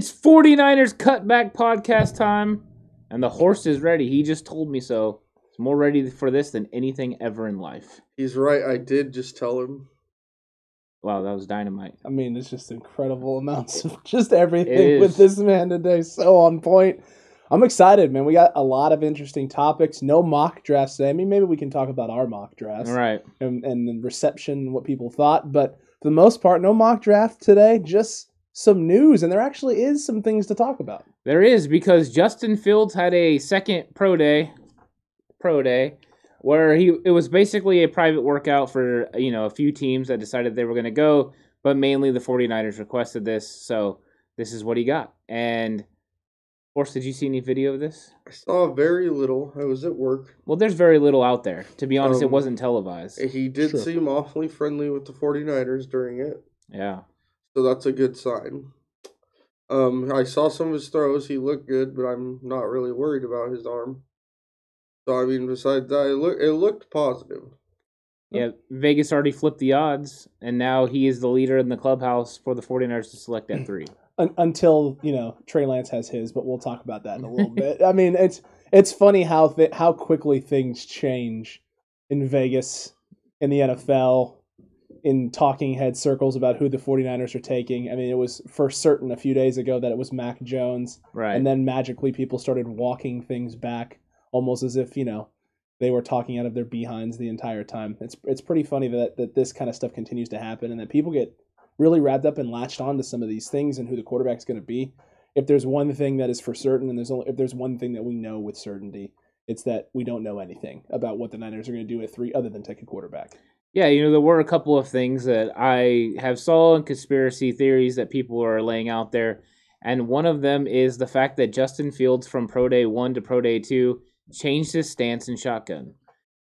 It's 49ers cutback podcast time, and the horse is ready. He just told me so. He's more ready for this than anything ever in life. He's right. I did just tell him. Wow, that was dynamite. I mean, it's just incredible amounts of just everything with this man today. So on point. I'm excited, man. We got a lot of interesting topics. No mock drafts today. I mean, maybe we can talk about our mock drafts right? and, and the reception what people thought. But for the most part, no mock draft today. Just some news, and there actually is some things to talk about. There is because Justin Fields had a second pro day, pro day, where he it was basically a private workout for you know a few teams that decided they were going to go, but mainly the 49ers requested this, so this is what he got. And of course, did you see any video of this? I saw very little. I was at work. Well, there's very little out there. To be honest, it Um, wasn't televised. He did Sure. seem awfully friendly with the 49ers during it. Yeah. So that's a good sign. Um, I saw some of his throws. He looked good, but I'm not really worried about his arm. So I mean, besides that, it look it looked positive. Yeah, Vegas already flipped the odds, and now he is the leader in the clubhouse for the 49ers to select at three. Until you know Trey Lance has his, but we'll talk about that in a little bit. I mean, it's it's funny how th- how quickly things change in Vegas, in the NFL, in talking head circles about who the 49ers are taking. I mean, it was for certain a few days ago that it was Mac Jones, Right. and then magically people started walking things back, almost as if you know they were talking out of their behinds the entire time. It's it's pretty funny that that this kind of stuff continues to happen, and that people get really wrapped up and latched on to some of these things and who the quarterback's going to be. If there's one thing that is for certain, and there's only if there's one thing that we know with certainty, it's that we don't know anything about what the Niners are going to do at three, other than take a quarterback. Yeah, you know, there were a couple of things that I have saw in conspiracy theories that people are laying out there. And one of them is the fact that Justin Fields from Pro Day 1 to Pro Day 2 changed his stance in shotgun.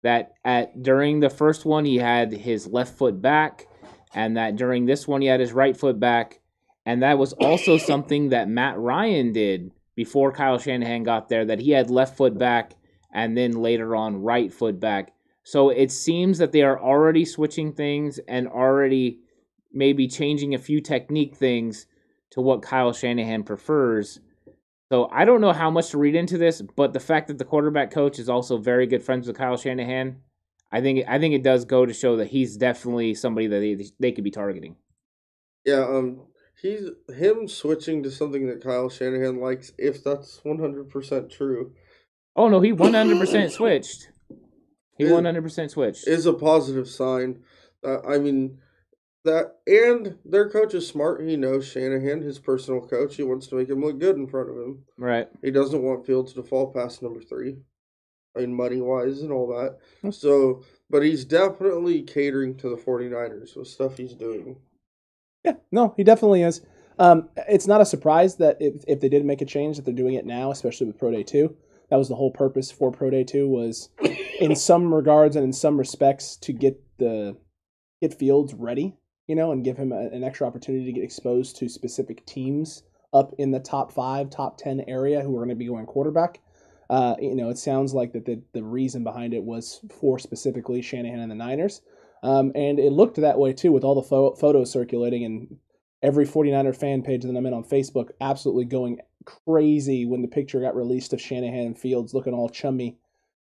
That at during the first one he had his left foot back and that during this one he had his right foot back and that was also something that Matt Ryan did before Kyle Shanahan got there that he had left foot back and then later on right foot back. So it seems that they are already switching things and already maybe changing a few technique things to what Kyle Shanahan prefers. So I don't know how much to read into this, but the fact that the quarterback coach is also very good friends with Kyle Shanahan, I think I think it does go to show that he's definitely somebody that they, they could be targeting. Yeah, um, he's him switching to something that Kyle Shanahan likes. If that's one hundred percent true, Oh no, he 100% switched. He 100% switched. is a positive sign. Uh, I mean, that and their coach is smart. He knows Shanahan, his personal coach. He wants to make him look good in front of him. Right. He doesn't want Fields to fall past number three. I mean, money wise and all that. So, but he's definitely catering to the 49ers with stuff he's doing. Yeah, no, he definitely is. Um, it's not a surprise that if, if they did make a change, that they're doing it now, especially with Pro Day Two. That was the whole purpose for Pro Day Two was, in some regards and in some respects, to get the get Fields ready, you know, and give him a, an extra opportunity to get exposed to specific teams up in the top five, top ten area who are going to be going quarterback. Uh, you know, it sounds like that the, the reason behind it was for specifically Shanahan and the Niners. Um, and it looked that way too with all the pho- photos circulating and every 49er fan page that I'm in on Facebook absolutely going crazy when the picture got released of Shanahan and Fields looking all chummy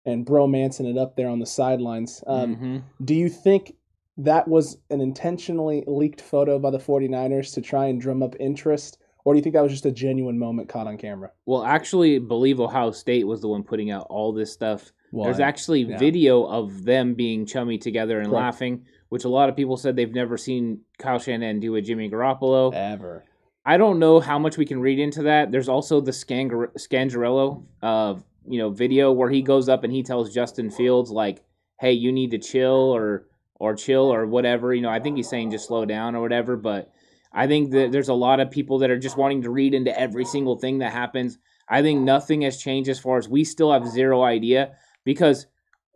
and bromancing it up there on the sidelines. Um, Mhm. Do you think that was an intentionally leaked photo by the 49ers to try and drum up interest? Or do you think that was just a genuine moment caught on camera? Well, actually, believe Ohio State was the one putting out all this stuff. There's actually Yeah. video of them being chummy together and Correct. laughing, which a lot of people said they've never seen Kyle Shanahan do with Jimmy Garoppolo. ever. I don't know how much we can read into that. There's also the Scangar- Scangarello uh, you know, video where he goes up and he tells Justin Fields like, "Hey, you need to chill or or chill or whatever." You know, I think he's saying just slow down or whatever, but I think that there's a lot of people that are just wanting to read into every single thing that happens. I think nothing has changed as far as we still have zero idea because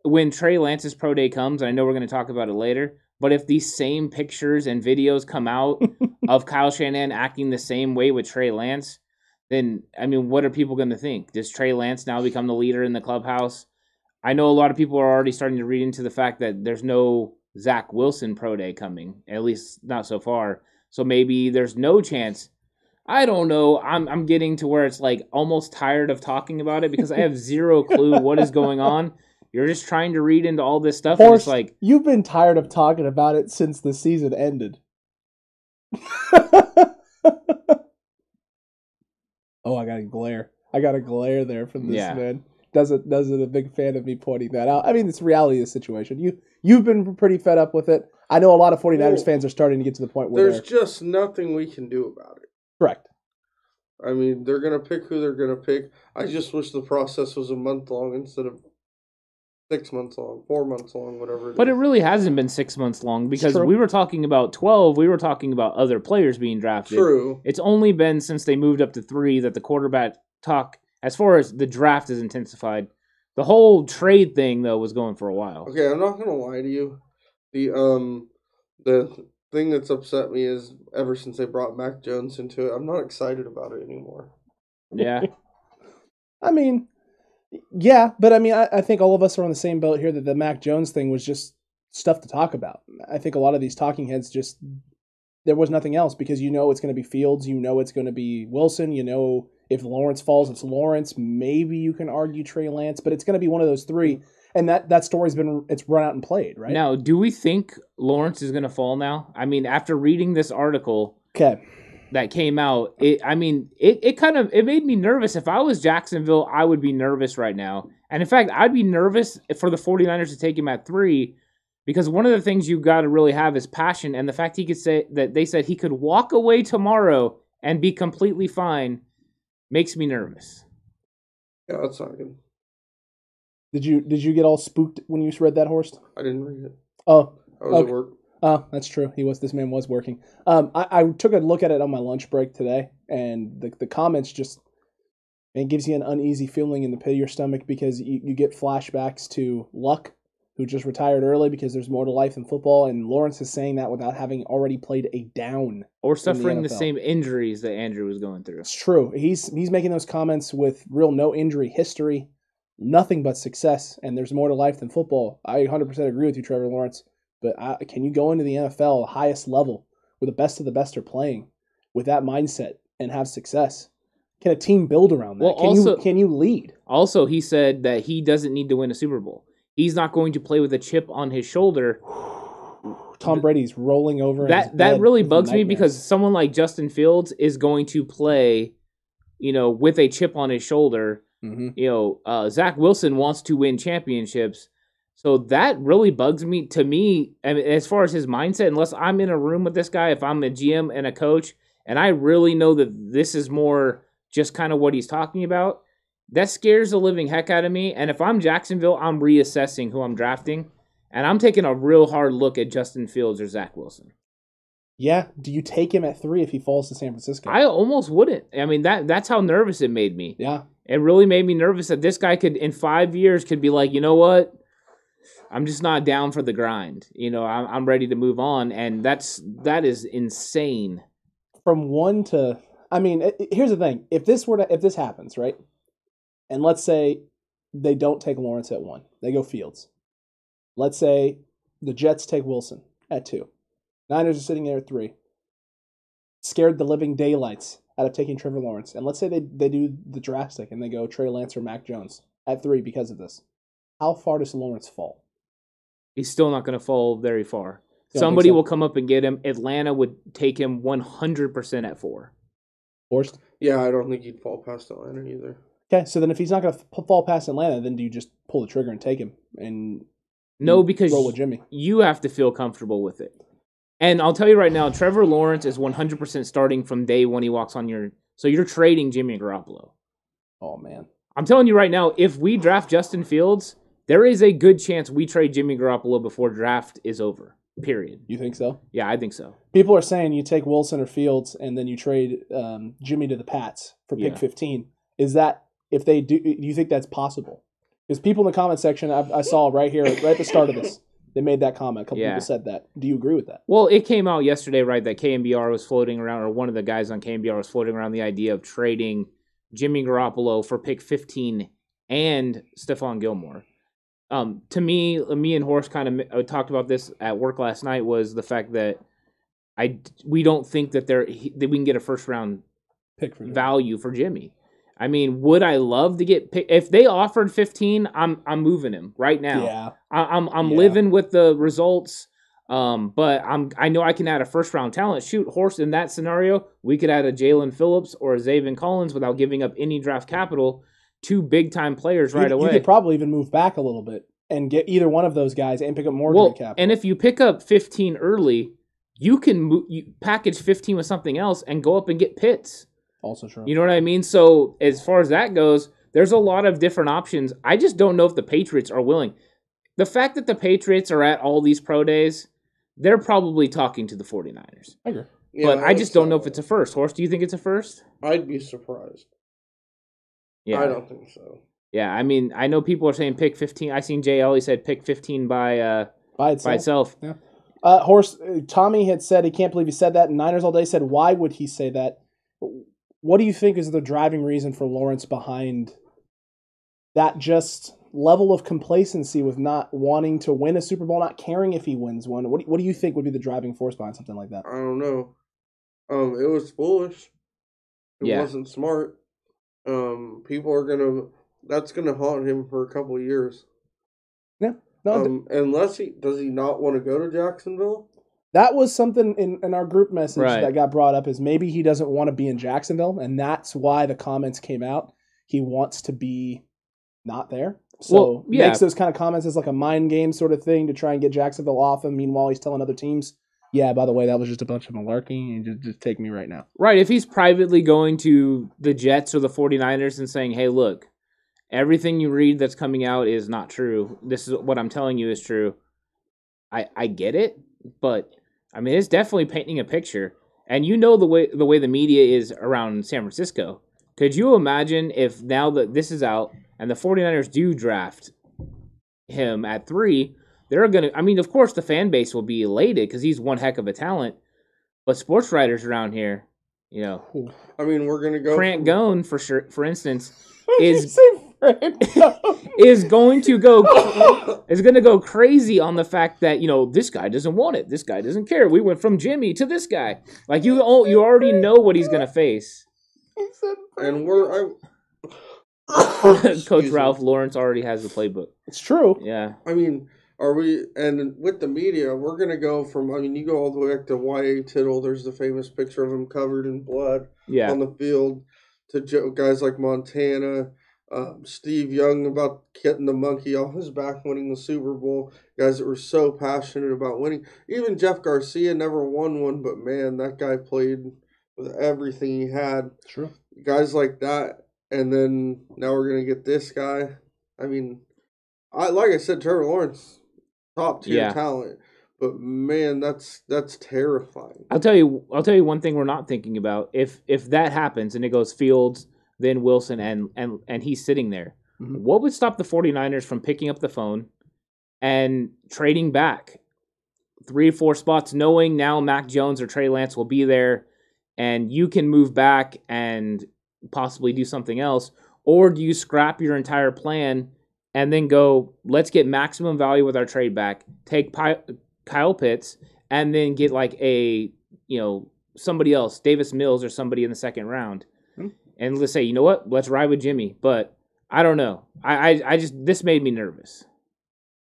when Trey Lance's pro day comes, I know we're going to talk about it later, but if these same pictures and videos come out of Kyle Shanahan acting the same way with Trey Lance, then I mean, what are people going to think? Does Trey Lance now become the leader in the clubhouse? I know a lot of people are already starting to read into the fact that there's no Zach Wilson pro day coming, at least not so far. So maybe there's no chance. I don't know. I'm I'm getting to where it's like almost tired of talking about it because I have zero clue what is going on. You're just trying to read into all this stuff, and it's like you've been tired of talking about it since the season ended. oh, I got a glare. I got a glare there from this Yeah. man. Doesn't doesn't a big fan of me pointing that out. I mean, it's reality of the situation. You you've been pretty fed up with it. I know a lot of 49ers Well, fans are starting to get to the point where There's just nothing we can do about it. correct. I mean, they're gonna pick who they're gonna pick. I just wish the process was a month long instead of six months long, four months long, whatever. But it really hasn't been six months long because we were talking about 12. We were talking about other players being drafted. true. It's only been since they moved up to three that the quarterback talk, as far as the draft, is intensified. The whole trade thing, though, was going for a while. Okay, I'm not gonna lie to you. The um, the thing that's upset me is ever since they brought Mac Jones into it, I'm not excited about it anymore. Yeah. I mean, yeah, but I mean, I, I think all of us are on the same boat here that the Mac Jones thing was just stuff to talk about. I think a lot of these talking heads just there was nothing else because you know it's going to be Fields, you know it's going to be Wilson, you know if Lawrence falls, it's Lawrence. Maybe you can argue Trey Lance, but it's going to be one of those three. And that that story's been it's run out and played, right? Now, do we think Lawrence is going to fall now? I mean, after reading this article Okay. That came out, it I mean, it, it kind of it made me nervous. If I was Jacksonville, I would be nervous right now. And in fact, I'd be nervous for the 49ers to take him at 3 because one of the things you got to really have is passion and the fact he could say that they said he could walk away tomorrow and be completely fine makes me nervous. Yeah, that's not good. Did you did you get all spooked when you read that Horst? I didn't read it. Oh, I was Okay. at work. Oh, that's true. He was. This man was working. Um, I, I took a look at it on my lunch break today, and the the comments just it gives you an uneasy feeling in the pit of your stomach because you, you get flashbacks to Luck, who just retired early because there's more to life than football, and Lawrence is saying that without having already played a down. Or suffering the, NFL. same injuries that Andrew was going through. It's true. He's he's making those comments with real no injury history, nothing but success, and there's more to life than football. I 100% agree with you, Trevor Lawrence. But I, can you go into the NFL, the highest level, where the best of the best are playing, with that mindset and have success? Can a team build around that? Well, can also- you can you lead? Also, he said that he doesn't need to win a Super Bowl. He's not going to play with a chip on his shoulder. Tom Brady's rolling over. That that really bugs me because someone like Justin Fields is going to play, you know, with a chip on his shoulder. Mhm. You know, uh, Zach Wilson wants to win championships, so that really bugs me. To me, I mean, as far as his mindset, unless I'm in a room with this guy, if I'm a GM and a coach, and I really know that this is more just kind of what he's talking about, that scares the living heck out of me. And if I'm Jacksonville, I'm reassessing who I'm drafting, and I'm taking a real hard look at Justin Fields or Zach Wilson. yeah. Do you take him at three if he falls to San Francisco? I almost wouldn't. I mean that that's how nervous it made me. yeah. It really made me nervous that this guy could in five years could be like, you know what? I'm just not down for the grind. You know, I'm I'm ready to move on, and that's that is insane. from one to i mean it, it- here's the thing. If this were to if this happens right and let's say they don't take lawrence at one they go fields. Let's say the jets take wilson at two. Niners are sitting there at three. Scared the living daylights out of taking trevor lawrence and let's say they, they do the drastic and they go trey lance or mac jones at three because of this. How far does lawrence fall He's still not going to fall very far. You Somebody so? will come up and get him. Atlanta would take him 100% at four. Forced? Yeah, I don't think he'd fall past Atlanta either. okay so then if he's not going to fall past atlanta then do you just pull the trigger and take him and No, because roll with jimmy you have to feel comfortable with it. And I'll tell you right now, Trevor Lawrence is 100% starting from day one he walks on your. So you're trading Jimmy Garoppolo. oh man I'm telling you right now, if we draft Justin Fields, there is a good chance we trade Jimmy Garoppolo before draft is over. Period. You think so? Yeah, I think so. People are saying you take Wilson or Fields and then you trade um, Jimmy to the Pats for pick Yeah. 15. Is that if they do? Do you think that's possible? Because people in the comment section, I, I saw right here, right at the start of this, they made that comment. A couple Yeah. people said that. Do you agree with that? Well, it came out yesterday, right, that KNBR was floating around, or one of the guys on KNBR was floating around the idea of trading Jimmy Garoppolo for pick 15 and Stephon Gilmore. Um, to me, me and Horst kind of uh, talked about this at work last night. Was the fact that I we don't think that there that we can get a first round Pick for value for Jimmy. I mean, would I love to get pick, if they offered 15? I'm I'm moving him right now. Yeah. I, I'm I'm Yeah. living with the results. Um, but I'm I know I can add a first round talent. Shoot, horse in that scenario, we could add a Jaelan Phillips or a Zaven Collins without giving up any draft capital. Two big time players right you, away. You could probably even move back a little bit and get either one of those guys and pick up more well, draft capital. and if you pick up 15 early, you can mo- you package 15 with something else and go up and get Pitts. also true. You know what I mean? So as far as that goes, there's a lot of different options. I just don't know if the Patriots are willing. The fact that the Patriots are at all these pro days, they're probably talking to the 49ers. I agree. Yeah, but I would just don't know if it's a first. Horse, do you think it's a first? I'd be surprised. Yeah. I don't think so. Yeah, I mean, I know people are saying pick 15. I seen Jay Ellie said pick 15 by uh By itself. by itself. Uh, Horse uh, Tommy had said he can't believe he said that. And Niners all day said, "Why would he say that?" What do you think is the driving reason for Lawrence behind that just level of complacency with not wanting to win a Super Bowl, not caring if he wins one? What do, what do you think would be the driving force behind something like that? I don't know. Um, it was foolish. It Yeah. wasn't smart. Um, people are gonna. That's gonna haunt him for a couple of years. No, th- Um, unless he does he not want to go to Jacksonville? that was something in, in our group message Right. that got brought up. Is maybe he doesn't want to be in Jacksonville, and that's why the comments came out. He wants to be not there. So Well, yeah. makes those kind of comments as like a mind game sort of thing to try and get Jacksonville off him. Meanwhile, he's telling other teams, "Yeah, by the way, that was just a bunch of malarkey, and just, just take me right now." Right, if he's privately going to the Jets or the 49ers and saying, "Hey, look, everything you read that's coming out is not true. This is what I'm telling you is true." I I get it, but I mean, it's definitely painting a picture. And you know the way the way the media is around San Francisco. Could you imagine if now that this is out and the 49ers do draft him at 3, they're going to I mean, of course the fan base will be elated cuz he's one heck of a talent. But sports writers around here, you know, I mean, we're gonna go. Grant from- Gone for sure, for instance, What did you Is- is going to go is going to go crazy on the fact that you know this guy doesn't want it, this guy doesn't care. We went from Jimmy to this guy. Like you, al- you already know what he's going to face. and we're Coach I, Excuse me. Ralph Lawrence already has the playbook. it's true. Yeah, I mean, are we? And with the media, we're gonna go from. I mean, you go all the way back to Y.A. Tittle. There's the famous picture of him covered in blood yeah, on the field. To Joe, guys like Montana, um, Steve Young about getting the monkey off his back, winning the Super Bowl. Guys that were so passionate about winning. Even Jeff Garcia never won one, but man, that guy played with everything he had. True. Guys like that, and then now we're gonna get this guy. I mean, I like I said, Trevor Lawrence, top tier Yeah. talent, but man, that's that's terrifying. I'll tell you. I'll tell you one thing we're not thinking about. If if that happens and it goes Fields, then Wilson, and and and he's sitting there, Mhm. what would stop the 49ers from picking up the phone and trading back three or four spots, knowing now Mac Jones or Trey Lance will be there, and you can move back and possibly do something else, or do you scrap your entire plan and then go, let's get maximum value with our trade back, take Pi- Kyle Pitts, and then get like a you know somebody else, Davis Mills or somebody in the second round, Hmm. and let's say you know what, let's ride with Jimmy, but I don't know, I I, I just this made me nervous.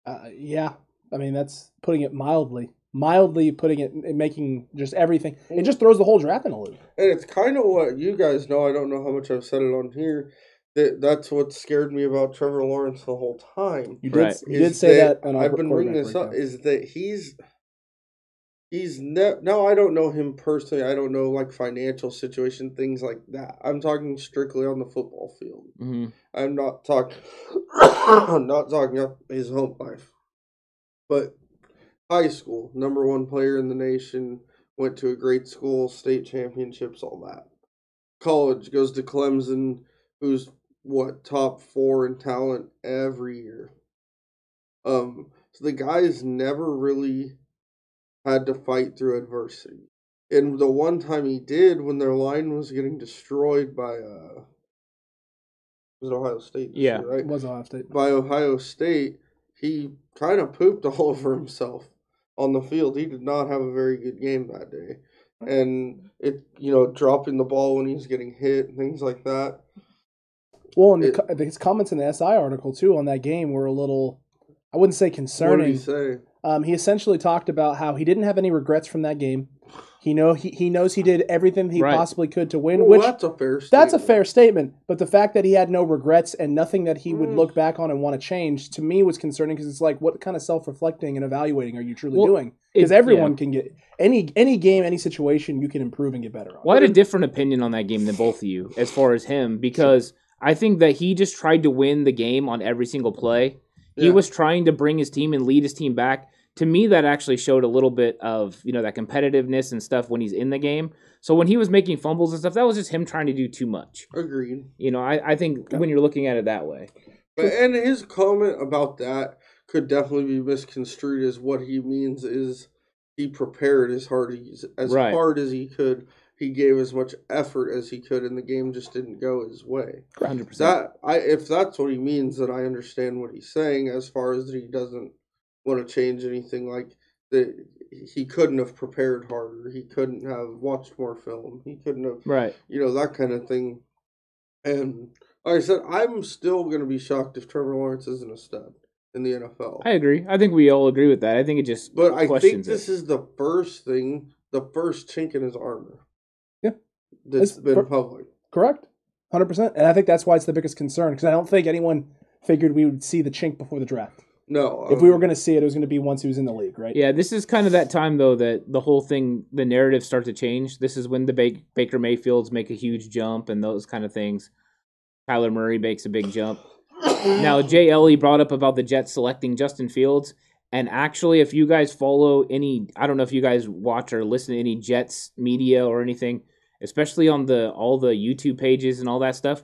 Uh, yeah, I mean that's putting it mildly. Mildly putting it, and making just everything. It just throws the whole draft in a loop. And it's kind of what you guys know. I don't know how much I've said it on here. That that's what scared me about Trevor Lawrence the whole time. You did, Right. you did say that. our I've been bringing this up. breakdown. Is that he's he's ne- no, I don't know him personally. I don't know like financial situation things like that. I'm talking strictly on the football field. hmm I'm not talking. I'm not talking about his home life. But high school, number one player in the nation, went to a great school, state championships, all that. College goes to Clemson, who's what top four in talent every year. Um, so the guy's never really had to fight through adversity. And the one time he did, when their line was getting destroyed by uh, was it Ohio State? Yeah. year, right It was Ohio State. by Ohio State, he kind of pooped all over himself on the field. He did not have a very good game that day. And it, you know, dropping the ball when he's getting hit and things like that. Well, and It- co- his comments in the SI article too on that game were a little, I wouldn't say What did concerning. he say? Um, he essentially talked about how he didn't have any regrets from that game. He know he, he knows he did everything he Right. possibly could to win, Well, which that's a fair. Statement. that's a fair statement. But the fact that he had no regrets and nothing that he would Mm. look back on and want to change to me was concerning because it's like, what kind of self reflecting and evaluating are you truly Well, doing? Because everyone yeah. can get any any game, any situation, you can improve and get better on. Well, I had a different opinion on that game than both of you as far as him because I think that he just tried to win the game on every single play. He was trying to bring his team and lead his team back. To me, that actually showed a little bit of you know that competitiveness and stuff when he's in the game. So when he was making fumbles and stuff, that was just him trying to do too much. agreed. You know, I, I think when you're looking at it that way, But and his comment about that could definitely be misconstrued as what he means is he prepared as hard as as Right. hard as he could. He gave as much effort as he could, and the game just didn't go his way. hundred percent. That I if that's what he means, then I understand what he's saying. As far as that he doesn't want to change anything, like that he couldn't have prepared harder. He couldn't have watched more film. He couldn't have Right. you know that kind of thing. And like I said, I'm still going to be shocked if Trevor Lawrence isn't a stud in the NFL. I agree. I think we all agree with that. I think it just but I think this it. is the first thing, the first chink in his armor. Yeah. that's It's been per- public. Correct, hundred percent. And I think that's why it's the biggest concern because I don't think anyone figured we would see the chink before the draft. No, if we were going to see it, it was going to be once he was in the league, right? Yeah, this is kind of that time though that the whole thing, the narrative starts to change. This is when the ba- Baker Mayfields make a huge jump and those kind of things. Kyler Murray makes a big jump. Now, Jay Ellie brought up about the Jets selecting Justin Fields, and actually, if you guys follow any, I don't know if you guys watch or listen to any Jets media or anything, especially on the all the YouTube pages and all that stuff,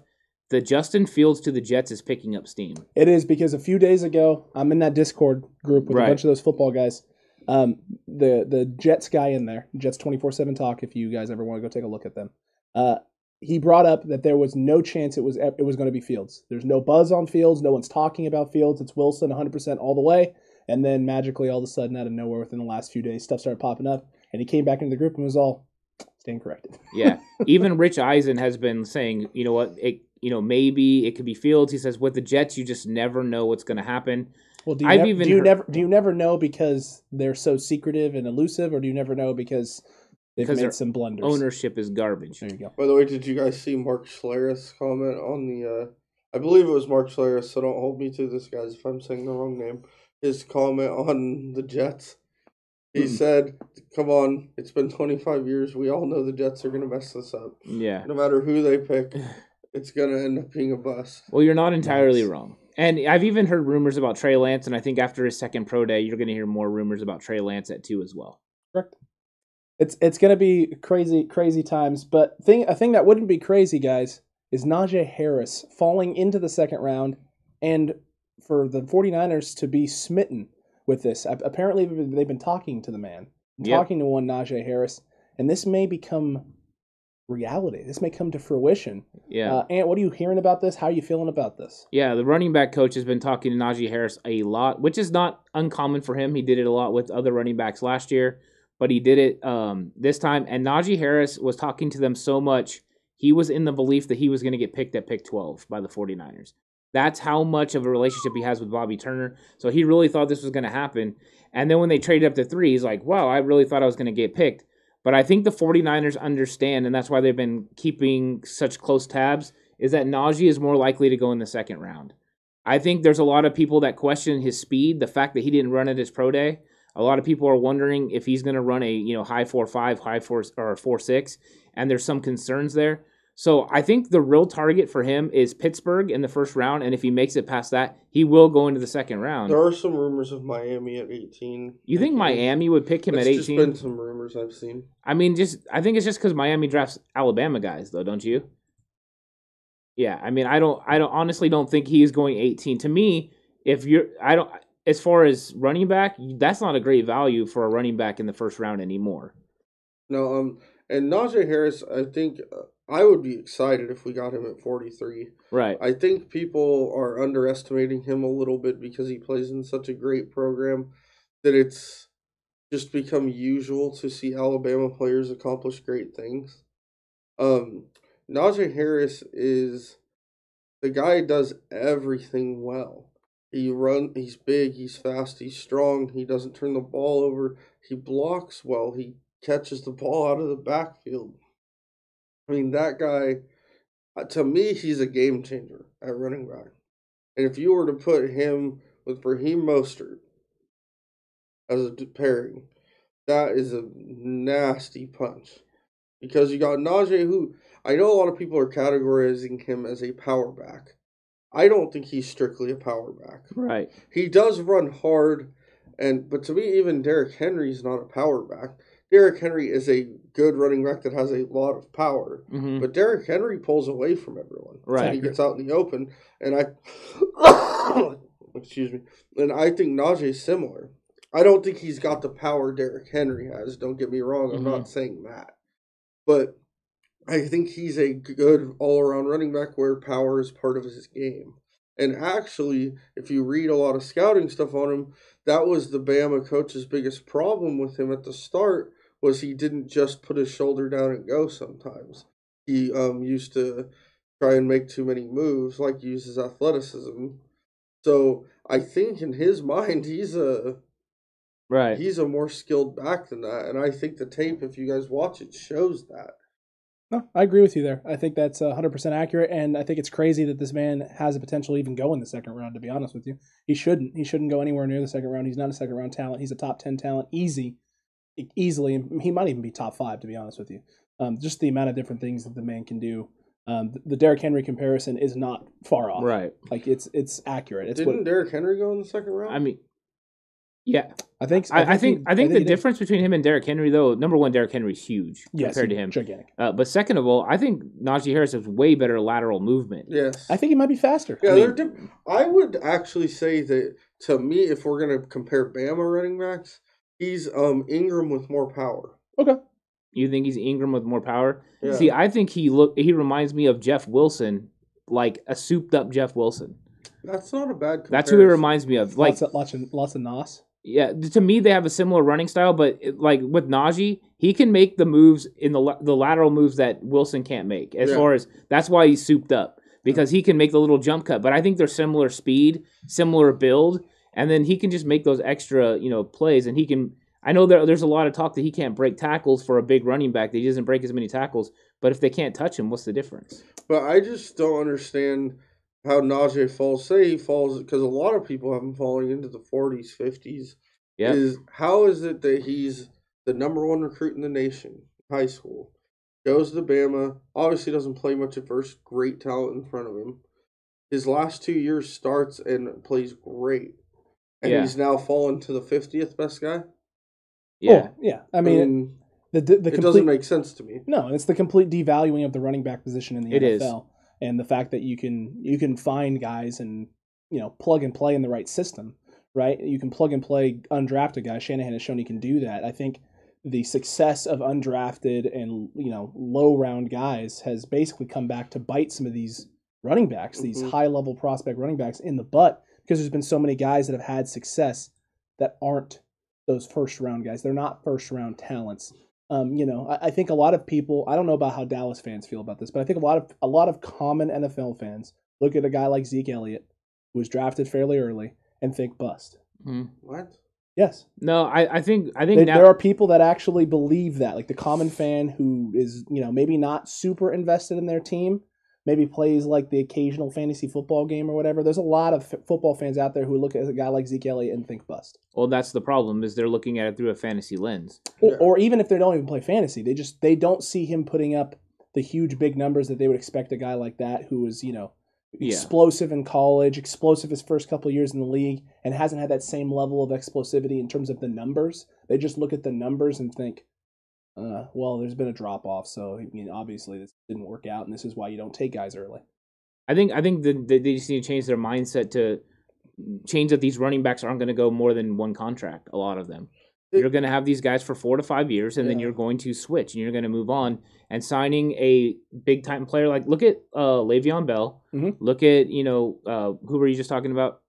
the Justin Fields to the Jets is picking up steam. It is because a few days ago, I'm in that Discord group with Right. a bunch of those football guys. Um, the the Jets guy in there, Jets twenty four seven talk. If you guys ever want to go take a look at them, uh, he brought up that there was no chance it was it was going to be Fields. There's no buzz on Fields. No one's talking about Fields. It's Wilson 100 percent all the way. And then magically, all of a sudden, out of nowhere, within the last few days, stuff started popping up, and he came back into the group and was all stand corrected. Yeah. Even Rich Eisen has been saying, you know what, it you know, maybe it could be Fields. He says with the Jets, you just never know what's going to happen. Well, do you, I've nev- even do you heard- never do you never know because they're so secretive and elusive, or do you never know because they've Because their made some blunders? Ownership is garbage. There you go. By the way, did you guys see Mark Schlereth's comment on the? uh I believe it was Mark Schlereth, so don't hold me to this, guys, if I'm saying the wrong name. His comment on the Jets. He Hmm. said, "Come on, it's been 25 years. We all know the Jets are going to mess this up. Yeah. No matter who they pick, it's going to end up being a bust." Well, you're not entirely Nice. wrong. And I've even heard rumors about Trey Lance, and I think after his second pro day, you're going to hear more rumors about Trey Lance at two as well. Correct. It's it's gonna be crazy crazy times, but thing a thing that wouldn't be crazy, guys, is Najee Harris falling into the second round, and for the 49ers to be smitten with this. Apparently, they've been- talking to the man, Yep. talking to one Najee Harris, and this may become reality. This may come to fruition. Yeah. Uh, Ant, what are you hearing about this? How are you feeling about this? Yeah, the running back coach has been talking to Najee Harris a lot, which is not uncommon for him. He did it a lot with other running backs last year, but he did it um, this time. And Najee Harris was talking to them so much, he was in the belief that he was going to get picked at pick 12 by the 49ers. That's how much of a relationship he has with Bobby Turner. So he really thought this was going to happen. And then when they traded up to three, he's like, wow, I really thought I was going to get picked. But I think the 49ers understand, and that's why they've been keeping such close tabs, is that Najee is more likely to go in the second round. I think there's a lot of people that question his speed, the fact that he didn't run at his pro day. A lot of people are wondering if he's going to run a you know high four five, high four or four six, and there's some concerns there. So I think the real target for him is Pittsburgh in the first round, and if he makes it past that, he will go into the second round. There are some rumors of Miami at 18. You think Miami would pick him It's at just 18? been some rumors I've seen. I mean, just I think it's just because Miami drafts Alabama guys, though, don't you? Yeah, I mean, I don't, I don't honestly don't think he is going 18. To me, if you're, I don't, as far as running back, that's not a great value for a running back in the first round anymore. No, um, and Najee Harris, I think uh, I would be excited if we got him at 43. Right. I think people are underestimating him a little bit because he plays in such a great program that it's just become usual to see Alabama players accomplish great things. Um, Najee Harris is the guy does everything well. He run he's big, he's fast, he's strong, he doesn't turn the ball over, he blocks well, he catches the ball out of the backfield. I mean that guy uh, to me, he's a game changer at running back. And if you were to put him with Raheem Mostert as a pairing, that is a nasty punch. Because you got Najee, who I know a lot of people are categorizing him as a power back. I don't think he's strictly a power back. Right. He does run hard, and but to me, even Derrick Henry is not a power back. Derrick Henry is a good running back that has a lot of power. hmm But Derrick Henry pulls away from everyone. Right. And he gets out in the open. And I excuse me. And I think Najee's similar. I don't think he's got the power Derrick Henry has. Don't get me wrong. I'm not saying that. But I think he's a good all around running back where power is part of his game. And actually, if you read a lot of scouting stuff on him, that was the Bama coach's biggest problem with him at the start was he didn't just put his shoulder down and go sometimes. He um used to try and make too many moves, like use his athleticism. So I think in his mind he's a Right. he's a more skilled back than that. And I think the tape, if you guys watch it, shows that. No, I agree with you there. I think that's uh, 100% accurate, and I think it's crazy that this man has a potential to even go in the second round, to be honest with you. He shouldn't. He shouldn't go anywhere near the second round. He's not a second round talent. He's a top 10 talent, easy, easily. He might even be top five, to be honest with you. Um, just the amount of different things that the man can do. Um, the, the Derrick Henry comparison is not far off. Right. Like, it's it's accurate. It's Didn't what Derrick Henry go in the second round? I mean, yeah. I think. I, I think he- I think the he did. difference between him and Derrick Henry, though, number one, Derrick Henry's huge Yes, compared to him. gigantic. Uh, but second of all, I think Najee Harris has way better lateral movement. yes. I think he might be faster. Yeah, I mean- diff- I would actually say that to me, if we're gonna compare Bama running backs, he's um Ingram with more power. Okay. You think he's Ingram with more power? Yeah. See, I think he look he reminds me of Jeff Wilson, like a souped up Jeff Wilson. That's not a bad. Comparison. That's who he reminds me of. Like, lots of lots of, lots of nos. yeah, to me they have a similar running style, but it- like with Najee, he can make the moves in the the lateral moves that Wilson can't make. As Yeah. far as that's why he's souped up because he can make the little jump cut. But I think they're similar speed, similar build, and then he can just make those extra you know plays, and he can. I know there, there's a lot of talk that he can't break tackles for a big running back. That he doesn't break as many tackles. But if they can't touch him, what's the difference? But I just don't understand how Najee falls. Say he falls because a lot of people have him falling into the forties, fifties. Yeah, Is how is it that he's the number one recruit in the nation, high school, goes to Bama, obviously doesn't play much at first, great talent in front of him. His last two years starts and plays great, and Yeah. he's now fallen to the fiftieth best guy. yeah. Oh, yeah. I mean, the the, the it complete, doesn't make sense to me. No, it's the complete devaluing of the running back position in the It is. NFL, and the fact that you can you can find guys and you know plug and play in the right system, right? You can plug and play undrafted guys. Shanahan has shown he can do that. I think the success of undrafted and you know low round guys has basically come back to bite some of these running backs, these Mhm. high level prospect running backs in the butt because there's been so many guys that have had success that aren't those first round guys. They're not first round talents. Um, you know, I, I think a lot of people. I don't know about how Dallas fans feel about this, but I think a lot of a lot of common NFL fans look at a guy like Zeke Elliott, who was drafted fairly early, and think bust. Mhm. What? Yes, No, I, I think I think They- now there are people that actually believe that, like the common fan who is, you know, maybe not super invested in their team, maybe plays like the occasional fantasy football game or whatever. There's a lot of f- football fans out there who look at a guy like Zeke Elliott and think bust. well that's the problem is they're looking at it through a fantasy lens. Or, Yeah. or even if they don't even play fantasy, they just they don't see him putting up the huge big numbers that they would expect a guy like that who was you know Yeah. explosive in college, explosive his first couple of years in the league, and hasn't had that same level of explosivity in terms of the numbers. They just look at the numbers and think, uh, well, there's been a drop off, so I mean, obviously this didn't work out, and this is why you don't take guys early. I think I think that that they just need to change their mindset to change that these running backs aren't going to go more than one contract. A lot of them. It- You're going to have these guys for four to five years, and then you're going to switch, and you're going to move on. And signing a big time player like look at uh, Le'Veon Bell, Mhm. look at you know uh, who were you just talking about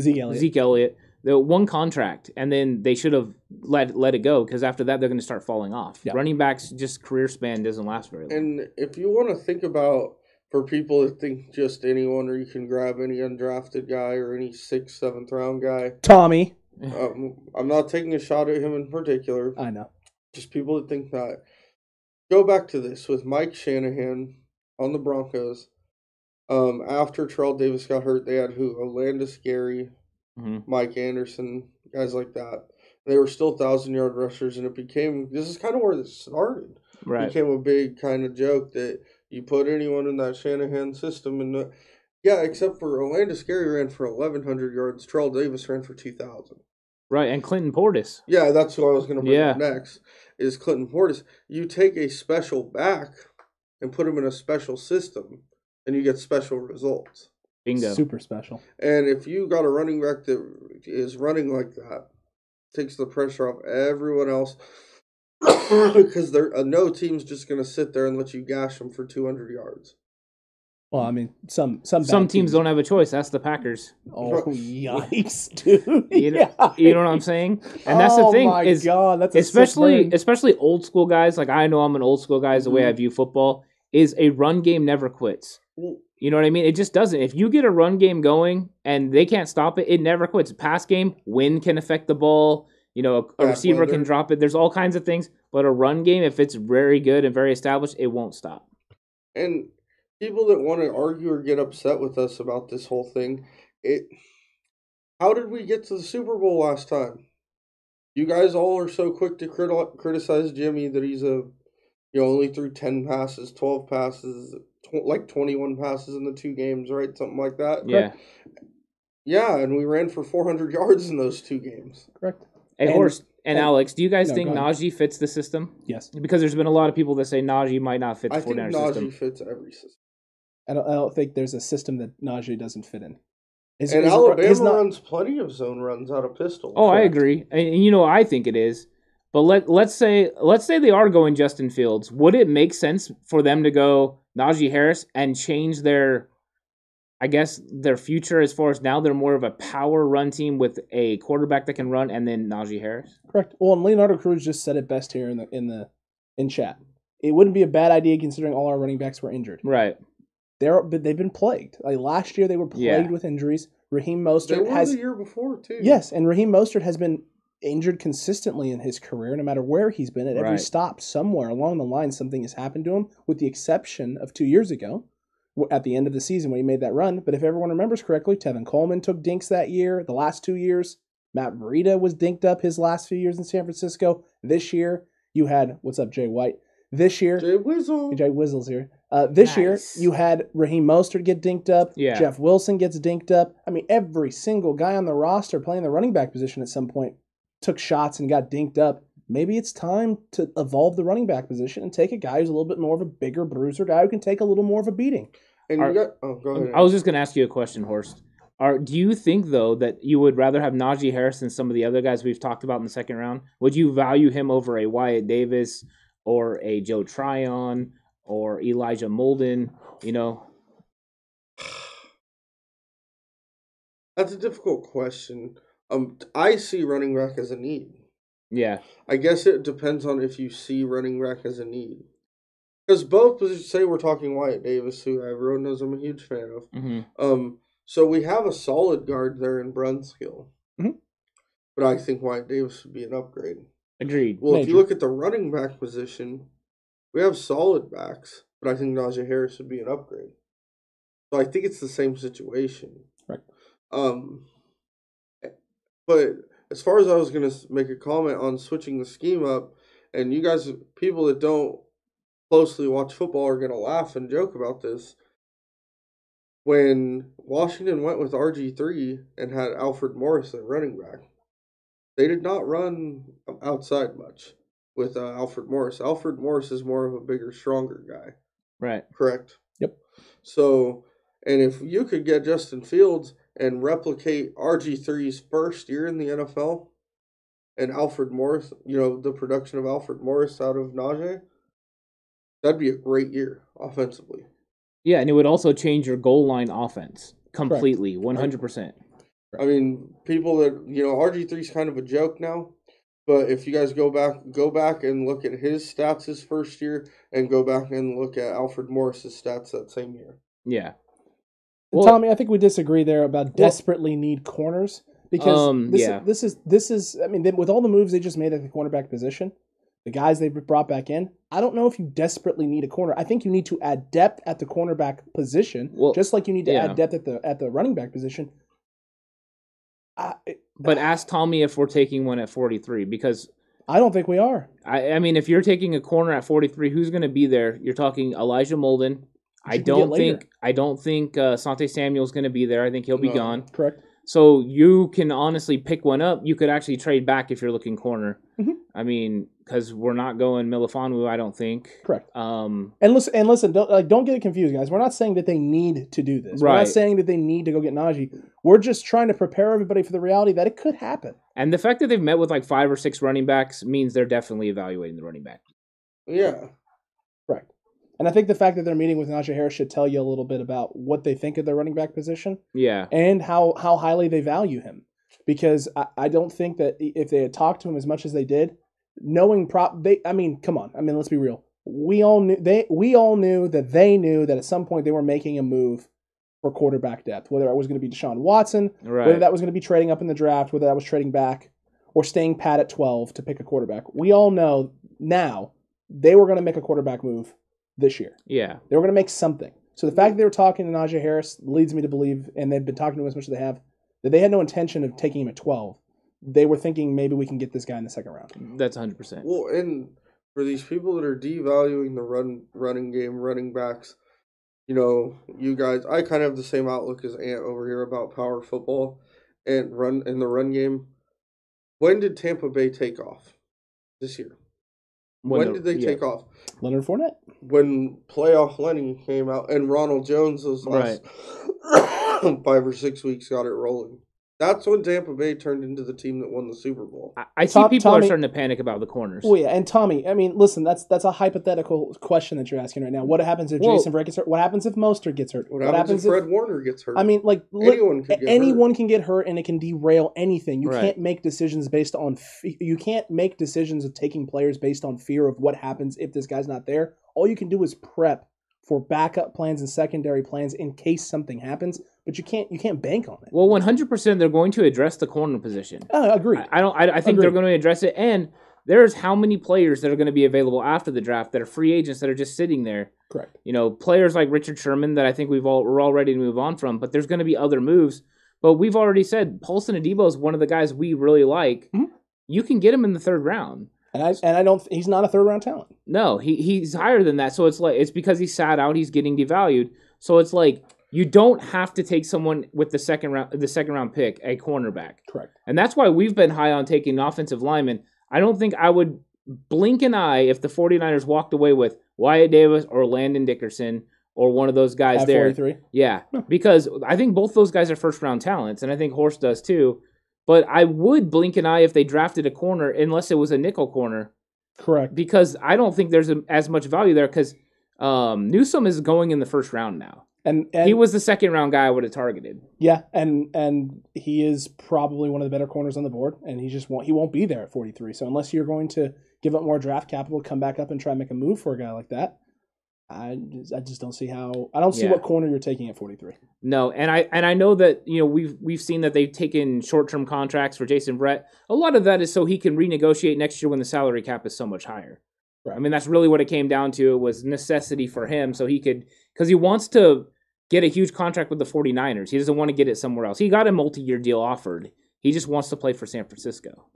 Zeke Elliott. Zeke Elliott. The one contract, and then they should have let let it go because after that they're going to start falling off. Yeah. Running backs just career span doesn't last very long. And if you want to think about for people that think just anyone or you can grab any undrafted guy or any sixth, seventh round guy, Tommy. um, I'm not taking a shot at him in particular. I know. Just people that think that. Go back to this with Mike Shanahan on the Broncos. Um, after Terrell Davis got hurt, they had who? Olandis Gary, Mhm. Mike Anderson, guys like that. They were still thousand yard rushers, and it became this is kind of where this started. Right. became a big kind of joke that you put anyone in that Shanahan system and the, yeah, except for Olandis Gary ran for eleven hundred yards. Terrell Davis ran for two thousand. Right. And Clinton Portis. Yeah, that's who I was going to bring up next. Is Clinton Portis? You take a special back and put him in a special system, and you get special results. Bingo. Super special. And if you got a running back that is running like that, takes the pressure off everyone else. because they're uh, no team's just going to sit there and let you gash them for 200 yards. Well, I mean, some some Some bad teams don't have a choice. That's the Packers. Oh yikes, dude! You know, Yeah. you know what I'm saying? And that's the Oh thing my is God, that's especially especially old school guys. Like I know I'm an old school guy. Is the way I view football. Is a run game never quits. You know what I mean? It just doesn't. If you get a run game going and they can't stop it, it never quits. Pass game, wind can affect the ball. You know, a, a receiver can drop it. There's all kinds of things. But a run game, if it's very good and very established, it won't stop. And people that want to argue or get upset with us about this whole thing, it how did we get to the Super Bowl last time? You guys all are so quick to crit- criticize Jimmy that he's a you know only threw 10 passes, 12 passes, tw- like 21 passes in the two games, right? Something like that. Yeah. Yeah, and we ran for 400 yards in those two games. correct. Hey, And- Horst and, and- Alex, do you guys No, think. Najee fits the system? Yes, Because there's been a lot of people that say Najee might not fit the I think Najee system. fits every system. I don't. I don't think there's a system that Najee doesn't fit in. His, And his- Alabama his not- runs plenty of zone runs out of pistol. Oh, I agree, and, and you know I think it is. But let let's say let's say they are going Justin Fields. Would it make sense for them to go Najee Harris and change their, I guess their future as far as now they're more of a power run team with a quarterback that can run, and then Najee Harris. Correct. Well, and Leonardo Cruz just said it best here in the in the in chat. It wouldn't be a bad idea considering all our running backs were injured. Right. They're but they've been plagued. Like last year, they were plagued Yeah. with injuries. Raheem They Mostert were has the year before too. yes, and Raheem Mostert has been injured consistently in his career, no matter where he's been. At every Right. stop, somewhere along the line, something has happened to him. With the exception of two years ago, at the end of the season when he made that run. But if everyone remembers correctly, Tevin Coleman took dinks that year. The last two years, Matt Breida was dinked up his last few years in San Francisco. This year, you had what's up, Jay White. This year, Jay Wizzle. Jay Whistles here. Uh, this year, you had Raheem Mostert get dinked up. Yeah. Jeff Wilson gets dinked up. I mean, every single guy on the roster playing the running back position at some point took shots and got dinked up. Maybe it's time to evolve the running back position and take a guy who's a little bit more of a bigger bruiser guy who can take a little more of a beating. And Are- you got oh go ahead. I was just gonna ask you a question, Horst. Are do you think though that you would rather have Najee Harris than some of the other guys we've talked about in the second round? Would you value him over a Wyatt Davis or a Joe Tryon or Elijah Molden? You know, That's a difficult question. Um, I see running back as a need. yeah, I guess it depends on if you see running back as a need. Because both positions, say we're talking Wyatt Davis, who everyone knows I'm a huge fan of. hmm Um, so we have a solid guard there in Brunskill. Mhm. But I think Wyatt Davis would be an upgrade. agreed. Well, if you look at the running back position, we have solid backs, but I think Najee Harris would be an upgrade. So I think it's the same situation. Right. Um, but as far as I was going to make a comment on switching the scheme up, and you guys, people that don't closely watch football are going to laugh and joke about this. When Washington went with RG3 and had Alfred Morris at running back, they did not run outside much with uh, Alfred Morris. Alfred Morris is more of a bigger, stronger guy. Right. Correct. Yep. So, and if you could get Justin Fields and replicate RG3's first year in the NFL and Alfred Morris, you know, the production of Alfred Morris out of Najee, that'd be a great year offensively. Yeah, and it would also change your goal line offense completely, one hundred percent. I mean, people that, you know, RG3's kind of a joke now. But if you guys go back, go back and look at his stats his first year, and go back and look at Alfred Morris's stats that same year. Yeah. Well- Tommy, I think we disagree there about desperately need corners because Um, this, yeah. is, this is this is I mean they, with all the moves they just made at the cornerback position, the guys they brought back in, I don't know if you desperately need a corner. I think you need to add depth at the cornerback position, Well, just like you need to yeah. add depth at the at the running back position. I But ask Tommy if we're taking one at forty three because I don't think we are. I, I mean, if you're taking a corner at 43, who's going to be there? You're talking Elijah Molden. I you can get don't think I don't think uh, Sante Samuel's going to be there. I think he'll be No. gone. Correct. So you can honestly pick one up. You could actually trade back if you're looking corner. Mhm. I mean, because we're not going Milifanu, I don't think. Correct. Um, And listen, and listen, don't like don't get it confused, guys. We're not saying that they need to do this. Right. We're not saying that they need to go get Najee. We're just trying to prepare everybody for the reality that it could happen. and the fact that they've met with like five or six running backs means they're definitely evaluating the running back. Yeah. And I think the fact that they're meeting with Najee Harris should tell you a little bit about what they think of their running back position Yeah. and how how highly they value him. Because I, I don't think that if they had talked to him as much as they did, knowing prop they I mean, come on. I mean, let's be real. We all knew they we all knew that they knew that at some point they were making a move for quarterback depth, whether it was going to be Deshaun Watson, whether that was going to be trading up in the draft, whether that was trading back, or staying pat at 12 to pick a quarterback. We all know now they were going to make a quarterback move this year. yeah. They were going to make something. So the fact that they were talking to Najee Harris leads me to believe, and they've been talking to him as much as they have, that they had no intention of taking him at 12. They were thinking maybe we can get this guy in the second round. That's 100%. Well, and for these people that are devaluing the run running game, running backs, you know, you guys, I kind of have the same outlook as Ant over here about power football and run in the run game. When did Tampa Bay take off this year? When, the- did they yeah. take off? Leonard Fournette. When playoff Lenny came out and Ronald Jones was last five or six weeks got it rolling. That's when Tampa Bay turned into the team that won the Super Bowl. I, I see Tom- people Tommy- are starting to panic about the corners. Well, yeah, and Tommy. I mean, listen, that's that's a hypothetical question that you're asking right now. What happens if Well- Jason Verrett gets hurt? What happens if Mostert gets hurt? What, happens, if Fred Warner gets hurt? I mean, like li- anyone could get anyone can get hurt, and it can derail anything. You Right. can't make decisions based on. Fe- you can't make decisions of taking players based on fear of what happens if this guy's not there. All you can do is prep for backup plans and secondary plans in case something happens. But you can't you can't bank on it. Well, 100% they're going to address the corner position. Uh, agreed. I, I don't. I, I think they're going to address it. And there's how many players that are going to be available after the draft that are free agents that are just sitting there. Correct. You know, players like Richard Sherman that I think we've all we're all ready to move on from. But there's going to be other moves. But we've already said Paulson Adebo is one of the guys we really like. Mhm. You can get him in the third round. And I and I don't. He's not a third round talent. No, he he's higher than that. So it's like it's because he sat out, he's getting devalued. So it's like you don't have to take someone with the second round the second round pick, a cornerback. Correct. And that's why we've been high on taking an offensive lineman. I don't think I would blink an eye if the 49ers walked away with Wyatt Davis or Landon Dickerson or one of those guys At there. 43. Yeah, because I think both those guys are first round talents, and I think Horst does too. But I would blink an eye if they drafted a corner, unless it was a nickel corner Correct. because I don't think there's a, as much value there because um, Newsome is going in the first round now. And, and he was the second round guy I would have targeted. Yeah, and and he is probably one of the better corners on the board, and he just won't he won't be there at 43. So unless you're going to give up more draft capital, come back up and try and make a move for a guy like that, I just, I just don't see how I don't see Yeah. what corner you're taking at 43. No, and I and I know that you know we've we've seen that they've taken short term contracts for Jason Verrett. A lot of that is so he can renegotiate next year when the salary cap is so much higher. Right. I mean that's really what it came down to. It was necessity for him so he could because he wants to get a huge contract with the 49ers. He doesn't want to get it somewhere else. He got a multi year deal offered. He just wants to play for San Francisco.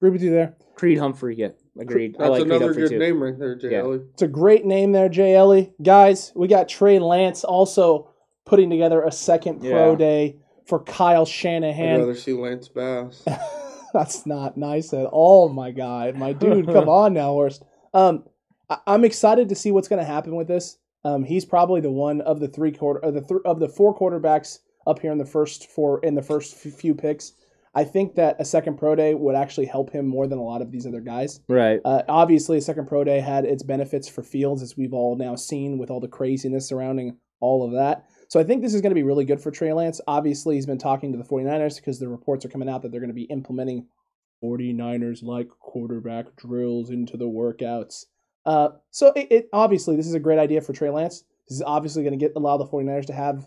Agree with you there. Creed Humphrey, yeah, agreed. I That's like Creed another Humphrey good too. name right there, Jay Yeah. Ellie. It's a great name there, Jay Ellie. Guys, we got Trey Lance also putting together a second pro Yeah. day for Kyle Shanahan. I'd rather see Lance Bass. That's not nice at all, my guy. My dude, come on now, Horst. Um, I- I'm excited to see what's going to happen with this. Um, he's probably the one of the three quarter of the th- of the four quarterbacks up here in the first four in the first f- few picks. I think that a second pro day would actually help him more than a lot of these other guys. Right. Uh, obviously, a second pro day had its benefits for Fields, as we've all now seen with all the craziness surrounding all of that. So I think this is going to be really good for Trey Lance. Obviously, he's been talking to the 49ers because the reports are coming out that they're going to be implementing 49ers like quarterback drills into the workouts. Uh, so it, it obviously this is a great idea for Trey Lance. This is obviously going to get allow the 49ers to have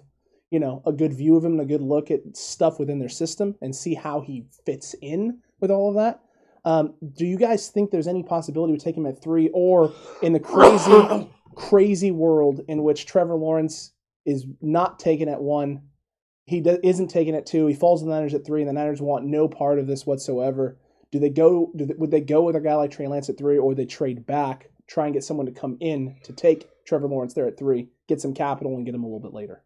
you know a good view of him and a good look at stuff within their system and see how he fits in with all of that. Um, do you guys think there's any possibility we take him at three, or in the crazy, crazy world in which Trevor Lawrence is not taken at one, he do, isn't taken at two, he falls to the Niners at three, and the Niners want no part of this whatsoever? Do they go? Do they, would they go with a guy like Trey Lance at three, or they trade back, try and get someone to come in to take Trevor Lawrence there at three, get some capital, and get him a little bit later?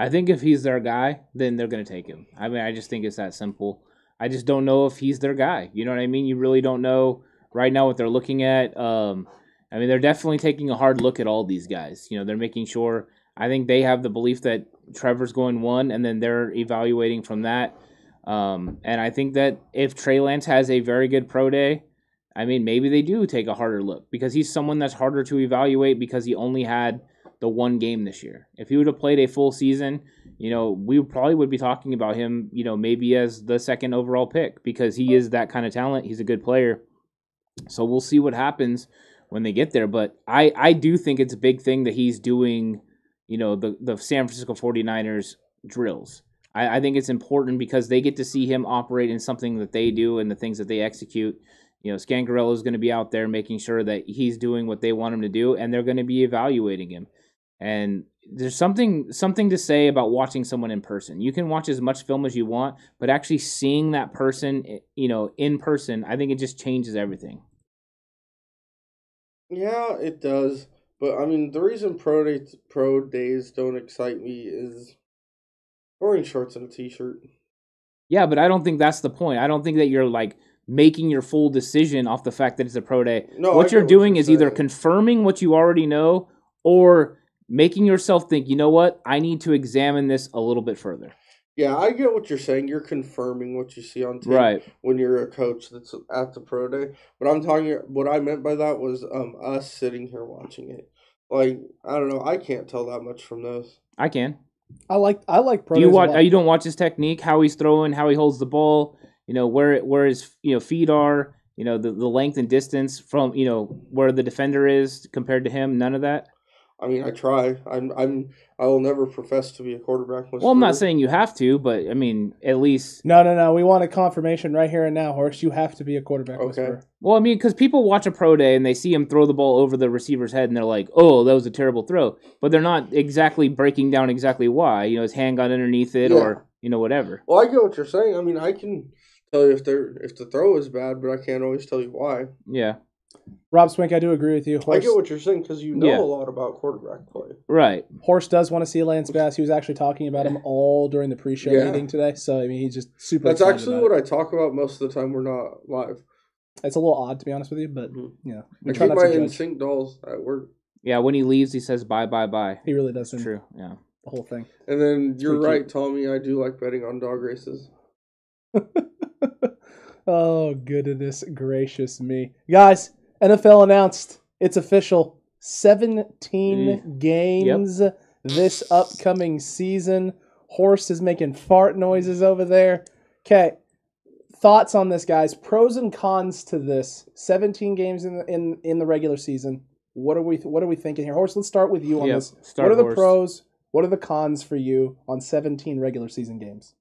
I think if he's their guy, then they're going to take him. I mean, I just think it's that simple. I just don't know if he's their guy. You know what I mean? You really don't know right now what they're looking at. Um, I mean, they're definitely taking a hard look at all these guys. You know, they're making sure. I think they have the belief that Trevor's going one, and then they're evaluating from that. Um, and I think that if Trey Lance has a very good pro day, I mean, maybe they do take a harder look because he's someone that's harder to evaluate because he only had the one game this year. If he would have played a full season, you know, we probably would be talking about him, you know, maybe as the second overall pick because he is that kind of talent. He's a good player. So we'll see what happens when they get there. But I, I do think it's a big thing that he's doing, you know, the, the San Francisco 49ers drills. I, I think it's important because they get to see him operate in something that they do and the things that they execute. You know, Scangarello is going to be out there making sure that he's doing what they want him to do, and they're going to be evaluating him. And there's something something to say about watching someone in person. You can watch as much film as you want, but actually seeing that person, eh, you know, in person, I think it just changes everything. Yeah, it does. But I mean, the reason pro day, pro days don't excite me is wearing shorts and a t-shirt. Yeah, but I don't think that's the point. I don't think that you're like making your full decision off the fact that it's a pro day. No, what get you're what doing you're is either confirming what you already know or making yourself think, you know what, I need to examine this a little bit further. Yeah, I get what you're saying. You're confirming what you see on tape Right. when you're a coach that's at the pro day. But I'm talking. What I meant by that was um us sitting here watching it. Like I don't know. I can't tell that much from those. I can. I like I like pro Do you watch? lot. You don't watch his technique, how he's throwing, how he holds the ball. You know where where his you know feet are. You know the, the length and distance from you know where the defender is compared to him. None of that. I mean, I try. I'm. I'm. I will never profess to be a quarterback. Well, I'm not saying you have to, but I mean at least. No, no, no. We want a confirmation right here and now, Horst. You have to be a quarterback Okay. whisperer. Well, I mean, because people watch a pro day and they see him throw the ball over the receiver's head, and they're like, "Oh, that was a terrible throw," but they're not exactly breaking down exactly why. You know, his hand got underneath it, Yeah. or you know, whatever. Well, I get what you're saying. I mean, I can tell you if they're if the throw is bad, but I can't always tell you why. Yeah, Rob Swink, I do agree with you. I get what you're saying because you know Yeah. a lot about quarterback play. right. Horst does want to see Lance Bass. He was actually talking about him all during the pre-show Yeah. meeting today. So I mean, he's just super. That's excited actually about what it. I talk about most of the time. We're not live. It's a little odd to be honest with you, but Mhm. you know, I we try keep not my to judge. Dolls at work, Yeah, when he leaves, he says bye, bye, bye. He really does. True. Yeah. The whole thing. and then you're pretty right, Tommy. I do like betting on dog races. oh goodness gracious me, guys! NFL announced it's official. Seventeen mm. games this upcoming season. Horst is making fart noises over there. Okay, thoughts on this, guys? Pros and cons to this. Seventeen games in the, in in the regular season. What are we What are we thinking here, Horst? Let's start with you on Yep, this. start what are the Horst. pros? What are the cons for you on seventeen regular season games?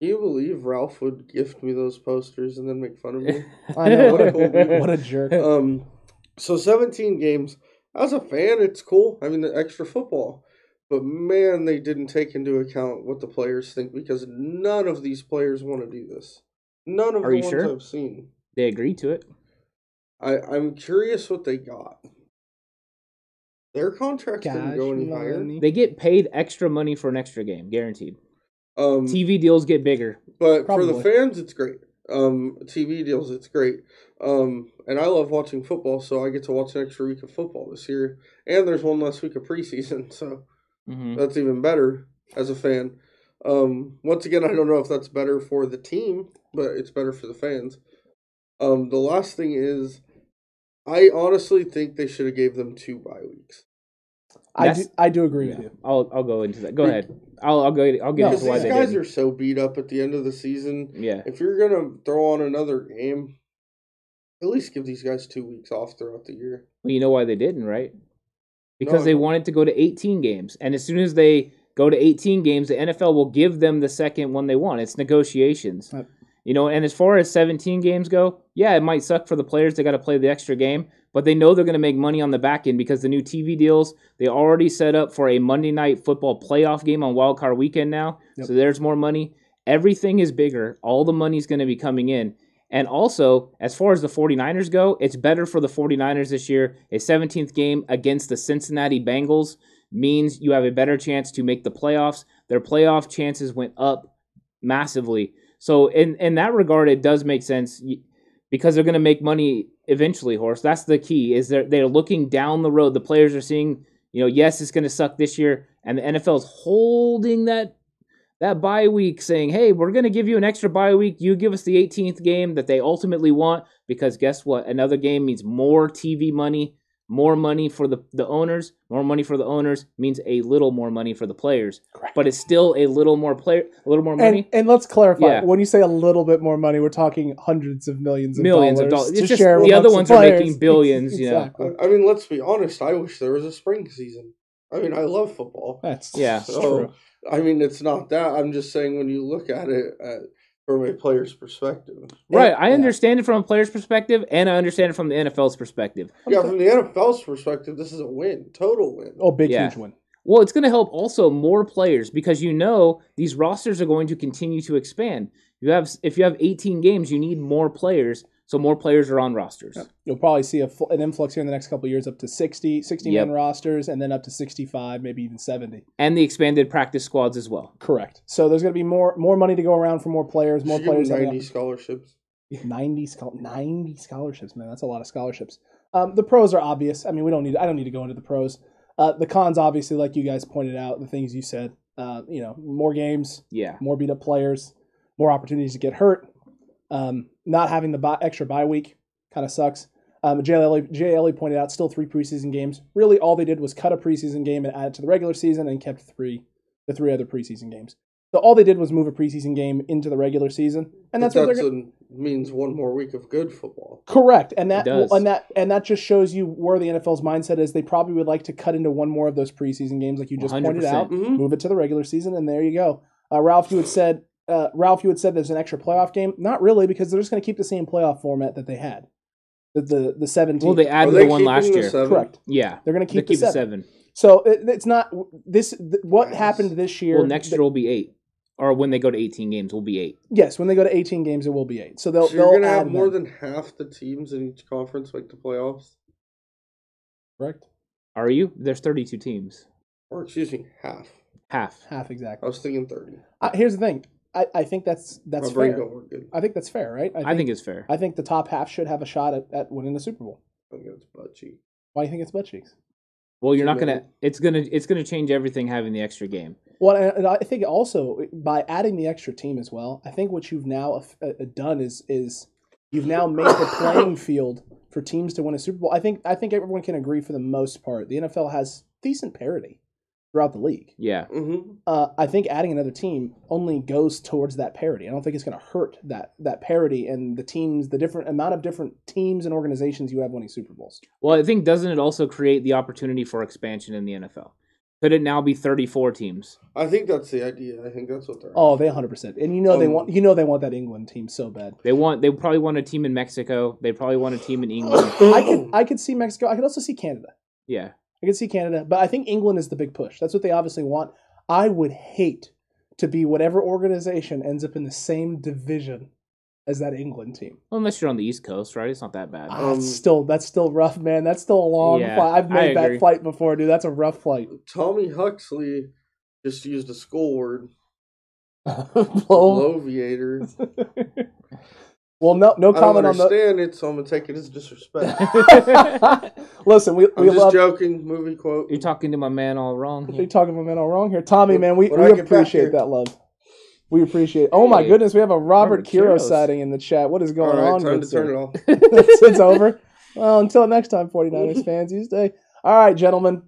Can you believe Ralph would gift me those posters and then make fun of me? I know what What a cool dude. what a jerk. um, so 17 games. As a fan, it's cool. I mean, the extra football. But man, they didn't take into account what the players think because none of these players want to do this. None of Are the you ones sure? I've seen. They agreed to it. I I'm curious what they got. Their contracts didn't go any higher. money. They get paid extra money for an extra game, guaranteed. Um, TV deals get bigger. but for the fans, it's great. Um, TV deals, it's great. Um, and I love watching football, so I get to watch an extra week of football this year. And there's one less week of preseason, so hmm that's even better as a fan. Um, once again, I don't know if that's better for the team, but it's better for the fans. Um, the last thing is, I honestly think they should have gave them two bye weeks. I do, I do agree Yeah. with you. I'll I'll go into that. Go ahead. I'll I'll go. I'll get No, into why these they guys didn't. are so beat up at the end of the season. Yeah. If you're gonna throw on another game, at least give these guys two weeks off throughout the year. Well, you know why they didn't, right? Because I they wanted to go to 18 games, and as soon as they go to 18 games, the NFL will give them the second one they want. It's negotiations. Right. You know, and as far as 17 games go, yeah, it might suck for the players. They got to play the extra game, but they know they're going to make money on the back end because the new TV deals, they already set up for a Monday night football playoff game on Wild Card weekend now. Yep. So there's more money. Everything is bigger. All the money's going to be coming in. And also, as far as the 49ers go, it's better for the 49ers this year. A 17th game against the Cincinnati Bengals means you have a better chance to make the playoffs. Their playoff chances went up massively. So in in that regard, it does make sense because they're going to make money eventually. Horst, that's the key. Is they're they're looking down the road. The players are seeing, you know, yes, it's going to suck this year, and the NFL is holding that that bye week, saying, hey, we're going to give you an extra bye week. You give us the 18th game that they ultimately want because guess what? Another game means more TV money. More money for the, the owners, more money for the owners means a little more money for the players. Correct. But it's still a little more player, a little more money. And, and let's clarify. Yeah. When you say a little bit more money, we're talking hundreds of millions of millions dollars of dollars. to just share the other ones the are making billions. You know, Exactly. I I mean, let's be honest. I wish there was a spring season. I mean, I love football. That's Yeah. So, true. I mean, it's not that. I'm just saying when you look at it at, from a player's perspective. right? I understand it from a player's perspective, and I understand it from the NFL's perspective. Yeah, from the NFL's perspective, this is a win, total win. Oh, big Yeah. huge win. Well, it's going to help also more players because you know these rosters are going to continue to expand. You have if you have 18 games, you need more players, so more players are on rosters. You'll probably see a, fl- an influx here in the next couple of years up to 60, 60 Yep. man rosters, and then up to 65, maybe even 70. And the expanded practice squads as well. Correct. So there's going to be more more money to go around for more players, more Should give them players. 90 scholarships. 90, schol- 90 scholarships, man. That's a lot of scholarships. Um, the pros are obvious. I mean, we don't need. I don't need to go into the pros. Uh, the cons, obviously, like you guys pointed out, the things you said. Uh, you know, more games, Yeah. more beat up players, more opportunities to get hurt. Um, not having the bi- extra bye week kind of sucks. Um, Jay Ellie, Jay Ellie pointed out still three preseason games. Really, all they did was cut a preseason game and add it to the regular season and kept three the three other preseason games. So all they did was move a preseason game into the regular season, and that's But what they're gonna, means one more week of good football. correct. And that It does. and that and that just shows you where the NFL's mindset is. They probably would like to cut into one more of those preseason games, like you just pointed 100%. out, Mhm. move it to the regular season, and there you go. Uh, Ralph, you had said uh, Ralph, you had said there's an extra playoff game. Not really, because they're just going to keep the same playoff format that they had. The the the seventeen. Well, they added they the one last the year. seven? correct. Yeah. They're going to keep, the keep the seven. seven. So it, it's not this. Th- what happened this year? Well, next th- year will be eight, or when they go to 18 games, will be eight. yes, when they go to 18 games, it will be eight. So they'll So you're going to have more them. than half the teams in each conference make the playoffs? correct Are you? There's 32 teams. Or, excuse me, half. Half. half exactly. I exactly. was thinking 30. Uh, here's the thing. I, I think that's that's fair. don't work good. I think that's fair, right? I think it's fair. I think the top half should have a shot at, at winning the Super Bowl. I think it's butt cheek. Why do you think it's butt cheeks? Well, you're not gonna. It's gonna. It's gonna change everything having the extra game. Well, and, and I think also by adding the extra team as well, I think what you've now uh, uh, done is is you've now made the playing field for teams to win a Super Bowl. I think I think everyone can agree for the most part the NFL has decent parity throughout the league. Yeah. Mm-hmm. Uh, I think adding another team only goes towards that parity. I don't think it's going to hurt that that parity and the teams, the different amount of different teams and organizations you have winning Super Bowls. Well, I think doesn't it also create the opportunity for expansion in the NFL? Could it now be 34 teams? I think that's the idea. I think that's what they're. Oh, they 100. percent And you know they Um, want you know they want that England team so bad. They want. They probably want a team in Mexico. They probably want a team in England. I could I could see Mexico. I could also see Canada. Yeah. I can see Canada, but I think England is the big push. That's what they obviously want. I would hate to be whatever organization ends up in the same division as that England team. Well, unless you're on the East Coast, right? It's not that bad. Ah, Um, it's still that's still rough, man. That's still a long Yeah, flight. I've made that agree. flight before, dude. That's a rough flight. Tommy Huxley just used a school word, Blow- bloviator. well, no, no I don't comment on the. I understand it, so I'm gonna take it as disrespect. Listen, we, I'm we just love. joking. Movie quote. You're talking to my man all wrong. You're talking to my man all wrong here, Tommy. When- Man, we, we I get back appreciate that love. We appreciate. It. Oh my Hey, goodness, we have a Robert, Robert Kiro sighting in the chat. What is going right, on? time to sir? turn it off. it's, it's over. Well, until next time, 49ers fans, you stay. All right, gentlemen.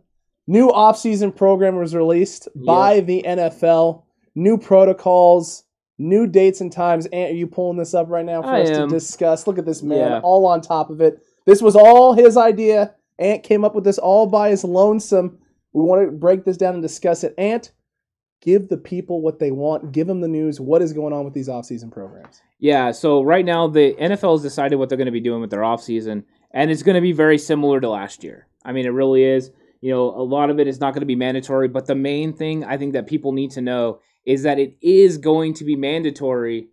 New offseason program was released by the NFL. New protocols, new dates and times. Ant, are you pulling this up right now for I us am. to discuss? Look at this man, Yeah. all on top of it. This was all his idea. Ant came up with this all by his lonesome. We want to break this down and discuss it. Ant, give the people what they want. Give them the news. What is going on with these offseason programs? Yeah, so right now the NFL has decided what they're going to be doing with their offseason, and it's going to be very similar to last year. I mean, it really is. You know, a lot of it is not going to be mandatory, but the main thing I think that people need to know is that it is going to be mandatory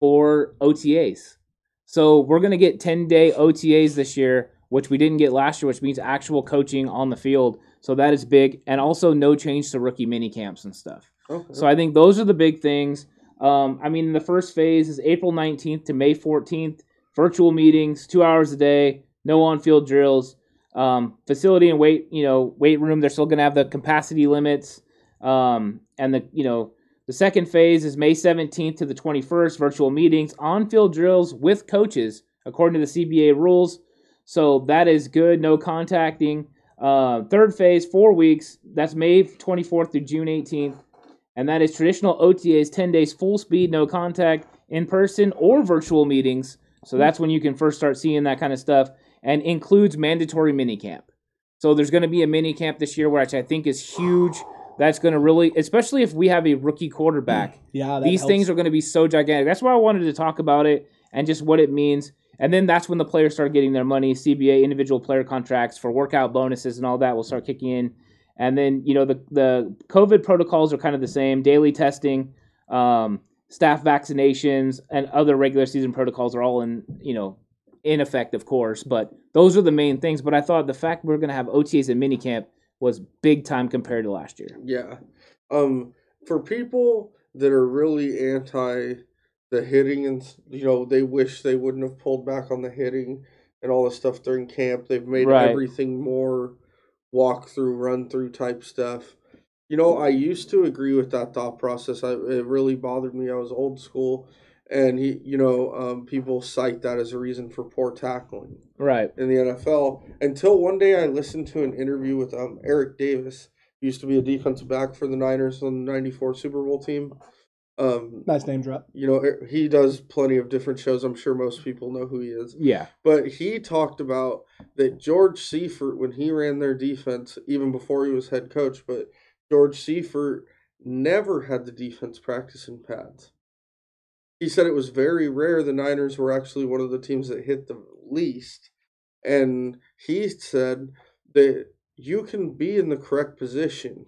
for OTAs. So we're going to get 10 day OTAs this year, which we didn't get last year, which means actual coaching on the field. So that is big. And also no change to rookie mini camps and stuff. Okay. So I think those are the big things. Um, I mean, the first phase is April 19th to May 14th. Virtual meetings, two hours a day, no on-field drills. Um, facility and weight, you know, weight room. They're still going to have the capacity limits. Um, and the, you know, the second phase is May 17th to the 21st. Virtual meetings, on-field drills with coaches according to the CBA rules. So that is good. No contacting. Uh, third phase, four weeks. That's May 24th through June 18th and that is traditional OTAs 10 days full speed, no contact, in person or virtual meetings. So that's when you can first start seeing that kind of stuff and includes mandatory minicamp. So there's going to be a minicamp this year, which I think is huge. That's going to really, especially if we have a rookie quarterback, Yeah, that these helps. things are going to be so gigantic. That's why I wanted to talk about it and just what it means. And then that's when the players start getting their money. CBA individual player contracts for workout bonuses and all that will start kicking in. And then you know the the COVID protocols are kind of the same: daily testing, um, staff vaccinations, and other regular season protocols are all in you know in effect, of course. But those are the main things. But I thought the fact we're going to have OTAs and minicamp was big time compared to last year. Yeah. Um, for people that are really anti the hitting and you know they wish they wouldn't have pulled back on the hitting and all the stuff during camp. They've made Right. everything more walk through, run through type stuff. You know, I used to agree with that thought process. I, it really bothered me. I was old school, and he, you know, um, people cite that as a reason for poor tackling Right. in the NFL until one day I listened to an interview with um, Eric Davis. He used to be a defensive back for the Niners on the 94 Super Bowl team. Um, Nice name drop. you know, er- he does plenty of different shows. I'm sure most people know who he is. Yeah. But he talked about that George Seifert, when he ran their defense, even before he was head coach, but George Seifert never had the defense practice in pads. He said it was very rare the Niners were actually one of the teams that hit the least. And he said that you can be in the correct position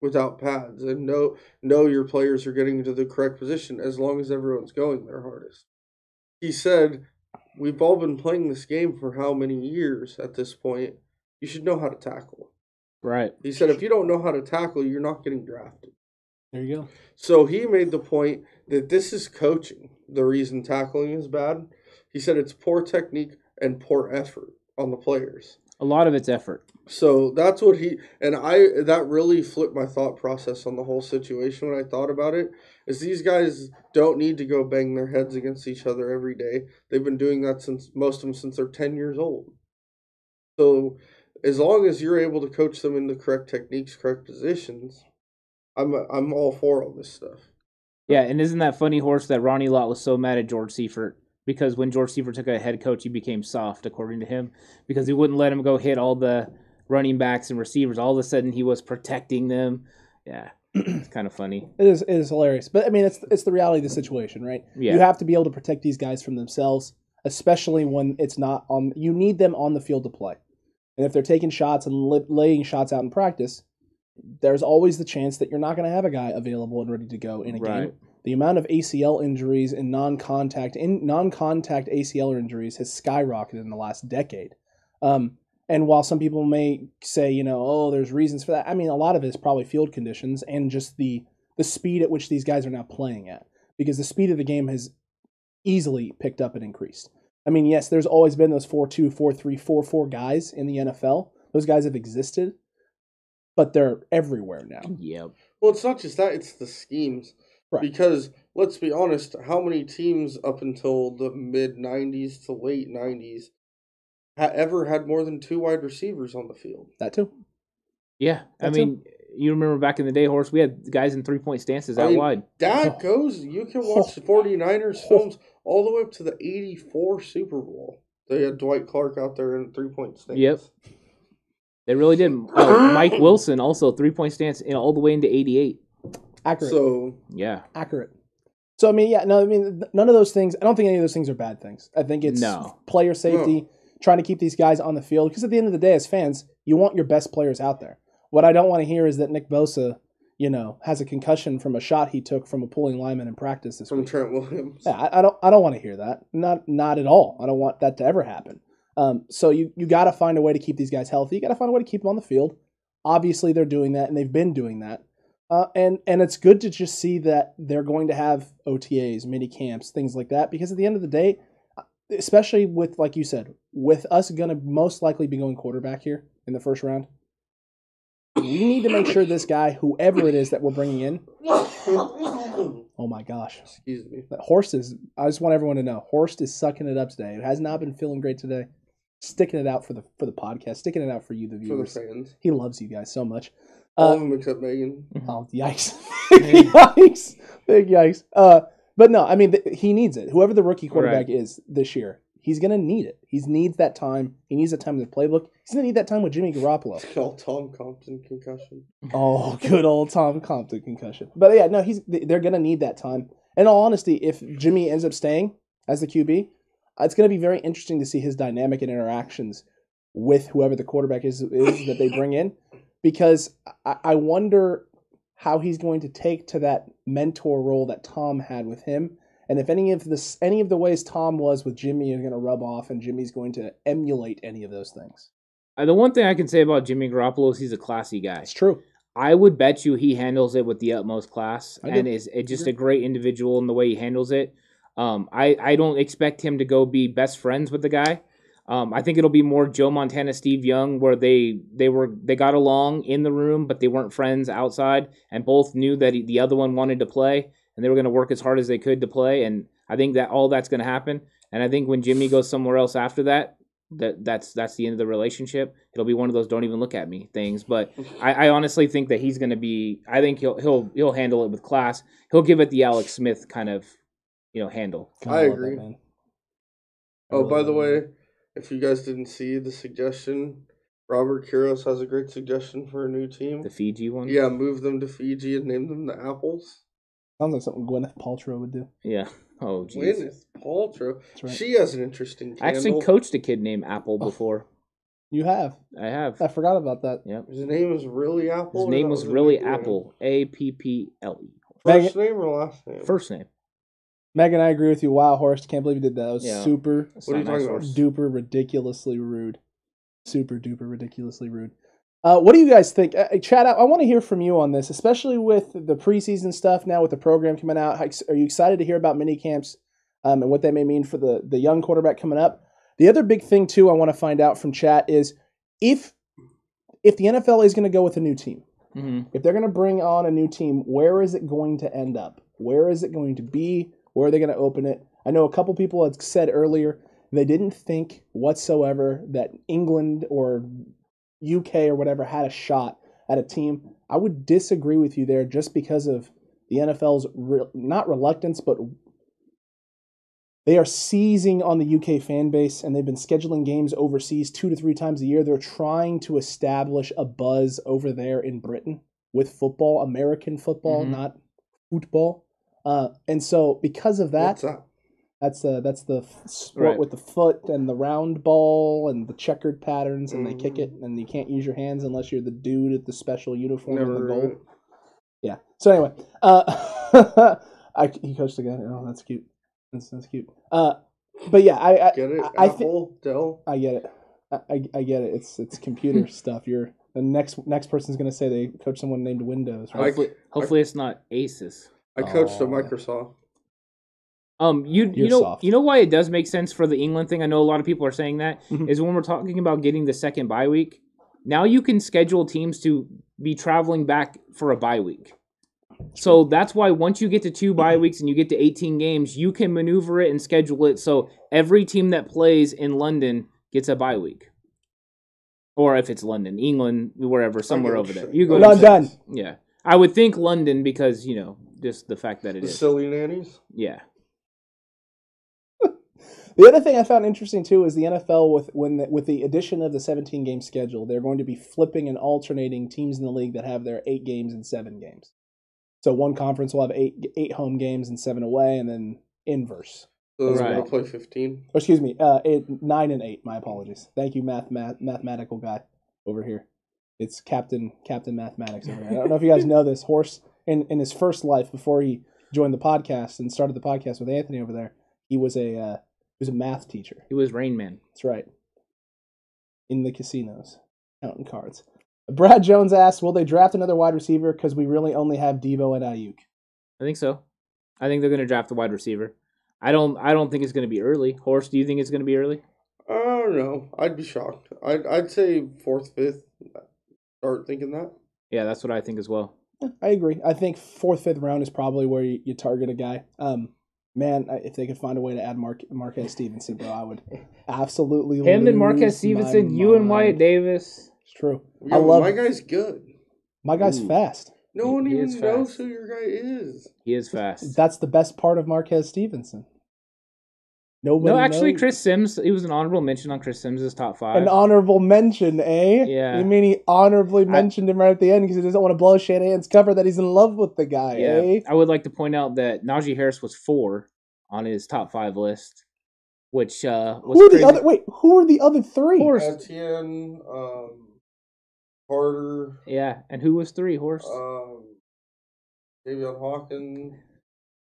without pads and know know your players are getting into the correct position as long as everyone's going their hardest. He said we've all been playing this game for how many years at this point? You should know how to tackle. Right. He said if you don't know how to tackle, you're not getting drafted. There you go. So he made the point that this is coaching. The reason tackling is bad. He said it's poor technique and poor effort on the players. A lot of it's effort. So that's what he and I that really flipped my thought process on the whole situation when I thought about it. Is these guys don't need to go bang their heads against each other every day. They've been doing that since most of them since they're 10 years old. So as long as you're able to coach them in the correct techniques, correct positions, I'm I'm all for all this stuff. Yeah, and isn't that funny, Horst, that Ronnie Lott was so mad at George Seifert because when George Seifert took a head coach, he became soft, according to him, because he wouldn't let him go hit all the running backs and receivers. All of a sudden, he was protecting them. Yeah, it's kind of funny. It is it is hilarious, but I mean it's it's the reality of the situation, right? Yeah. You have to be able to protect these guys from themselves, especially when it's not on. You need them on the field to play, and if they're taking shots and li- laying shots out in practice, there's always the chance that you're not going to have a guy available and ready to go in a game. The amount of ACL injuries and non-contact in non-contact ACL injuries has skyrocketed in the last decade. Um, and while some people may say, you know, oh, there's reasons for that, I mean, a lot of it is probably field conditions and just the the speed at which these guys are now playing at, because the speed of the game has easily picked up and increased. I mean, yes, there's always been those 4 2, 4 3, 4 4 guys in the NFL. Those guys have existed, but they're everywhere now. Yep. Well, it's not just that; it's the schemes. Right. Because let's be honest, how many teams up until the mid '90s to late '90s ha- ever had more than two wide receivers on the field? That too. Yeah. I That's mean, you remember back in the day, Horst, we had guys in three point stances I out mean, wide. That Oh. goes. You can watch the 49ers films all the way up to the '84 Super Bowl. They had Dwight Clark out there in three point stance. Yep. They really did. Uh, Mike Wilson also three point stance in all the way into eighty eight. Accurate. So Yeah. accurate. So I mean, yeah, no, I mean, none of those things. I don't think any of those things are bad things. I think it's No. player safety, trying to keep these guys on the field. Because at the end of the day, as fans, you want your best players out there. What I don't want to hear is that Nick Bosa, you know, has a concussion from a shot he took from a pulling lineman in practice this from week. Trent Williams. Yeah, I, I don't. I don't want to hear that. Not not at all. I don't want that to ever happen. Um, so you you got to find a way to keep these guys healthy. You got to find a way to keep them on the field. Obviously, they're doing that, and they've been doing that. Uh, and and it's good to just see that they're going to have OTAs, mini camps, things like that. Because at the end of the day, especially with like you said, with us going to most likely be going quarterback here in the first round, we need to make sure this guy, whoever it is that we're bringing in, oh my gosh, Excuse me. that Horst is. I just want everyone to know Horst is sucking it up today. It has not been feeling great today. Sticking it out for the for the podcast, sticking it out for you, the For the viewers. fans. He loves you guys so much. All Uh, of them except Megan. oh yikes! Yikes! Big yikes! Uh, but no, I mean th- he needs it. Whoever the rookie quarterback is this year, he's gonna need it. He needs that time. He needs that time in the playbook. He's gonna need that time with Jimmy Garoppolo. All Tom Compton concussion. Oh, good old Tom Compton concussion. But yeah, no, he's they're gonna need that time. In all honesty, if Jimmy ends up staying as the QB, it's gonna be very interesting to see his dynamic and interactions with whoever the quarterback is is that they bring in, because I, I wonder how he's going to take to that mentor role that Tom had with him. And if any of this, any of the ways Tom was with Jimmy is going to rub off, and Jimmy's going to emulate any of those things. Uh, the one thing I can say about Jimmy Garoppolo is he's a classy guy. It's true. I would bet you he handles it with the utmost class and is is just a great individual in the way he handles it. Um, I, I don't expect him to go be best friends with the guy. Um, I think it'll be more Joe Montana, Steve Young, where they they were they got along in the room, but they weren't friends outside, and both knew that he, the other one wanted to play, and they were going to work as hard as they could to play. And I think that all that's going to happen. And I think when Jimmy goes somewhere else after that, that that's that's the end of the relationship. It'll be one of those "don't even look at me" things. But I, I honestly think that he's going to be. I think he'll he'll he'll handle it with class. He'll give it the Alex Smith kind of, you know, handle. God, I love that agree. Oh, really by the way, if you guys didn't see the suggestion, Robert Kuros has a great suggestion for a new team. The Fiji one. Yeah, move them to Fiji and name them the Apples. Sounds like something Gwyneth Paltrow would do. Yeah. Oh, jeez. Gwyneth Paltrow. That's right. She has an interesting team. I actually coached a kid named Apple Oh. before. You have. I have. I forgot about that. Yep. His name was really Apple. His name that was really? Apple. A P P L E. First name or last name? First name. Megan, I agree with you. Wow, Horst, can't believe you did that. That was Yeah. super What are you talking horse. duper ridiculously rude. Super duper ridiculously rude. Uh, what do you guys think? Uh, Chad, I, I want to hear from you on this, especially with the preseason stuff now with the program coming out. How ex- Are you excited to hear about mini camps um, and what they may mean for the, the young quarterback coming up? The other big thing, too, I want to find out from chat is if if the NFL is going to go with a new team, hmm if they're going to bring on a new team, where is it going to end up? Where is it going to be? Where are they going to open it? I know a couple people had said earlier they didn't think whatsoever that England or UK or whatever had a shot at a team. I would disagree with you there just because of the NFL's re- not reluctance, but they are seizing on the UK fan base and they've been scheduling games overseas two to three times a year. They're trying to establish a buzz over there in Britain with football, American football, Mhm. not football. Uh, and so because of that, that's the that's the sport Right. with the foot and the round ball and the checkered patterns, and they kick it, Mhm. and you can't use your hands unless you're the dude at the special uniform and Never the heard goal. Yeah. So anyway, uh, I he coached again. Oh, that's cute. That's that's cute. Uh, but yeah, I I, Get it? I, I, thi- Apple, Dell. I get it. I, I, I get it. It's it's computer stuff. You're the next next person's gonna say they coach someone named Windows. Right? I- Hopefully, hopefully it's not Aces. I coached Oh. at Microsoft. Um, you you You're know soft. you know why it does make sense for the England thing. I know a lot of people are saying that is Mhm. when we're talking about getting the second bye week. Now you can schedule teams to be traveling back for a bye week. So that's why once you get to two bye weeks and you get to 18 games, you can maneuver it and schedule it so every team that plays in London gets a bye week. Or if it's London, England, wherever, somewhere over there. You go. London. Yeah, I would think London because you know just the fact that it The is. silly nannies. Yeah. The other thing I found interesting too is the NFL with when the, with the addition of the 17 game schedule, they're going to be flipping and alternating teams in the league that have their eight games and seven games. So one conference will have eight eight home games and seven away, and then inverse. So Right. gonna play fifteen. Or excuse me, uh, eight, nine and eight. My apologies. Thank you, math, math mathematical guy over here. It's Captain Captain Mathematics over here. I don't know if you guys know this. Horse in in his first life before he joined the podcast and started the podcast with Anthony over there, he was a uh, he was a math teacher. He was Rain Man. That's right. In the casinos, counting cards. Brad Jones asked, "Will they draft another wide receiver? Because we really only have Deebo and Aiyuk." I think so. I think they're going to draft a wide receiver. I don't. I don't think it's going to be early. Horst, do you think it's going to be early? I don't know. I'd be shocked. I'd I'd say fourth, fifth. Start thinking that. Yeah, that's what I think as well. I agree. I think fourth, fifth round is probably where you, you target a guy. Um, man, I- if they could find a way to add Mark Marquez Stevenson, bro, I would absolutely. Him and Marquez Stevenson, you and Wyatt. Davis. It's true. Yeah, I love my guy's good. my guy's Ooh. fast. No He- one he even knows fast. who your guy is. He is fast. That's the best part of Marquez Stevenson. Nobody. no, actually, knows. Chris Sims. He was an honorable mention on Chris Sims' top five. An honorable mention, eh? Yeah. You mean he honorably mentioned him right at the end because he doesn't want to blow Shanahan's cover that he's in love with the guy, yeah, eh? I would like to point out that Najee Harris was four on his top five list, which uh, was Who are crazy. the other? Wait, who are the other three? Horst. Etienne, um, Carter, Yeah, and who was three? Horst. um, Javian Hawkins.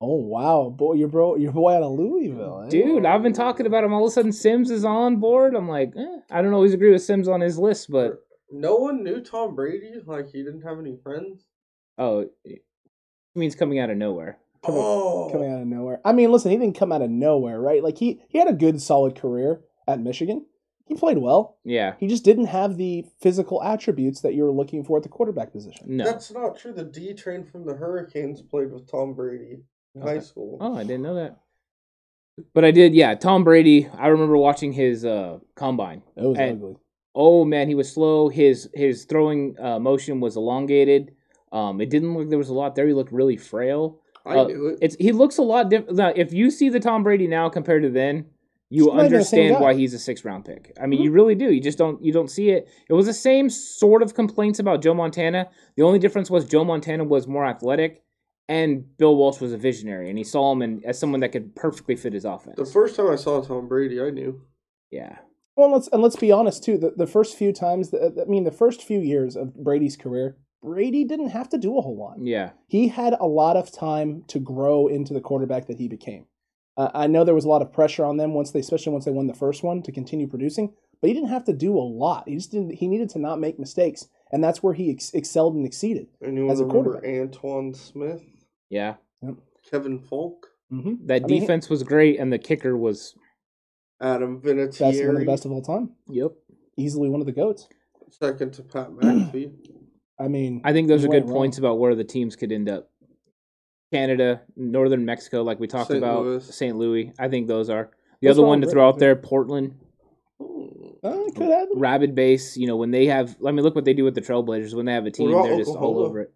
Oh wow, boy, your bro, your boy out of Louisville, eh? Dude, I've been talking about him. All of a sudden, Sims is on board. I'm like, eh, I don't always agree with Sims on his list, but No one knew Tom Brady. Like he didn't have any friends. oh, it means coming out of nowhere. Coming- oh, coming out of nowhere. I mean, listen, he didn't come out of nowhere, right? Like he he had a good, solid career at Michigan. He played well. Yeah, He just didn't have the physical attributes that you're looking for at the quarterback position. no. That's not true. The D train from the Hurricanes played with Tom Brady in high school. Oh, I didn't know that. But I did. Yeah, Tom Brady. I remember watching his uh, combine. It was And- ugly. Oh man, he was slow. His his throwing uh, motion was elongated. Um, it didn't look there was a lot there. He looked really frail. I uh, knew it. It's he looks a lot different. Now, If you see the Tom Brady now compared to then, you It's not even the same understand. Mm-hmm. why he's a six round pick. I mean, you really do. You just don't you don't see it. It was the same sort of complaints about Joe Montana. The only difference was Joe Montana was more athletic, and Bill Walsh was a visionary, and he saw him in, as someone that could perfectly fit his offense. The first time I saw Tom Brady, I knew. yeah, Well, let's and let's be honest too. The, the first few times, that, I mean, the first few years of Brady's career, Brady didn't have to do a whole lot. yeah, He had a lot of time to grow into the quarterback that he became. Uh, I know there was a lot of pressure on them once they, especially once they won the first one, to continue producing. But he didn't have to do a lot. He just didn't. He needed to not make mistakes, and that's where he ex- excelled and exceeded. Anyone As a remember quarterback. Antowain Smith, yeah. Kevin Faulk, Mm-hmm. That I mean, defense was great, and the kicker was Adam That's one of the Vinatieri, best of all time. yep. Easily one of the goats. second to Pat McAfee. I mean, I think those are good went wrong. points about where the teams could end up. Canada, northern Mexico, like we talked St. about, Louis. St. Louis. I think those are the Those other one to throw out there. Portland, Ooh. uh, could have. rabid base. You know when they have. I mean, look what they do with the Trailblazers when they have a team. They're just all over it.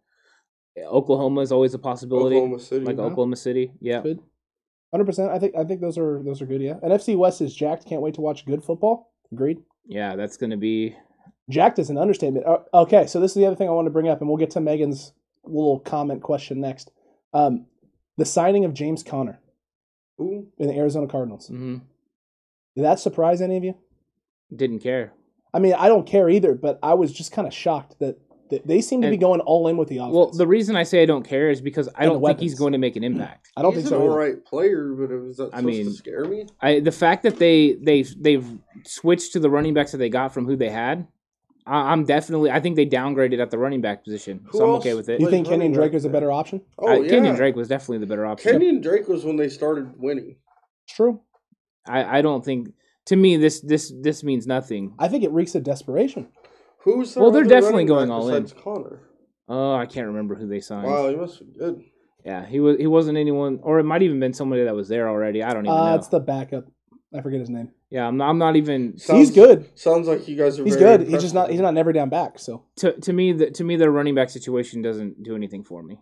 Yeah, Oklahoma is always a possibility, Oklahoma City. like huh? Oklahoma City. Yeah, Hundred percent. I think. I think those are those are good. Yeah. AFC West is jacked. Can't wait to watch good football. Agreed. yeah, that's gonna be. Jacked is an understatement. Uh, okay, so this is the other thing I want to bring up, and we'll get to Megan's little comment question next. Um, the signing of James Conner Ooh. in the Arizona Cardinals. mhm. Did that surprise any of you? Didn't care. I mean, I don't care either, but I was just kind of shocked that They, they seem to be going all in with the offense. Well, the reason I say I don't care is because I And don't think he's going to make an impact. I don't He's think an so. all either. right player, but is that I mean- to scare me? I the fact that they they they've switched to the running backs that they got from who they had. I, I'm definitely. I think they downgraded at the running back position, Who so I'm okay with it. You think Kenyon Drake back is a better option? Oh Uh, yeah, Kenyon Drake was definitely the better option. Kenyon Drake was when they started winning. True. I, I don't think. To me, this this this means nothing. I think it reeks of desperation. Who's the Well, they're definitely going back all in. besides Conner? Oh, I can't remember who they signed. Wow, he must be good. Yeah, he was. He wasn't anyone, or it might even been somebody that was there already. I don't even Uh, know. it's the backup. I forget his name. yeah, I'm not, I'm not even. Sounds- he's good. Sounds like you guys are. He's very good. He's just not. He's not never down back. So To to me, the, to me, their running back situation doesn't do anything for me.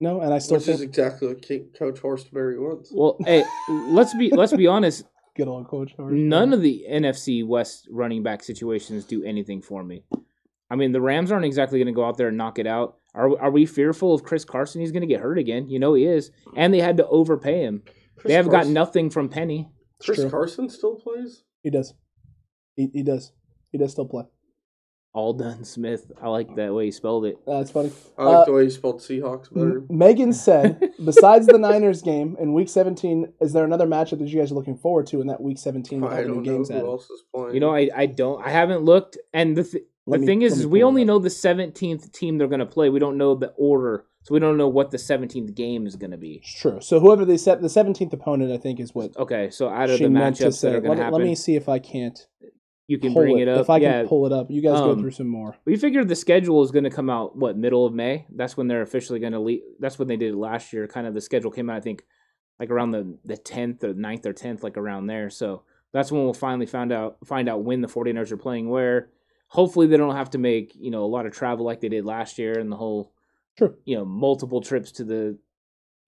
no, and I still Which think is exactly what King, Coach Horstberry wants. Well, hey, let's be let's be honest. Good old coach. None of the NFC West running back situations do anything for me. I mean, the Rams aren't exactly going to go out there and knock it out. Are are we fearful of Chris Carson? He's going to get hurt again. You know he is, and they had to overpay him. Chris they have got nothing from Penny. Chris True. Carson still plays. He does. He, he does. He does still play. Aldon Smith. I like that way he spelled it. Uh, it's funny. I like Uh, the way you spelled Seahawks better. Megan said, besides the Niners game in Week 17, is there another matchup that you guys are looking forward to in that Week 17 with all I the new don't know games who added? else is playing. You know, I, I don't. I haven't looked, and the th- Let the me- thing is, let me is we pull it only up. know the seventeenth team they're going to play. We don't know the order, so we don't know what the seventeenth game is going to be. It's true. So whoever they set, the 17th opponent, I think, is what Okay, so out of she the meant to matchups say. that are Let, going to me- happen, let me see if I can't you can pull bring it. it up. If I yeah, can pull it up, you guys go Um, through some more. we figured the schedule is going to come out what middle of May. That's when they're officially going to leave. That's when they did it last year. Kind of the schedule came out, I think, like around the the tenth or 9th or tenth, like around there. So that's when we'll finally find out find out when the 49ers are playing where. Hopefully they don't have to make you know a lot of travel like they did last year and the whole True. you know multiple trips to the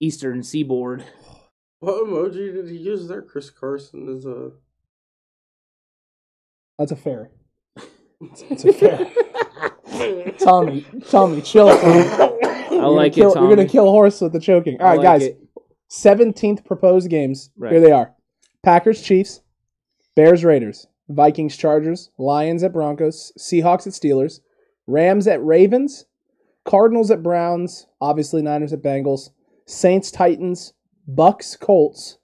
eastern seaboard. What emoji did he use there? Chris Carson is a. That's a fair. It's a fairy. Tommy, Tommy, chill. I like it, kill, You're gonna Tommy. kill horse with the choking. All I right, like guys. it. 17th proposed games. Right. Here they are Packers, Chiefs, Bears, Raiders, Vikings, Chargers, Lions at Broncos, Seahawks at Steelers, Rams at Ravens, Cardinals at Browns, obviously Niners at Bengals, Saints, Titans, Bucks, Colts,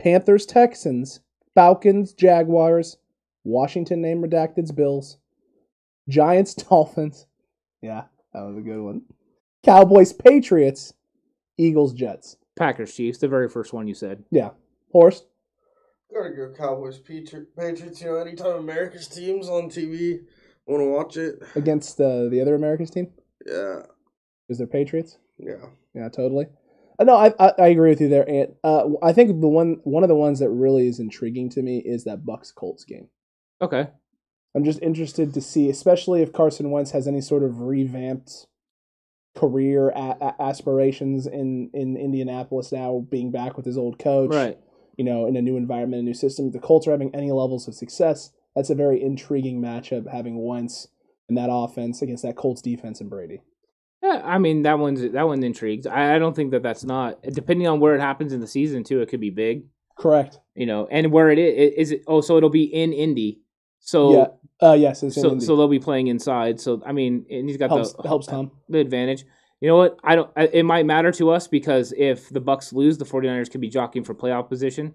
Panthers, Texans, Falcons, Jaguars, Washington name redacted's Bills, Giants, Dolphins. Yeah, that was a good one. Cowboys, Patriots, Eagles, Jets. Packers Chiefs, the very first one you said. Yeah. Horse. Gotta go Cowboys, Patri- Patriots. You know, anytime America's team's on TV, want to watch it. against uh, the other Americans team? Yeah, Is there Patriots? yeah. Yeah, totally. Uh, no, I, I I agree with you there, Ant. Uh, I think the one one of the ones that really is intriguing to me is that Bucks Colts game. Okay. I'm just interested to see, especially if Carson Wentz has any sort of revamped career a- a- aspirations in in Indianapolis now, being back with his old coach, Right. You know, in a new environment, a new system. If the Colts are having any levels of success, that's a very intriguing matchup. Having Wentz and that offense against that Colts defense and Brady. Yeah, I mean that one's that one intrigues. I, I don't think that that's not depending on where it happens in the season too. It could be big, Correct. you know, and where it is is it. Oh, so it'll be in Indy. So yeah. Uh, yes. In so so they'll be playing inside. So I mean, and he's got helps the helps Tom. the advantage. You know what? I don't. It might matter to us because if the Bucks lose, the 49ers could be jockeying for playoff position.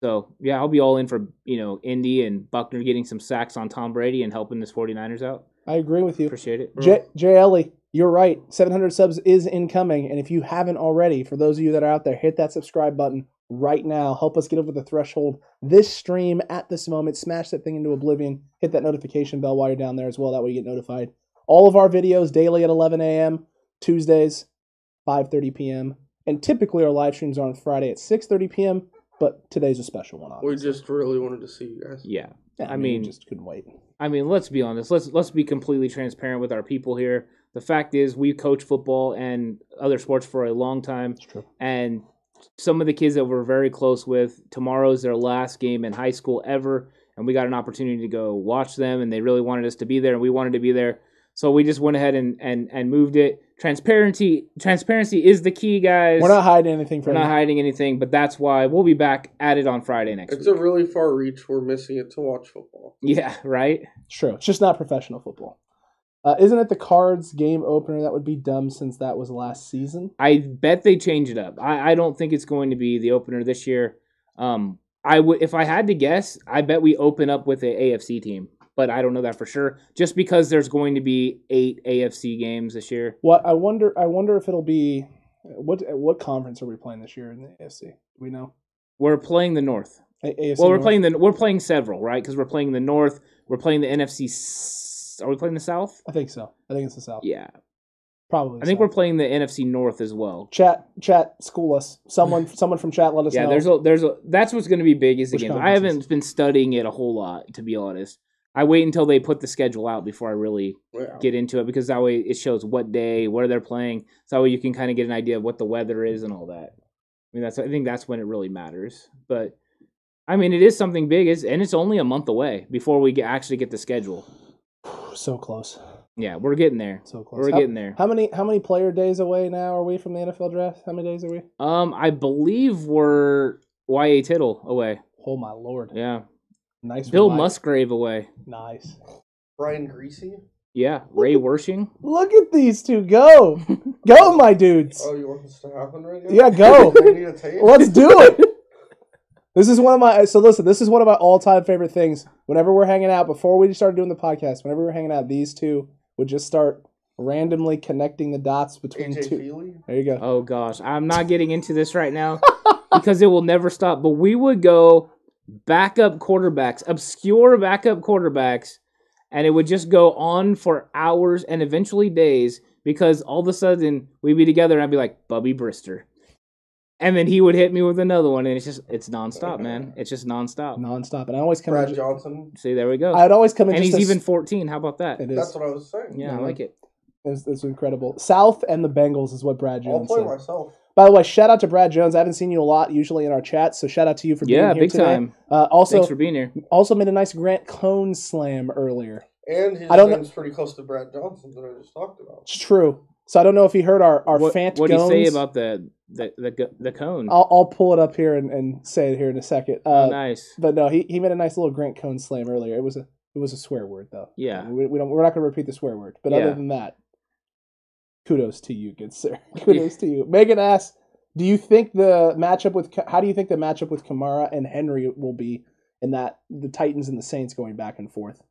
So yeah, I'll be all in for you know Indy and Buckner getting some sacks on Tom Brady and helping this 49ers out. I agree with you. Appreciate it. J, J. Ellie, you're right. 700 subs is incoming, and if you haven't already, for those of you that are out there, hit that subscribe button right now. Help us get over the threshold. This stream at this moment, smash that thing into oblivion. Hit that notification bell while you're down there as well. That way you get notified. All of our videos daily at 11 a.m. Tuesdays, 5:30 p.m. And typically our live streams are on Friday at 6:30 p.m. But today's a special one. Obviously. We just really wanted to see you guys. Yeah. Yeah, I we mean- just couldn't wait. I mean, let's be honest. Let's let's be completely transparent with our people here. The fact is, we coach football and other sports for a long time, It's true. and some of the kids that we're very close with, tomorrow's their last game in high school ever, and we got an opportunity to go watch them, and they really wanted us to be there, and we wanted to be there, so we just went ahead and and and moved it. Transparency, transparency is the key, guys. We're not hiding anything We're not you. hiding anything, but that's why we'll be back at it on Friday next week. It's week. a really far reach. We're missing it to watch football. yeah, right. It's true. It's just not professional football. Uh, isn't it the Cards game opener that would be dumb since that was last season? I bet they change it up. I, I don't think it's going to be the opener this year. Um, I would if I had to guess, I bet we open up with a AFC team, but I don't know that for sure. Just because there's going to be eight AFC games this year. What I wonder, I wonder if it'll be what what conference are we playing this year in the AFC? Do we know? We're playing the North. A- AFC Well, we're North? playing the we're playing several, right? Because we're playing the North. We're playing the NFC. Are we playing the South? I think so. I think it's the South. Yeah, probably. I think South. we're playing the NFC North as well. Chat, chat, school us. Someone, someone from chat, let us Yeah, know. there's a there's a that's what's going to be big is the Which games. I haven't been studying it a whole lot to be honest. I wait until they put the schedule out before I really get into it because that way it shows what day, where they're playing. So that way you can kind of get an idea of what the weather is and all that. I mean, that's I think that's when it really matters. But I mean, it is something big, is and it's only a month away before we get, actually get the schedule. So close, Yeah, we're getting there. so close. We're how, getting there. How many, how many player days away now are we from the NFL draft? How many days are we? Um, I believe we're YA Tittle away. Oh my lord! Yeah, Nice. Bill reminder. Musgrave away. Nice. Brian Griese. Yeah, Ray Wersching. Look at these two go, go, my dudes. Oh, you want this to happen right now? Yeah, go. They need a tape? Let's do it. This is one of my so listen. This is one of my all-time favorite things. Whenever we're hanging out, before we started doing the podcast, whenever we're hanging out, these two would just start randomly connecting the dots between AJ two. Feeley. There you go. Oh gosh, I'm not getting into this right now because it will never stop. But we would go backup quarterbacks, obscure backup quarterbacks, and it would just go on for hours and eventually days because all of a sudden we'd be together and I'd be like Bubby Brister. And then he would hit me with another one, and it's just it's nonstop, man. It's just nonstop. nonstop, and I always come. Brad in, Johnson. See, there we go. I'd always come in. and just he's as- even 14. How about that? It is. That's what I was saying. Yeah, I Mhm. like it. It's, it's incredible. South and the Bengals is what Brad I'll Jones play said. myself. By the way, shout out to Brad Jones. I haven't seen you a lot usually in our chat, so shout out to you for being Yeah, here big today. time. Uh, also, Thanks for being here. also made a nice Grant Cone slam earlier. And his I don't know- name's pretty close to Brad Johnson that I just talked about. It's true. So I don't know if he heard our our What, Fant what do you say about the the the, the cone? I'll I'll pull it up here and, and say it here in a second. Uh, oh, nice. But no, he, he made a nice little Grant Cone slam earlier. It was a it was a swear word though. Yeah. we, we don't we're not going to repeat the swear word. But Yeah. other than that, kudos to you, good sir. Kudos to you. Megan asks, do you think the matchup with how do you think the matchup with Kamara and Henry will be in that the Titans and the Saints going back and forth?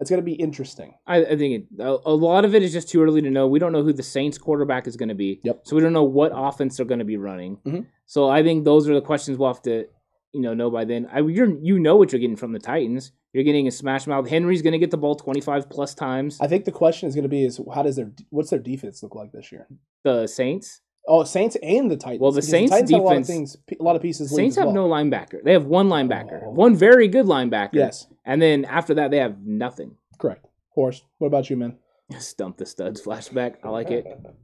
It's going to be interesting. I, I think it, a, a lot of it is just too early to know. We don't know who the Saints quarterback is going to be. Yep. So we don't know what offense they're going to be running. Mhm. So I think those are the questions we'll have to, you know, know by then. I, you're you know what you're getting from the Titans. You're getting a smash mouth. Henry's going to get the ball 25 plus times. I think the question is going to be is how does their what's their defense look like this year? The Saints. Oh, Saints and the Titans. Well, the because Saints Titans have a lot of defense- things, a lot of pieces. Saints have well. no linebacker. They have one linebacker, Oh. one very good linebacker. Yes, And then after that, they have nothing. correct. Horse. What about you, man? Stump the studs flashback. I like it.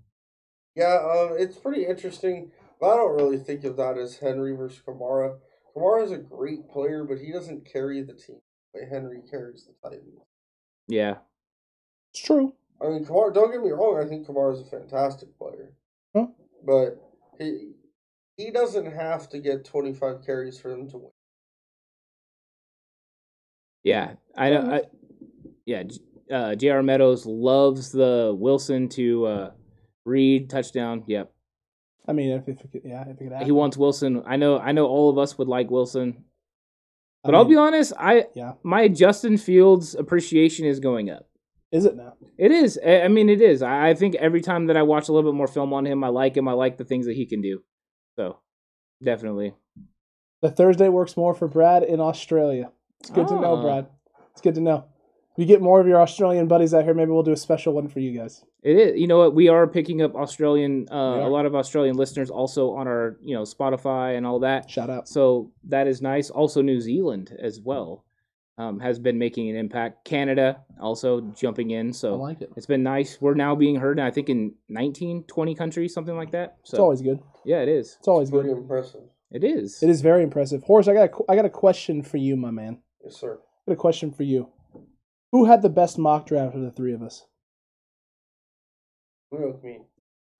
Yeah, um, it's pretty interesting. But I don't really think of that as Henry versus Kamara. Kamara is a great player, but he doesn't carry the team the way Henry carries the Titans. Yeah. It's true. I mean, Kamara. Don't get me wrong. I think Kamara is a fantastic player, Huh? But he he doesn't have to get twenty five carries for them to win. Yeah, I know. I, yeah, J- uh, J.R. Meadows loves the Wilson to uh, Reed touchdown. Yep, I mean, if, if it could, yeah, if it could happen. he wants Wilson. I know. I know. All of us would like Wilson, I but I'll mean, be honest. I Yeah. my Justin Fields appreciation is going up. Is it now? It is. I mean, it is. I think every time that I watch a little bit more film on him, I like him. I like the things that he can do. So, definitely. The Thursday works more for Brad in Australia. It's good to know, Ah. Brad. It's good to know. If you get more of your Australian buddies out here, maybe we'll do a special one for you guys. It is. You know what? We are picking up Australian, uh, a lot of Australian listeners also on our, you know, Spotify and all that. Shout out. So that is nice. Also, New Zealand as well um, has been making an impact. Canada also jumping in. So I So like it. it's been nice. We're now being heard, I think, in 19, 20 countries, something like that. So It's always good. yeah, it is. It's always Pretty good. impressive. It is. It is very impressive. Horace, I got a, I got a question for you, my man. Yes, sir. I got a question for you. Who had the best mock draft of the three of us? Agree with me.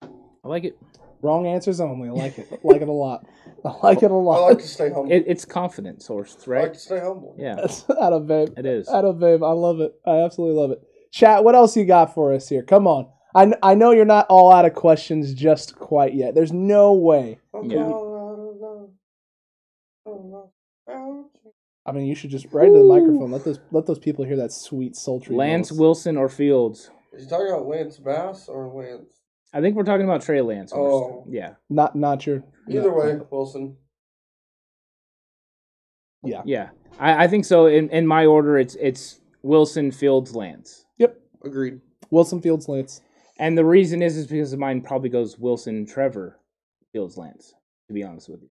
I like it. Wrong answers only. I like it. I like it a lot. I like it a lot. I like to stay humble. it it's confidence, horse, I like to stay humble. Yeah, That's out of babe. it is. Out of babe. I love it. I absolutely love it. Chat, what else you got for us here? Come on. I, I know you're not all out of questions just quite yet. There's no way. Yeah. I mean, you should just right into the microphone. Let those let those people hear that sweet sultry. Lance notes. Wilson or Fields? Is he talking about Lance Bass or Lance? I think we're talking about Trey Lance. first. Oh. Yeah. Not not your. Either no. way, Wilson. Yeah. Yeah. I, I think so. In, in my order, it's it's Wilson, Fields, Lance. Yep. Agreed. Wilson Fields Lance. And the reason is is because mine probably goes Wilson, Trevor, Fields, Lance. To be honest with you.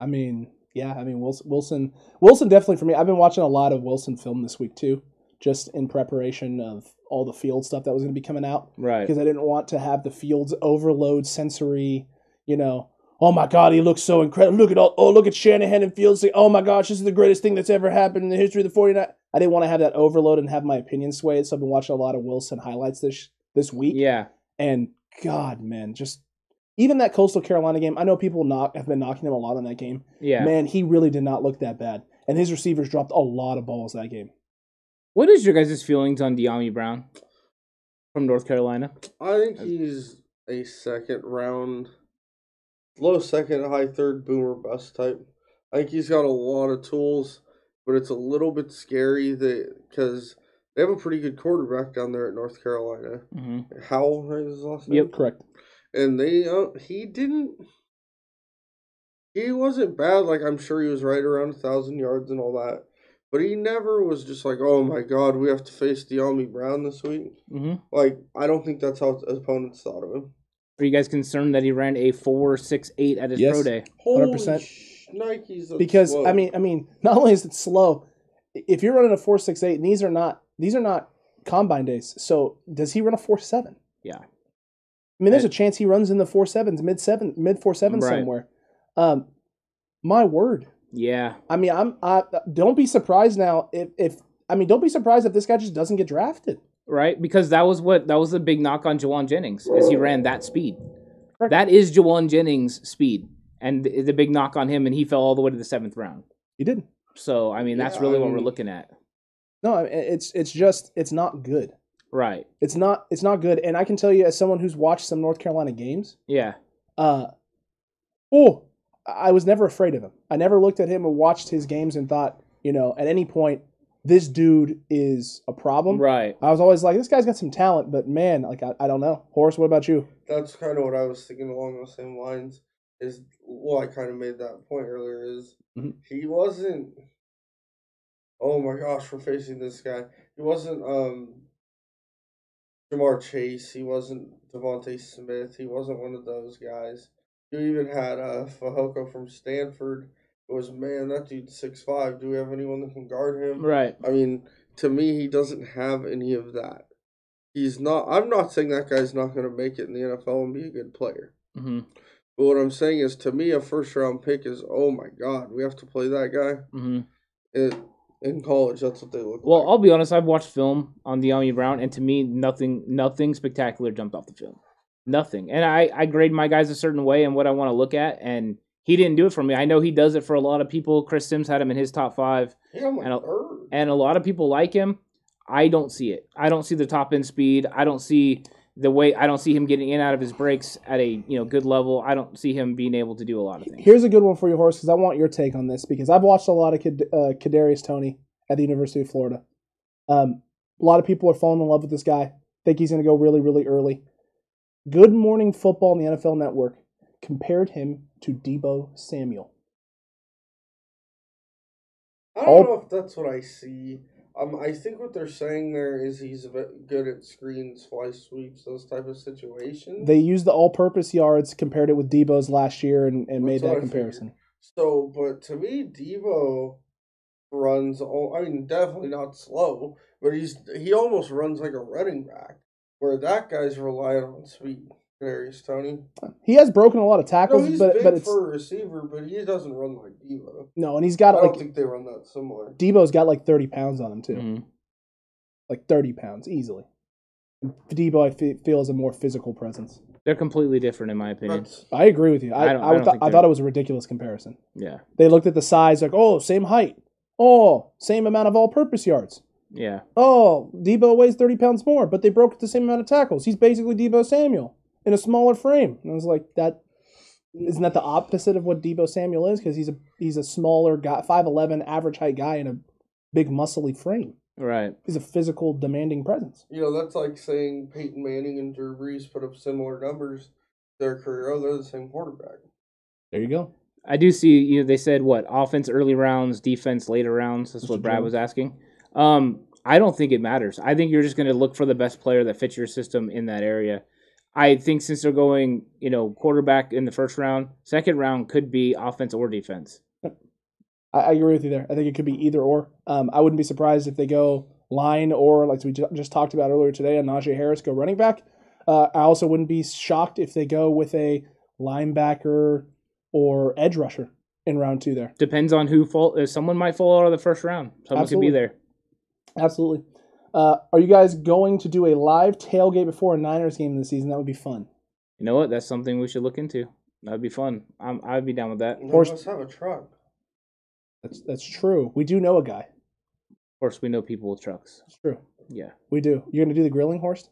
I mean, yeah. I mean Wilson Wilson Wilson definitely for me. I've been watching a lot of Wilson film this week too, just in preparation of all the field stuff that was going to be coming out. Right. because I didn't want to have the fields overload sensory, you know. Oh my God, he looks so incredible. Look at all. Oh, look at Shanahan and Fields. Say, oh my gosh, this is the greatest thing that's ever happened in the history of the 49. I didn't want to have that overload and have my opinion swayed. So I've been watching a lot of Wilson highlights this this week. Yeah. And God, man, just even that Coastal Carolina game. I know people knock have been knocking him a lot on that game. Yeah. Man, he really did not look that bad. And his receivers dropped a lot of balls that game. What is your guys' feelings on Dyami Brown from North Carolina? I think he's a second round, low second, high third boomer bust type. I think he's got a lot of tools, but it's a little bit scary that because they have a pretty good quarterback down there at North Carolina. Mm-hmm. Howell right, is his last name. Yep. Correct. and they uh, he didn't. He wasn't bad. Like I'm sure he was right around a thousand yards and all that. But he never was just like, oh my god, we have to face Dyami Brown this week. Mm-hmm. Like, I don't think that's how opponents thought of him. Are you guys concerned that he ran a four six eight at his Yes. pro day? Holy 100%. sh- Nikes. because slow. I mean, I mean, not only is it slow, if you're running a four six eight, and these are not these are not combine days. So does he run a four seven? Yeah. I mean, there's a chance he runs in the four sevens, mid seven, mid four sevens Right. somewhere. Um, my word. Yeah. I mean, I'm. I don't be surprised now if if I mean, don't be surprised if this guy just doesn't get drafted. Right? Because that was what that was the big knock on Jauan Jennings is he ran that speed. Correct. That is Jauan Jennings' speed. And the, the big knock on him and he fell all the way to the seventh round. He didn't. So I mean that's Yeah, really I what we're looking at. No, it's it's just it's not good. Right. It's not it's not good. And I can tell you, as someone who's watched some North Carolina games, Yeah. uh, oh, I was never afraid of him. I never looked at him and watched his games and thought, you know, at any point, this dude is a problem. Right. I was always like, this guy's got some talent, but man, like, I, I don't know. Horace, what about you? that's kind of what I was thinking along those same lines. Is well, I kind of made that point earlier. Is Mhm. he wasn't? Oh my gosh, we're facing this guy. He wasn't um Ja'Marr Chase. He wasn't DeVonta Smith. He wasn't one of those guys. You even had uh Fehoko from Stanford. It was man, that dude's six five. Do we have anyone that can guard him? Right. I mean, to me, he doesn't have any of that. He's not. I'm not saying that guy's not going to make it in the NFL and be a good player. hmm But what I'm saying is, to me, a first round pick is, oh my god, we have to play that guy hmm in, in college. That's what they look Well, like. I'll be honest. I've watched film on the Dyami Brown, and to me, nothing, nothing spectacular jumped off the film. Nothing. And I, I grade my guys a certain way and what I want to look at, and he didn't do it for me. I know he does it for a lot of people. Chris Simms had him in his top five, yeah, and a- and a lot of people like him. I don't see it. I don't see the top end speed. I don't see the way. I don't see him getting in out of his breaks at a you know good level. I don't see him being able to do a lot of things. Here's a good one for you, Horace, because I want your take on this because I've watched a lot of Kad- uh, Kadarius Toney at the University of Florida. Um, a lot of people are falling in love with this guy. Think he's going to go really, really early. Good Morning Football on the NFL Network compared him to Deebo Samuel. I don't all- know if that's what I see. Um, I think what they're saying there is he's good at screens, fly sweeps, those type of situations. They used the all-purpose yards, compared it with Deebo's last year, and, and made that comparison. So, but to me, Deebo runs. all. I mean, definitely not slow, but he's he almost runs like a running back. Where that guy's relying on speed. Darius Toney. He has broken a lot of No, tackles, he's but big but it's for a receiver, but he doesn't run like Deebo. no, and he's I got I don't like think they run that similar. Deebo's got like thirty pounds on him too, Mhm. like thirty pounds easily. Deebo, I fe- feel, is a more physical presence. They're completely different in my opinion. That's, I agree with you. I I I, don't- I don't thought- I thought it was a ridiculous comparison. Yeah. They looked at the size, like, oh, same height, oh, same amount of all-purpose yards. Yeah. Oh, Deebo weighs 30 pounds more, but they broke the same amount of tackles. He's basically Deebo Samuel in a smaller frame. And I was like, that isn't that the opposite of what Deebo Samuel is? Because he's a he's a smaller guy, 5'11, average height guy in a big muscly frame. Right. He's a physical, demanding presence. You know, that's like saying Peyton Manning and Drew Brees put up similar numbers their career. Oh, they're the same quarterback. There you go. I do see. You know, they said what offense early rounds, defense later rounds. That's Mr. what Brad Jones. was asking. Um, I don't think it matters. I think you're just going to look for the best player that fits your system in that area. I think since they're going, you know, quarterback in the first round, second round could be offense or defense. I, agree with you there. I think it could be either or. Um, I wouldn't be surprised if they go line or, like we just talked about earlier today, on Najee Harris go running back. Uh, I also wouldn't be shocked if they go with a linebacker or edge rusher in round two there. Depends on who fall. Uh, someone might fall out of the first round. Someone Absolutely. could be there. Absolutely. Uh, are you guys going to do a live tailgate before a Niners game this season? That would be fun. You know what? That's something we should look into. That'd be fun. I'm, I'd be down with that. Of course- of us have a truck. That's that's true. We do know a guy. Of course, we know people with trucks. It's true. Yeah. We do. You're gonna do the grilling horse?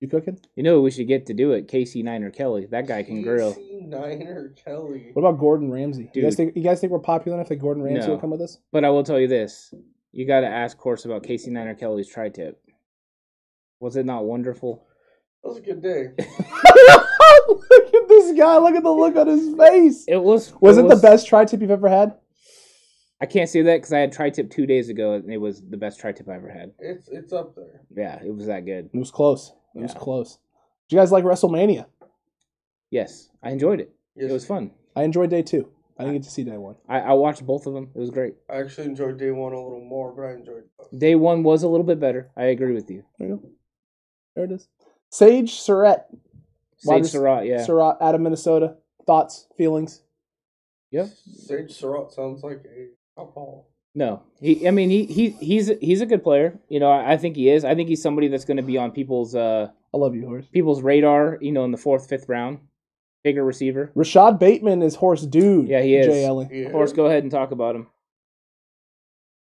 You cooking? You know who we should get to do it? Casey Niner Kelly. That guy can grill. Casey Niner Kelly. What about Gordon Ramsay? You guys think you guys think we're popular enough that Gordon Ramsay No. will come with us? But I will tell you this: you got to ask Horst about Casey Niner Kelly's tri-tip. Was it not wonderful? That was a good day. look at this guy. Look at the look on his face. It was. Was it, the best tri tip you've ever had? I can't say that because I had tri-tip two days ago, and it was the best tri-tip I ever had. It's it's up there. Yeah, it was that good. It was close. It was close. Did you guys like WrestleMania? Yes, I enjoyed it. Yes, It was fun. I enjoyed day two. I didn't get to see day one. I, I watched both of them. It was great. I actually enjoyed day one a little more, but I enjoyed both. Day one was a little bit better. I agree with you. There you go. There it is. Sage Surratt. Sage rec- Surratt, yeah. Surratt out of Minnesota. Thoughts, feelings? Yep. Sage Surratt sounds like a alcohol. No, he. I mean, he he he's he's a good player. You know, I, I think he is. I think he's somebody that's going to be on people's uh I love you, Horse. people's radar. You know, in the fourth, fifth round, bigger receiver. Rashod Bateman is horse dude. Yeah, he is. Jay Ellie. Yeah. Of course, go ahead and talk about him.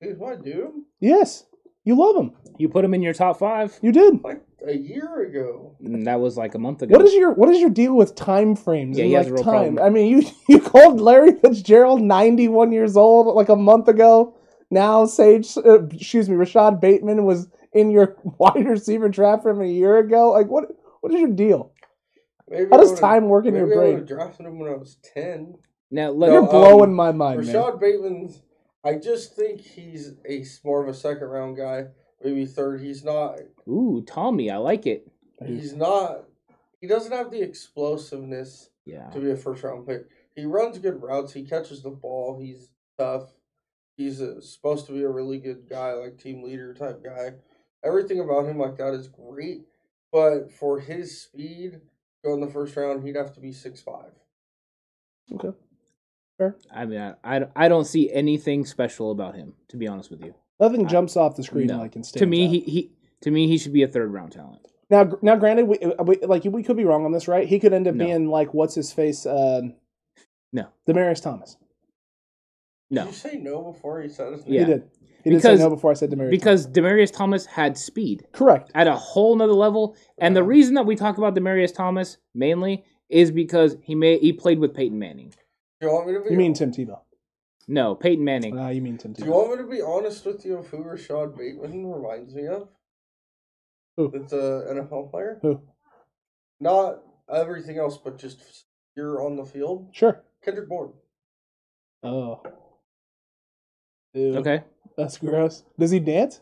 He's my dude. Yes, you love him. You put him in your top five. You did. Like a year ago. and that was like a month ago. What is your What is your deal with time frames? Yeah, and, he has a real time. problem. I mean, you you called Larry Fitzgerald ninety one years old like a month ago. Now Sage, uh, excuse me, Rashod Bateman was in your wide receiver draft from a year ago. Like what? What is your deal? Maybe How does time work in your maybe I brain? would have drafted him when I was ten. now? Let, You're um, blowing my mind, man. Rashod Bateman's. I just think he's a more of a second round guy, maybe third. He's not. ooh, Tommy, I like it. He's not. He doesn't have the explosiveness Yeah, to be a first round pick. He runs good routes. He catches the ball. He's tough. He's a, supposed to be a really good guy, like team leader type guy. Everything about him like that is great. But for his speed, go in the first round, he'd have to be six five. Okay. I mean, I, I, I don't see anything special about him. To be honest with you, Nothing jumps off the screen No. like in to me, he, he to me he should be a third round talent. Now, now, granted, we, uh, we like we could be wrong on this, right? He could end up No. being like what's his face, um, No. Demaryius Thomas. No, Did you say no before he said his name? Yeah. He did. He did say Because- no before I said Demaryius. because Demaryius Thomas had speed correct. at a whole nother level, and the reason that we talk about Demaryius Thomas mainly is because he may he played with Peyton Manning. You want me to be? You mean Tim Tebow? No, Peyton Manning. Ah, you mean Tim Do you Tebow? want me to be honest with you of who Rashod Bateman reminds me of? Who? It's an NFL player. Who? Not everything else, but just you're on the field. Sure. Kendrick Bourne. Oh. Ew, Okay, That's gross. Does he dance?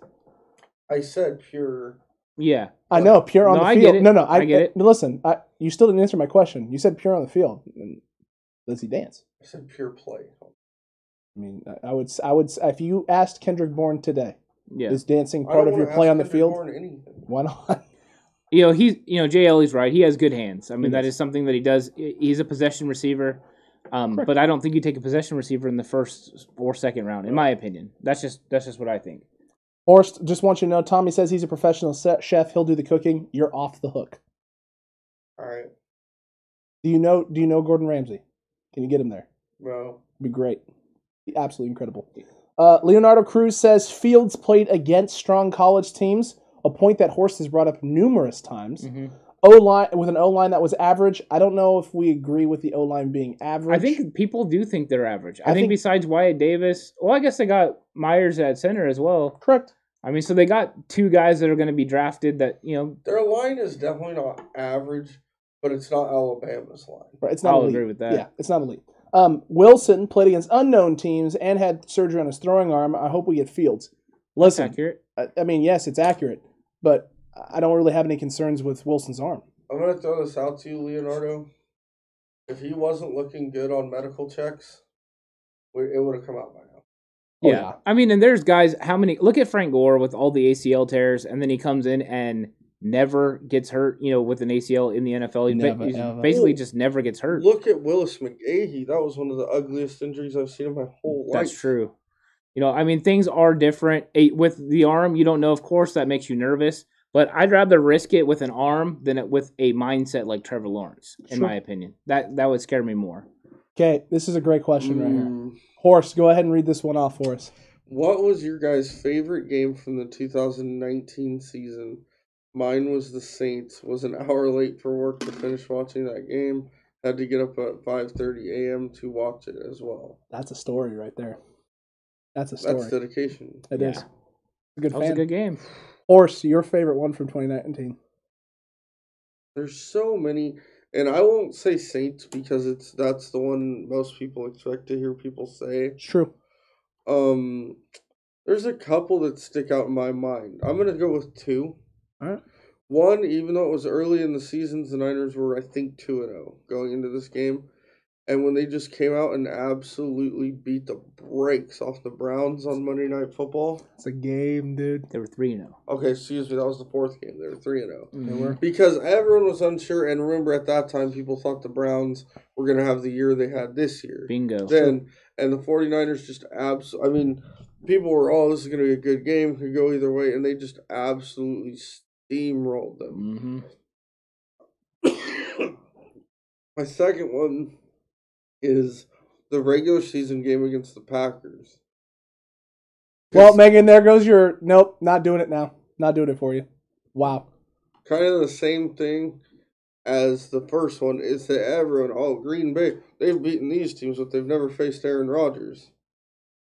I said pure. yeah, I know, pure on No, the I field. get it. No, no, I, I get it. Listen, I, you still didn't answer my question. You said pure on the field. Mm, does he dance? I said pure play. I mean, I, I would, s- I would, s- if you asked Kendrick Bourne today, yeah. is dancing I part don't of your wanna play ask on the Kendrick field? Bourne anything. Why not? You know he's you know Jay is right. He has good hands. I mean He that does. is something that he does. He's a possession receiver, um, but I don't think you take a possession receiver in the first or second round. In my opinion, that's just that's just what I think. Horst, just want you to know, Tommy says he's a professional set chef. He'll do the cooking. You're off the hook. All right. Do you know? Do you know Gordon Ramsay? Can you get him there? Well, Be great. Be absolutely incredible. Uh, Leonardo Cruz says Fields played against strong college teams, a point that Horst has brought up numerous times. Mhm. O line with an O line that was average. I don't know if we agree with the O line being average. I think people do think they're average. I, I think, think- besides Wyatt Davis, well, I guess they got Myers at center as well. correct. I mean, so they got two guys that are going to be drafted that you know. Their line is definitely not average, but it's not Alabama's line. Right, it's not I'll elite. agree with that. Yeah, it's not elite. Um, Wilson played against unknown teams and had surgery on his throwing arm. I hope we get Fields. That's Listen, accurate. I, I mean, yes, it's accurate, but I don't really have any concerns with Wilson's arm. I'm gonna throw this out to you, Leonardo. If he wasn't looking good on medical checks, it would have come out by now. Oh, yeah. yeah. I mean, and there's guys. How many? Look at Frank Gore with all the ACL tears, and then he comes in and never gets hurt. You know, with an ACL in the NFL, he Never, he's basically just never gets hurt. Look at Willis McGahee. That was one of the ugliest injuries I've seen in my whole life. That's true. You know, I mean, things are different. With the arm, you don't know. Of course, that makes you nervous. But I'd rather risk it with an arm than it with a mindset like Trevor Lawrence, in Sure. my opinion. That that would scare me more. Okay, this is a great question right here. Mm. Horse, go ahead and read this one off for us. What was your guys' favorite game from the 2019 season? Mine was the Saints. Was an hour late for work to finish watching that game. Had to get up at 5:30 a.m. to watch it as well. That's a story right there. That's a story. That's dedication. It Yeah. is. A good That was fan. a good game. Horse, your favorite one from 2019. There's so many, and I won't say Saints because it's that's the one most people expect to hear people say. It's true. Um, there's a couple that stick out in my mind. I'm gonna go with two. All right. One, even though it was early in the seasons, the Niners were I think two and zero going into this game, and when they just came out and absolutely beat the brakes off the Browns on Monday Night Football. It's a game, dude. They were three and oh. zero. Okay, excuse me, that was the fourth game. They were three and zero They were. because everyone was unsure. And remember, at that time, people thought the Browns were gonna have the year they had this year. Bingo. then and the 49ers just abs I mean, people were oh this is going to be a good game, could go either way and they just absolutely steamrolled them. hmm My second one is the regular season game against the Packers. Well, Megan, there goes your. Nope, not doing it now. Not doing it for you. Wow. kind of the same thing as the first one is that everyone, oh, Green Bay, they've beaten these teams, but they've never faced Aaron Rodgers.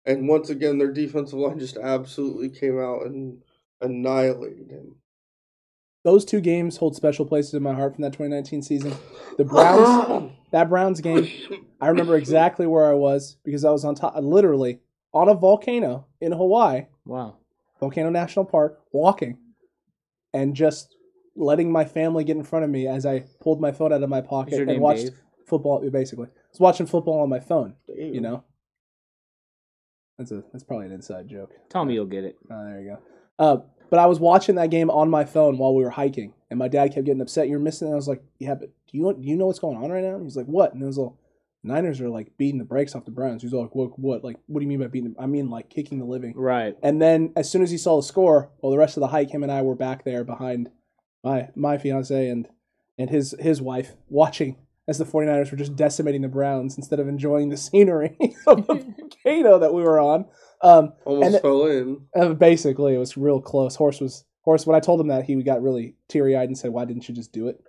And once again, their defensive line just absolutely came out and annihilated him. Those two games hold special places in my heart from that 2019 season. The Browns, that Browns game, I remember exactly where I was because I was on top, literally on a volcano in Hawaii, Wow. Volcano National Park, walking, and just letting my family get in front of me as I pulled my phone out of my pocket and watched Dave? football. Basically, I was watching football on my phone. Damn. You know, that's a that's probably an inside joke. Tommy, you'll get it. Oh, there you go. Uh, but I was watching that game on my phone while we were hiking, and my dad kept getting upset. You're missing. it." I was like, Yeah, but do you do you know what's going on right now? And he's like, What? And it was like, Niners are like beating the brakes off the Browns. He's like, What? What? Like, what do you mean by beating? Them? I mean, like kicking the living. Right. And then as soon as he saw the score, well, the rest of the hike, him and I were back there behind my my fiance and and his his wife watching as the 49ers were just decimating the Browns instead of enjoying the scenery of the volcano that we were on. Um, Almost And fell in. uh, basically, it was real close. Horse was horse. When I told him that, he got really teary eyed and said, "Why didn't you just do it?"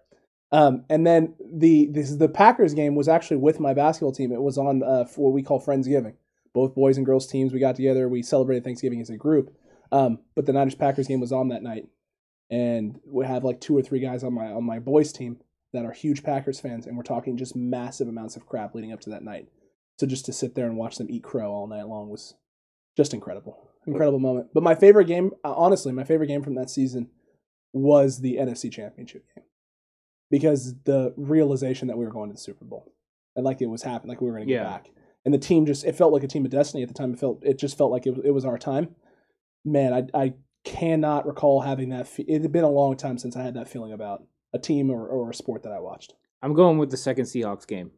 Um, and then the this the Packers game was actually with my basketball team. It was on uh, for what we call Friendsgiving. Both boys and girls teams. We got together. We celebrated Thanksgiving as a group. Um, but the Niners Packers game was on that night, and we have like two or three guys on my on my boys team that are huge Packers fans, and we're talking just massive amounts of crap leading up to that night. So just to sit there and watch them eat crow all night long was just incredible, incredible moment. But my favorite game, uh, honestly, my favorite game from that season was the NFC Championship game because the realization that we were going to the Super Bowl and like it was happening, like we were going to get Yeah. back, and the team just it felt like a team of destiny at the time. It felt it just felt like it, was- it was our time. Man, I I cannot recall having that. Fe- it had been a long time since I had that feeling about a team or, or a sport that I watched. I'm going with the second Seahawks game.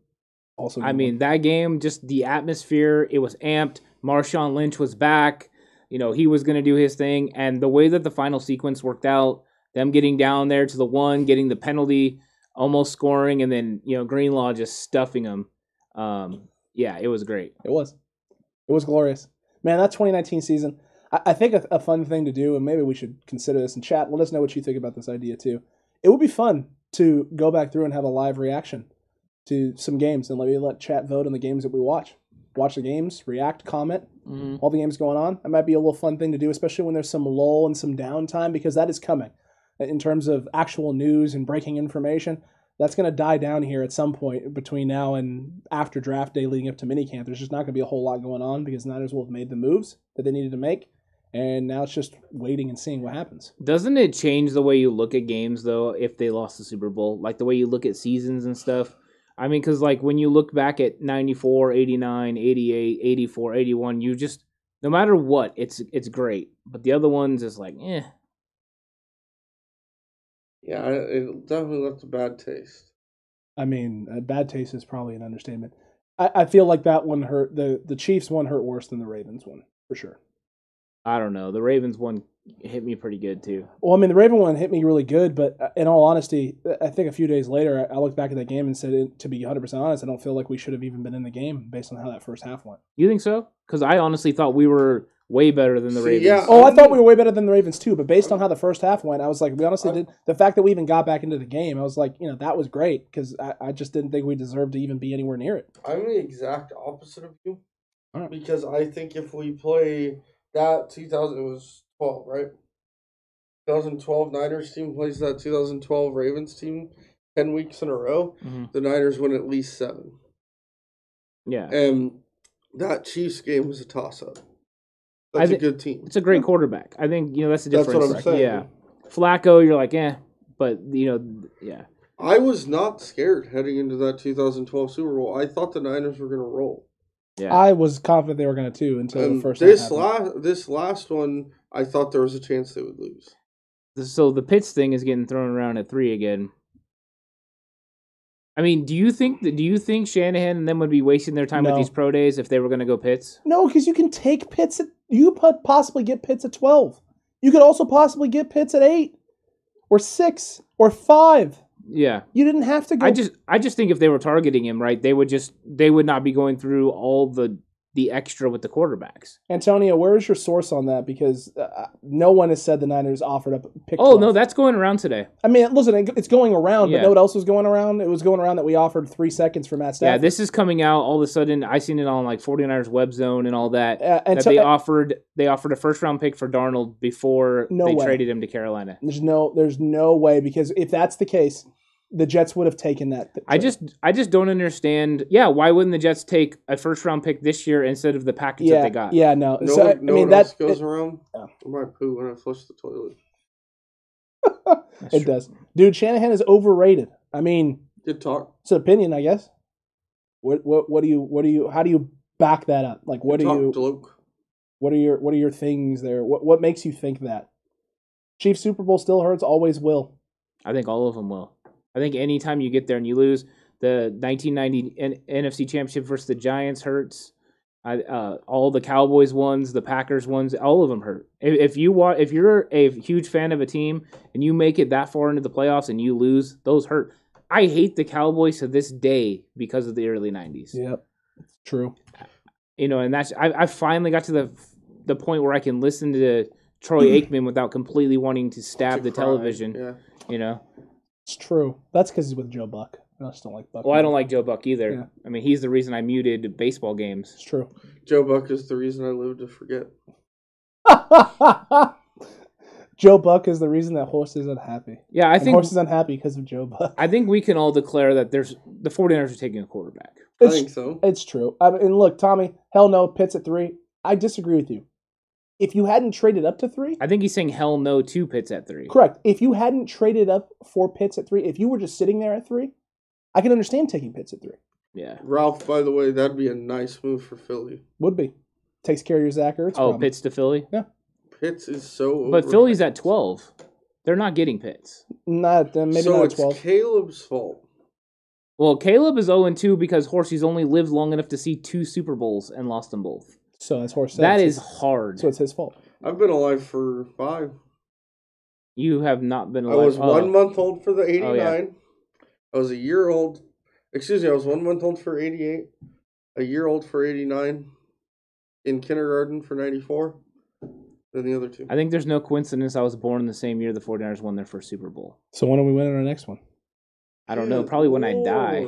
Also, I mean, one. that game, just the atmosphere, it was amped. Marshawn Lynch was back. You know, he was going to do his thing. And the way that the final sequence worked out, them getting down there to the one, getting the penalty, almost scoring, and then, you know, Greenlaw just stuffing them. Um, yeah, it was great. It was. It was glorious. Man, that 2019 season, I, I think a, a fun thing to do, and maybe we should consider this in chat. Let us know what you think about this idea too. It would be fun to go back through and have a live reaction to some games and maybe let chat vote on the games that we watch. Watch the games, react, comment, Mhm. all the games going on. That might be a little fun thing to do, especially when there's some lull and some downtime, because that is coming in terms of actual news and breaking information. That's going to die down here at some point between now and after draft day leading up to minicamp. There's just not going to be a whole lot going on because Niners will have made the moves that they needed to make. And now it's just waiting and seeing what happens. Doesn't it change the way you look at games though if they lost the Super Bowl? Like the way you look at seasons and stuff? I mean cuz like when you look back at 94, 89, 88, 84, 81, you just no matter what, it's it's great. But the other ones is like, eh. Yeah, it definitely left a bad taste. I mean, a bad taste is probably an understatement. I, I feel like that one hurt. The, the Chiefs one hurt worse than the Ravens one, for sure. I don't know. The Ravens one hit me pretty good too. Well, I mean, the Raven one hit me really good, but uh, in all honesty, I think a few days later, I I looked back at that game and said, to be 100% honest, I don't feel like we should have even been in the game based on how that first half went. You think so? Cuz I honestly thought we were way better than the See, Ravens. yeah. Oh, I thought we were way better than the Ravens, too, but based on how the first half went, I was like, we honestly I- did. The fact that we even got back into the game, I was like, you know, that was great because I, I just didn't think we deserved to even be anywhere near it. I'm the exact opposite of you. Alright. Because I think if we play that 2000, it was 12, right? 2012 Niners team plays that 2012 Ravens team 10 weeks in a row, Mhm. the Niners win at least seven. Yeah. And that Chiefs game was a toss up. That's thi- a good team. It's a great quarterback. I think, you know, that's the That's difference. what I'm saying. Yeah. Flacco, you're like, eh, but you know, yeah. I was not scared heading into that 2012 Super Bowl. I thought the Niners were going to roll. Yeah. I was confident they were going to, too, until the first this last this last one, I thought there was a chance they would lose. so the Pitts thing is getting thrown around at three again. I mean, do you think that do you think Shanahan and them would be wasting their time No. with these pro days if they were going to go Pitts? No, because you can take Pitts at you could possibly get Pitts at twelve. You could also possibly get Pitts at eight, or six, or five. Yeah, You didn't have to go. I just I just think if they were targeting him right, they would just they would not be going through all the the extra with the quarterbacks. Antonio, where is your source on that? Because uh, no one has said the Niners offered up pick. Oh 12. no, that's going around today. I mean, listen, it's going around, but Yeah. know what else was going around? It was going around that we offered three seconds for Matt Stafford. Yeah, this is coming out all of a sudden. I seen it on like 49ers web zone and all that. Uh, and that they offered they offered a first round pick for Darnold before No they way. traded him to Carolina. there's no, there's no way because if that's the case, the Jets would have taken that. I just I just don't understand. Yeah, why wouldn't the Jets take a first round pick this year instead of the package yeah, that they got? yeah, no. No, so, I one, no mean one that else goes it, around. Yeah. I might poo when I flush the toilet. It true. does, dude. Shanahan is overrated. I mean, Good talk. it's an opinion, I guess. What, what, what do you, what do you, how do you back that up? Like, what Good do talk, you, Luke. what are your, what are your things there? What, what makes you think that? Chief Super Bowl still hurts, always will. I think all of them will. I think anytime you get there and you lose the 1990 N- NFC Championship versus the Giants hurts. I, uh, all the Cowboys ones, the Packers ones, all of them hurt. If, if you wa- if you're a huge fan of a team and you make it that far into the playoffs and you lose, those hurt. I hate the Cowboys to this day because of the early 90s. Yep, true. You know, and that's I, I finally got to the the point where I can listen to Troy Aikman without completely wanting to stab To the cry, television. Yeah. You know. It's true. That's because he's with Joe Buck. I just don't like Buck. Well, I don't like Joe Buck either. Yeah. I mean, he's the reason I muted baseball games. It's true. Joe Buck is the reason I live to forget. Joe Buck is the reason that horse is unhappy. Yeah, I And think horse is unhappy because of Joe Buck. I think we can all declare that there's the 49ers are taking a quarterback. I think so. it's true. I mean, and look, Tommy, hell no, Pitts at three. I disagree with you. If you hadn't traded up to three, I think he's saying hell no to Pitts at three. correct. If you hadn't traded up for Pitts at three, if you were just sitting there at three, I can understand taking Pitts at three. Yeah. Ralph, by the way, that'd be a nice move for Philly. Would be. Takes care of your Zach Ertz. Oh, problem. Pitts to Philly. Yeah. Pitts is so. But Philly's at 12. They're not getting Pitts. Not uh, maybe so not it's at twelve. Caleb's fault. Well, Caleb is 0 2 because Horsey's only lived long enough to see two Super Bowls and lost them both. So that's horse. said. That So is it's- hard. so it's his fault. I've been alive for five. You have not been alive. I alive. was one month old for the 89. Oh, yeah. I was a year old. Excuse me, I was one month old for 88, a year old for 89, in kindergarten for '94 than the other two. I think there's no coincidence I was born in the same year the 49ers won their first Super Bowl. So when are we winning our next one? I don't know. Good Probably when I die.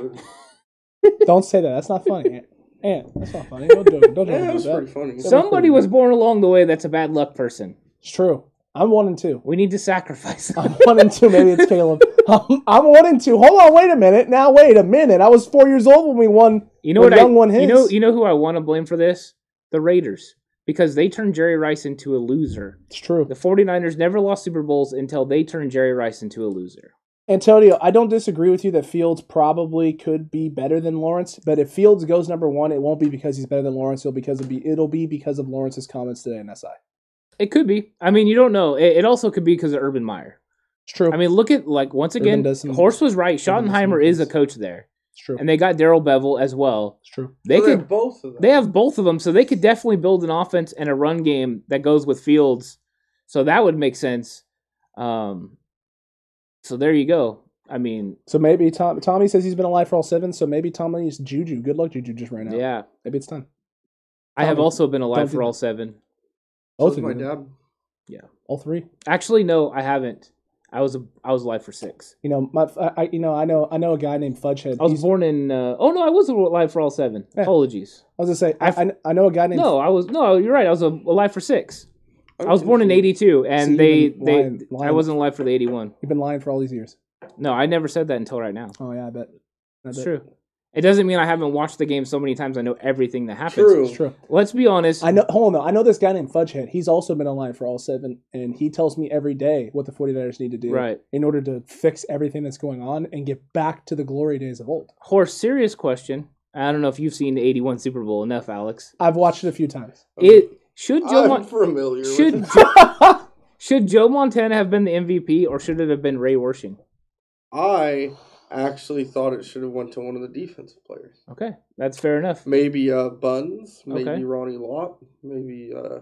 Don't say that. That's not funny. Aunt, Aunt that's not funny. Don't do. Don't do Yeah, it. that was about pretty funny. So- Somebody was born along the way that's a bad luck person. It's true. I'm one and two. We need to sacrifice. I'm one and two. Maybe it's Caleb. I'm, um, I'm one and two. Hold on. Wait a minute. Now wait a minute. I was four years old when we won. You know When what? I, Young won you know, you know who I want to blame for this? The Raiders, because they turned Jerry Rice into a loser. It's true. The 49ers never lost Super Bowls until they turned Jerry Rice into a loser. Antonio, I don't disagree with you that Fields probably could be better than Lawrence, but if Fields goes number one, it won't be because he's better than Lawrence. It'll because of be it'll be because of Lawrence's comments today in SI. It could be. I mean, you don't know. It, it also could be because of Urban Meyer. It's true. I mean, look at like once again, some- Horse was right. Urban does some Schottenheimer is a coach there, it's true. and they got Darrell Bevell as well. It's true. They So could have both of them. They have both of them, so they could definitely build an offense and a run game that goes with Fields. So that would make sense. Um, so there you go. I mean, So maybe Tom, Tommy says he's been alive for all seven. So maybe Tommy's Juju. Good luck, Juju, just right now. yeah, Maybe it's time. I have also been alive for all that. seven. Both is of my you. Yeah, All three. Actually, no, I haven't. I was a, I was alive for six. You know, my, I, I- you know, I know, I know a guy named Fudgehead. I was He's- born in. Uh, oh no, I was alive for all seven. Yeah. Apologies. I was gonna say, I, I've- I, I know a guy named. No, I was no. You're right. I was alive for six. I'm I was born in '82, and you've they been they lying- I wasn't alive for the '81. You've been lying for all these years. No, I never said that until right now. Oh yeah, I bet. That's true. It doesn't mean I haven't watched the game so many times. I know everything that happens. True. It's true. Let's be honest. I know. Hold on, though. I know this guy named Fudgehead. He's also been alive for all seven, and he tells me every day what the 49ers need to do Right. in order to fix everything that's going on and get back to the glory days of old. Horse, serious question. I don't know if you've seen the '81 Super Bowl enough, Alex. I've watched it a few times. It should Joe I'm Mon- familiar should with it. Should Joe Montana have been the MVP or should it have been Ray Wersching? I actually thought it should have went to one of the defensive players. Okay, that's fair enough. Maybe uh, Bunz, maybe Okay. Ronnie Lott, maybe uh,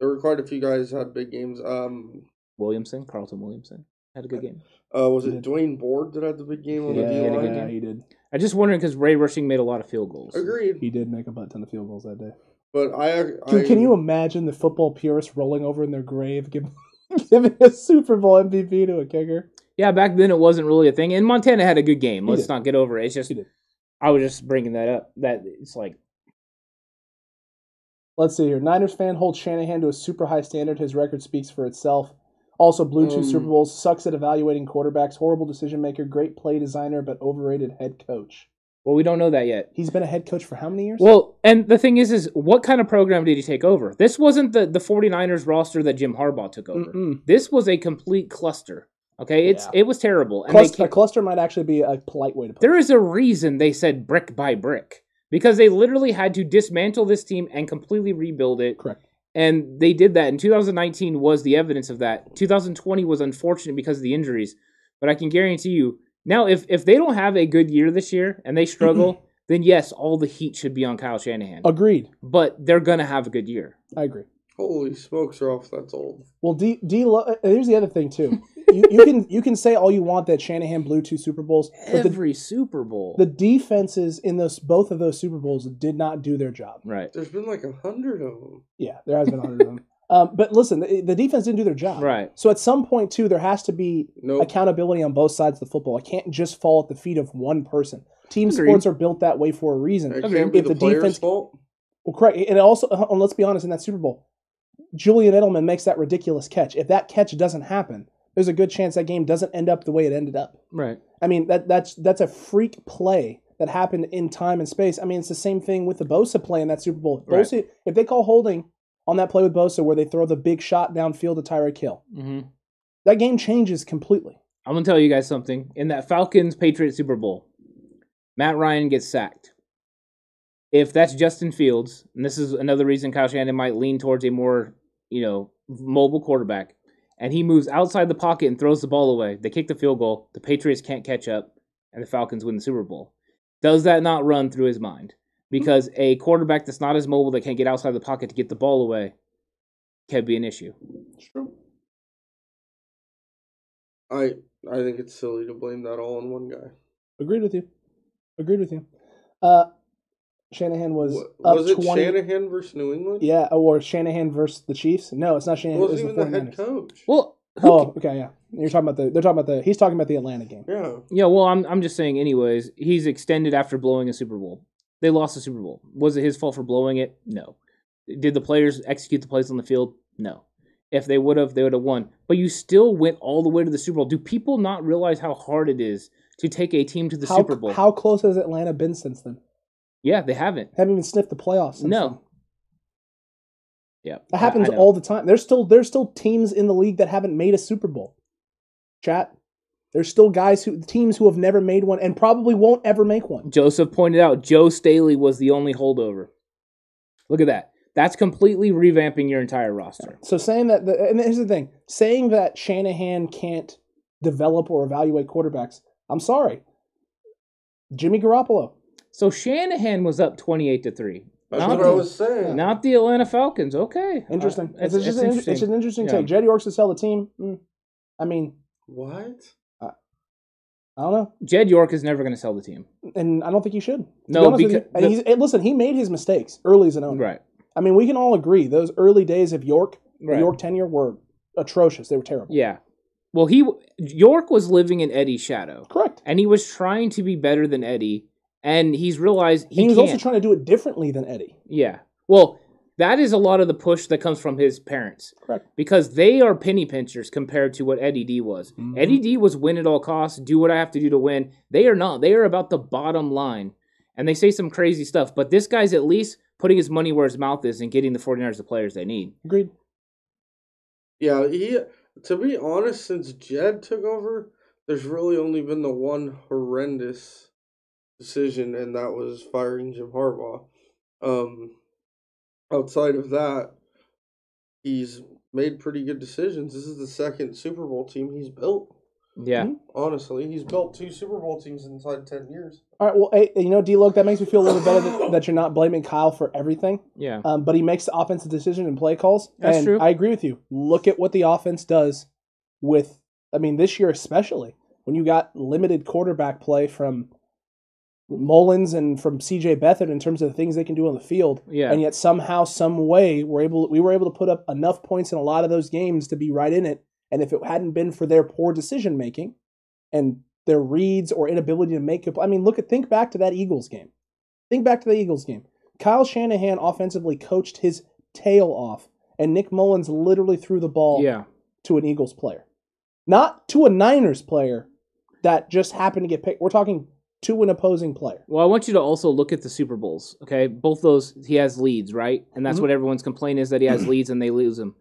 there were quite a few guys had big games. Um, Williamson, Carlton Williamson had a good game. uh, was it. Dwaine Board that had the big game on Yeah, the he D had a good line? yeah, game. he did. I just wondering because Ray Wersching made a lot of field goals. Agreed, He did make a butt ton of field goals that day. But I, I can you imagine the football purists rolling over in their grave, giving, giving a Super Bowl MVP to a kicker? Yeah, back then it wasn't really a thing, and Montana had a good game. He Let's did. not get over it. It's just I was just bringing that up. That it's like Let's see here. Niners fan holds Shanahan to a super high standard. His record speaks for itself. Also, blew two Um, Super Bowls, sucks at evaluating quarterbacks, horrible decision maker, great play designer, but overrated head coach. Well, we don't know that yet. He's been a head coach for how many years? Well, and the thing is, is what kind of program did he take over? This wasn't the, the 49ers roster that Jim Harbaugh took over. Mm-mm. This was a complete cluster. Okay, it's Yeah. it was terrible. And Cluster, cluster might actually be a polite way to put it. there is a reason they said brick by brick because they literally had to dismantle this team and completely rebuild it. it. Correct. And they did that. And 2019 was the evidence of that. 2020 was unfortunate because of the injuries, but I can guarantee you now if if they don't have a good year this year and they struggle, then yes, all the heat should be on Kyle Shanahan. Agreed. But they're gonna have a good year. I agree. Holy smokes, Ralph, that's old. Well, D, D uh, here's the other thing too. you, you can you can say all you want that Shanahan blew two Super Bowls, but the, Every Super Bowl. the defenses in those both of those Super Bowls did not do their job. right. There's been like a hundred of them. Yeah, there has been a hundred of them. Um, but listen, the, the defense didn't do their job. Right. So at some point too, there has to be Nope. accountability on both sides of the football. It can't just fall at the feet of one person. Team Agreed. sports are built that way for a reason. It can't be If the, the defense- fault. Well, correct. And also, uh, and let's be honest, in that Super Bowl, Julian Edelman makes that ridiculous catch. If that catch doesn't happen, there's a good chance that game doesn't end up the way it ended up. Right. I mean, that that's that's a freak play that happened in time and space. I mean, it's the same thing with the Bosa play in that Super Bowl. If Right. Bosa, if they call holding on that play with Bosa where they throw the big shot downfield to Tyreek Hill, hmm that game changes completely. I'm gonna tell you guys something. In that Falcons Patriots Super Bowl, Matt Ryan gets sacked. If that's Justin Fields, and this is another reason Kyle Shanahan might lean towards a more, you know, mobile quarterback, and he moves outside the pocket and throws the ball away, they kick the field goal. The Patriots can't catch up, and the Falcons win the Super Bowl. Does that not run through his mind? Because a quarterback that's not as mobile that can't get outside the pocket to get the ball away can be an issue. It's true. I I think it's silly to blame that all on one guy. Agreed with you. Agreed with you. Uh, Shanahan was Wa- up was it twenty. Shanahan versus New England? Yeah, or Shanahan versus the Chiefs. No, it's not He Shanahan. It was wasn't the even the head coach. Well, who Oh, okay, yeah. You're talking about the. They're talking about the. He's talking about the Atlanta game. Yeah. Yeah, well, I'm I'm just saying. Anyways, he's extended after blowing a Super Bowl. They lost the Super Bowl. Was it his fault for blowing it? No. Did the players execute the plays on the field? No. If they would have, they would have won. But you still went all the way to the Super Bowl. Do people not realize how hard it is to take a team to the how, Super Bowl? How close has Atlanta been since then? yeah, they haven't. They Haven't even sniffed the playoffs. Since No. then. Yeah, that happens all the time. There's still there's still teams in the league that haven't made a Super Bowl. Chat. There's still guys who teams who have never made one and probably won't ever make one. Joseph pointed out Joe Staley was the only holdover. Look at that. That's completely revamping your entire roster. So saying that, the, and here's the thing: saying that Shanahan can't develop or evaluate quarterbacks. I'm sorry, Jimmy Garoppolo. So Shanahan was up twenty-eight to three. That's Not what the- I was saying. Not the Atlanta Falcons. Okay, Interesting. Uh, it's, just an, it's an interesting Yeah. take. Jed Yorks to sell the team. Mm, I mean, what? I don't know, Jed York is never going to sell the team. and I don't think he should. Be No, you. because And he's, and listen, he made his mistakes early as an owner. Right. I mean, we can all agree those early days of York, Right. York tenure, were atrocious. They were terrible. Yeah. Well, he York was living in Eddie's shadow, Correct. and he was trying to be better than Eddie, and he's realized he, He, was can't. also trying to do it differently than Eddie. yeah. Well, that is a lot of the push that comes from his parents. Correct. because they are penny pinchers compared to what Eddie D was. Mhm. Eddie D was win at all costs, do what I have to do to win. They are not. They are about the bottom line. And they say some crazy stuff, but this guy's at least putting his money where his mouth is and getting the 49ers the players they need. Agreed. Yeah, he. To be honest, since Jed took over, there's really only been the one horrendous decision, and that was firing Jim Harbaugh. Um, outside of that, he's made pretty good decisions. This is the second Super Bowl team he's built. Yeah. Mhm. Honestly, he's built two Super Bowl teams inside ten years. All right. Well, hey, you know, D. Loke, that makes me feel a little better that, that you're not blaming Kyle for everything. Yeah. Um, but he makes the offensive decision and play calls. That's and true. I agree with you. Look at what the offense does with, I mean, this year especially when you got limited quarterback play from Mullens and from C.J. Beathard in terms of the things they can do on the field. Yeah. And yet somehow, some way, we're able we were able to put up enough points in a lot of those games to be right in it. And if it hadn't been for their poor decision making and their reads or inability to make I mean, look at think back to that Eagles game. Think back to the Eagles game. Kyle Shanahan offensively coached his tail off, and Nick Mullens literally threw the ball Yeah. to an Eagles player, not to a Niners player that just happened to get picked. We're talking to an opposing player. Well, I want you to also look at the Super Bowls. Okay, both those he has leads, right? And that's Mhm. what everyone's complaint is that he has leads and they lose them.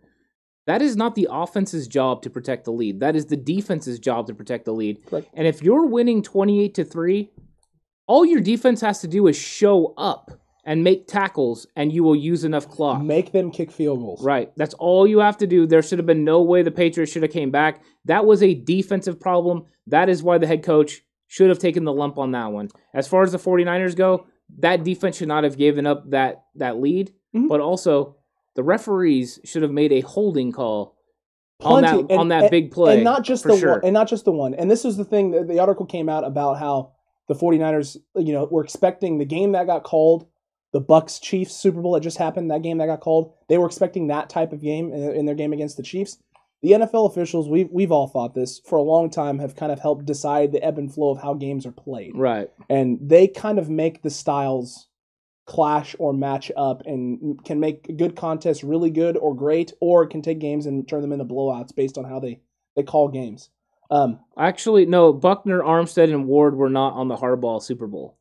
That is not the offense's job to protect the lead. That is the defense's job to protect the lead. Correct. And if you're winning twenty-eight to three, all your defense has to do is show up and make tackles, and you will use enough clock. Make them kick field goals. Right. That's all you have to do. There should have been no way the Patriots should have came back. That was a defensive problem. That is why the head coach should have taken the lump on that one. As far as the 49ers go, that defense should not have given up that that lead, Mhm. but also the referees should have made a holding call on that And- on that and- big play. and not just the sure. one, and not just the one. And this is the thing that the article came out about how the 49ers, you know, were expecting the game that got called, the Bucks Chiefs Super Bowl that just happened, that game that got called. They were expecting that type of game in, in their game against the Chiefs. The NFL officials, we've we've all thought this for a long time, have kind of helped decide the ebb and flow of how games are played, right. and they kind of make the styles clash or match up and can make a good contests really good or great or can take games and turn them into blowouts based on how they they call games um Actually, no, Buckner, Armstead, and Ward were not on the Harbaugh Super Bowl.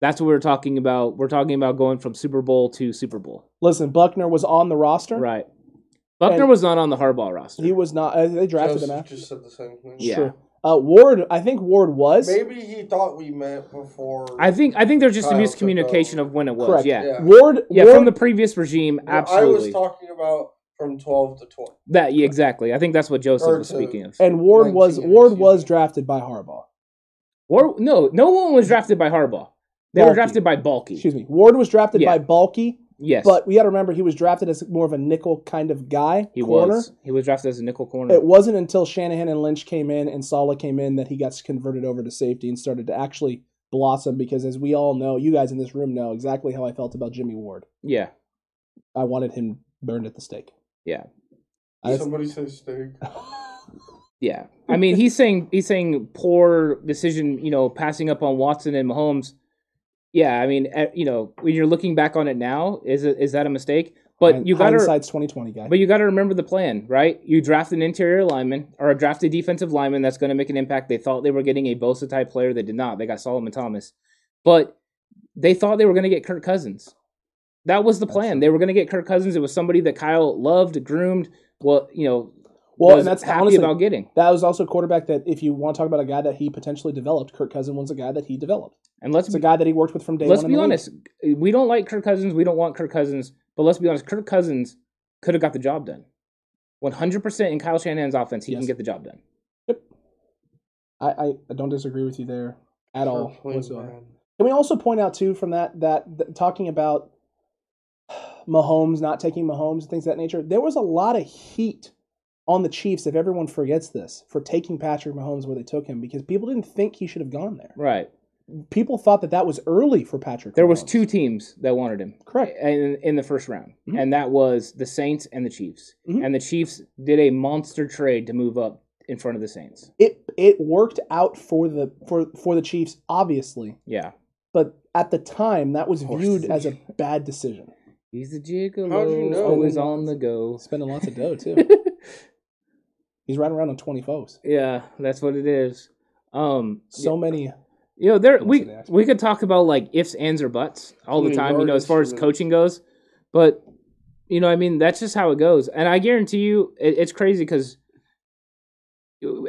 That's what we were talking about. We're talking about going from Super Bowl to Super Bowl. listen buckner was on the roster Right. Buckner And- was not on the Harbaugh roster. he was not uh, they drafted Joseph him after just said the same thing. Yeah. Sure. uh ward i think ward was Maybe he thought we met before. I think I think there's just a miscommunication of when it was. correct Yeah. Yeah. ward Yeah, ward, from the previous regime, absolutely. I was talking about from twelve to twenty. that yeah, exactly. I think that's what Joseph Or was to- speaking of. and ward was ward was drafted by harbaugh Or no, no one was drafted by Harbaugh. They were drafted by Baalke. excuse me ward was drafted Yeah. by Baalke Yes, but we got to remember he was drafted as more of a nickel kind of guy he corner was. He was drafted as a nickel corner. It wasn't until Shanahan and Lynch came in and Saleh came in that he got converted over to safety and started to actually blossom because, as we all know, you guys in this room know exactly how I felt about Jimmy Ward. Yeah, I wanted him burned at the stake. yeah, I- Somebody say steak. yeah. I mean, he's saying he's saying poor decision. You know, passing up on Watson and Mahomes. Yeah, I mean, eh, you know, when you're looking back on it now, is it is that a mistake? But you got to hindsight's twenty twenty guy. But you got to remember the plan, right? You draft an interior lineman or a drafted defensive lineman that's going to make an impact. They thought they were getting a Bosa type player. They did not. They got Solomon Thomas. But they thought they were going to get Kirk Cousins. That was the plan. They were going to get Kirk Cousins. It was somebody that Kyle loved, groomed. Well, you know, well, was and that's happy honestly, about getting. that was also a quarterback that if you want to talk about a guy that he potentially developed, Kirk Cousins was a guy that he developed. And let's It's a guy that he worked with from day let's one. in be the league. honest. We don't like Kirk Cousins. We don't want Kirk Cousins. But let's be honest. Kirk Cousins could have got the job done. One hundred percent in Kyle Shanahan's offense, he Yes. can get the job done. I, I, I don't disagree with you there at all. Sure, plain whatsoever. Can we also point out too from that that, that talking about Mahomes not taking Mahomes and things of that nature, there was a lot of heat on the Chiefs, if everyone forgets this, for taking Patrick Mahomes where they took him because people didn't think he should have gone there. Right. People thought that that was early for Patrick. There was two teams that wanted him. Correct. In, in the first round, Mhm. and that was the Saints and the Chiefs. Mhm. And the Chiefs did a monster trade to move up in front of the Saints. It it worked out for the for for the Chiefs, obviously, Yeah. but at the time that was viewed as a bad decision. He's a gigolo, How'd you know? always on the go. Spending lots of dough too. He's riding around on twenty foes. yeah, that's what it is. Um, So many. you know, there we that they ask we could talk about like ifs, ands, or buts all the time. You know, as far as coaching goes, but you know, I mean, that's just how it goes. And I guarantee you, it, it's crazy because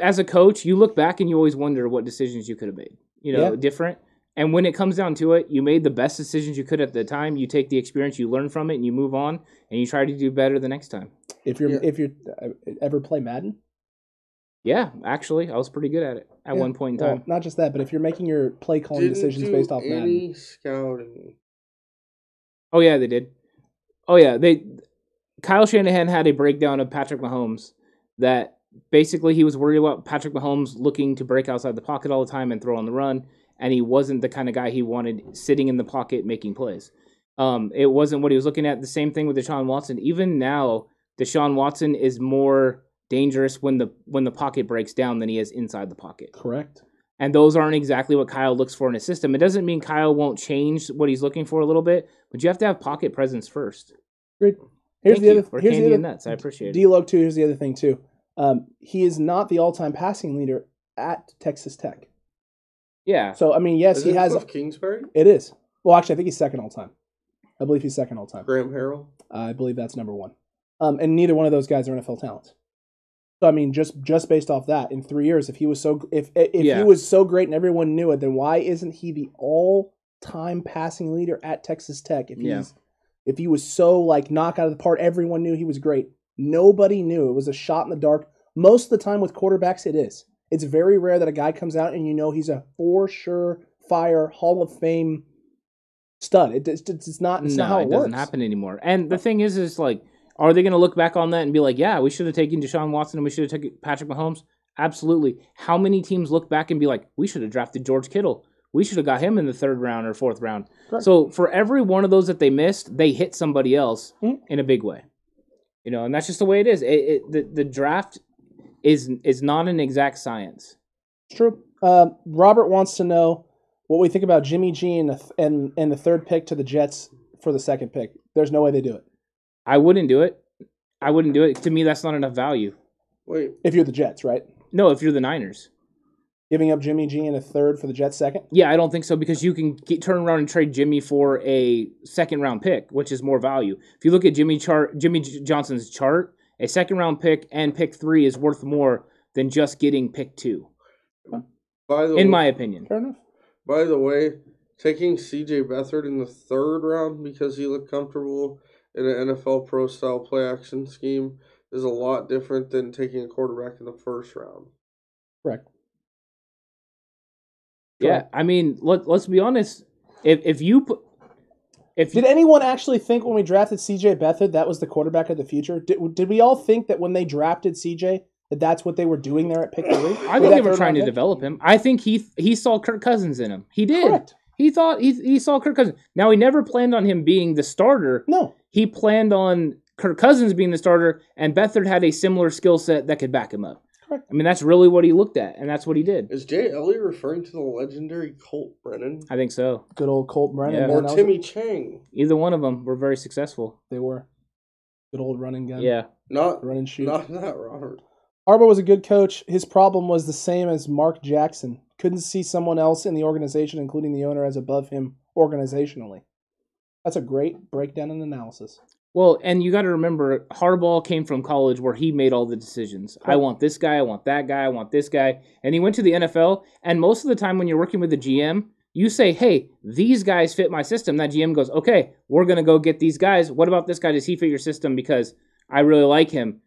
as a coach, you look back and you always wonder what decisions you could have made. You know, Yeah. different. And when it comes down to it, you made the best decisions you could at the time. You take the experience, you learn from it, and you move on, and you try to do better the next time. If you're Yeah. if you're uh, ever play Madden, Yeah, actually, I was pretty good at it at Yeah. one point in well, time. not just that, but if you're making your play calling Didn't decisions do based off any Madden, scouting. Oh yeah, they did. Oh yeah, they. Kyle Shanahan had a breakdown of Patrick Mahomes that basically he was worried about Patrick Mahomes looking to break outside the pocket all the time and throw on the run, and he wasn't the kind of guy he wanted sitting in the pocket making plays. Um, it wasn't what he was looking at. The same thing with Deshaun Watson. Even now, Deshaun Watson is more dangerous when the when the pocket breaks down than he is inside the pocket. correct? And those aren't exactly what Kyle looks for in a system. It doesn't mean Kyle won't change what he's looking for a little bit, but you have to have pocket presence first. Great. Here's Thank the you other. for here's candy the and nuts. I appreciate it. D-Log too. Here's the other thing too. Um, he is not the all-time passing leader at Texas Tech. Yeah. So I mean, yes, Is he it has. Cliff Kingsbury? It is. Well, actually, I think he's second all time. I believe he's second all time. Graham Harrell? I believe that's number one. Um, and neither one of those guys are NFL talents. So I mean, just just based off that, in three years, if he was so if if Yeah. he was so great and everyone knew it, then why isn't he the all time passing leader at Texas Tech? If he's Yeah. if he was so like knock out of the park, everyone knew he was great. Nobody knew. It was a shot in the dark. Most of the time with quarterbacks, it is. It's very rare that a guy comes out and you know he's a for sure fire Hall of Fame stud. It, it's, it's not. It's no, not how it, it doesn't works. happen anymore. And the thing is, is like, are they going to look back on that and be like, yeah, we should have taken Deshaun Watson and we should have taken Patrick Mahomes? Absolutely. How many teams look back and be like, we should have drafted George Kittle? We should have got him in the third round or fourth round. Correct. So for every one of those that they missed, they hit somebody else Mhm. in a big way. You know, and that's just the way it is. It, it, the, the draft is is not an exact science. It's true. Um, Robert wants to know what we think about Jimmy G and the, th- and, and the third pick to the Jets for the second pick. There's no way they do it. I wouldn't do it. I wouldn't do it. To me, that's not enough value. Wait, If you're the Jets, right? No, if you're the Niners. Giving up Jimmy G and a third for the Jets second. Yeah, I don't think so because you can get, turn around and trade Jimmy for a second round pick, which is more value. If you look at Jimmy chart, Jimmy J- Johnson's chart, a second round pick and pick three is worth more than just getting pick two, by the in way, my opinion. Fair enough. by the way, taking C.J. Beathard in the third round because he looked comfortable in an NFL pro style play action scheme is a lot different than taking a quarterback in the first round. Correct. Yeah, I mean, let let's be honest. If if you put if Did anyone actually think when we drafted CJ Beathard that was the quarterback of the future? Did, did we all think that when they drafted CJ that that's what they were doing there at pick three? I think they were trying to pick? develop him. I think he he saw Kirk Cousins in him. He did. Correct. He thought he he saw Kirk Cousins. Now he never planned on him being the starter. No, He planned on Kirk Cousins being the starter, and Beathard had a similar skill set that could back him up. Correct. I mean, that's really what he looked at, and that's what he did. Is Jay Elliott referring to the legendary Colt Brennan I think so. good old Colt Brennan. Yeah. man, or that was- Timmy Chang? Either one of them were very successful. They were good old running gun. Yeah. Not running shoot. not that Robert. Harbaugh was a good coach. His problem was the same as Mark Jackson. Couldn't see someone else in the organization, including the owner, as above him organizationally. That's a great breakdown and analysis. Well, and you got to remember, Harbaugh came from college where he made all the decisions. I want this guy, I want that guy, I want this guy. And he went to the NFL, and most of the time when you're working with the GM, you say, hey, these guys fit my system. That GM goes, okay, we're going to go get these guys. What about this guy? Does he fit your system? Because I really like him.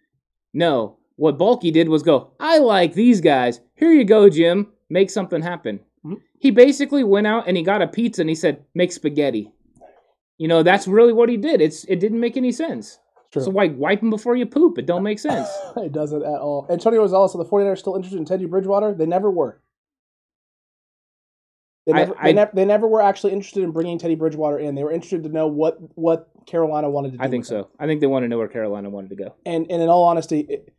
No. What Baalke did was go, I like these guys. Here you go, Jim. Make something happen. Mhm. He basically went out and he got a pizza and he said, make spaghetti. You know, that's really what he did. It's it didn't make any sense. True. So why wipe them before you poop? It don't make sense. it doesn't at all. Antonio Rosales, are the 49ers still interested in Teddy Bridgewater? They never were. They never, I- they, never, they never were actually interested in bringing Teddy Bridgewater in. They were interested to know what, what Carolina wanted to do. I think with him. so. I think they want to know where Carolina wanted to go. and and in all honesty, it,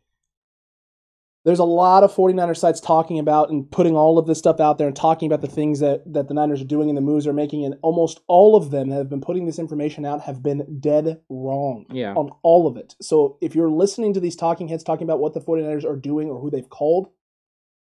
there's a lot of 49er sites talking about and putting all of this stuff out there and talking about the things that, that the Niners are doing and the moves they're making. And almost all of them that have been putting this information out have been dead wrong Yeah. on all of it. So if you're listening to these talking heads talking about what the 49ers are doing or who they've called,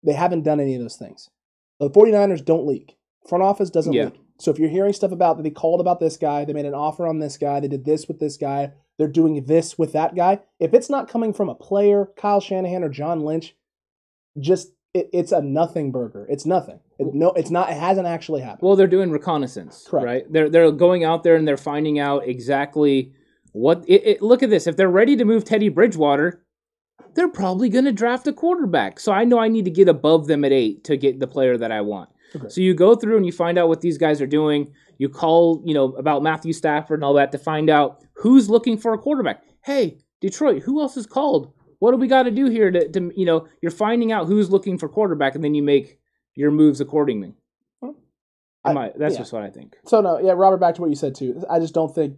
they haven't done any of those things. The 49ers don't leak. Front office doesn't Yeah. leak. So if you're hearing stuff about that they called about this guy, they made an offer on this guy, they did this with this guy, they're doing this with that guy. If it's not coming from a player, Kyle Shanahan or John Lynch, just it, it's a nothing burger. It's nothing. It, no, it's not. It hasn't actually happened. Well, they're doing reconnaissance, Correct. right? They're they're going out there and they're finding out exactly what. It, it, look at this. If they're ready to move Teddy Bridgewater, they're probably going to draft a quarterback. So I know I need to get above them at eight to get the player that I want. Okay. So you go through and you find out what these guys are doing. You call, you know, about Matthew Stafford and all that to find out who's looking for a quarterback. Hey, Detroit, who else is called? What do we got to do here to, to, you know, you're finding out who's looking for quarterback, and then you make your moves accordingly. I- Am I- that's yeah. just what I think. So no, yeah, Robert. Back to what you said too. I just don't think.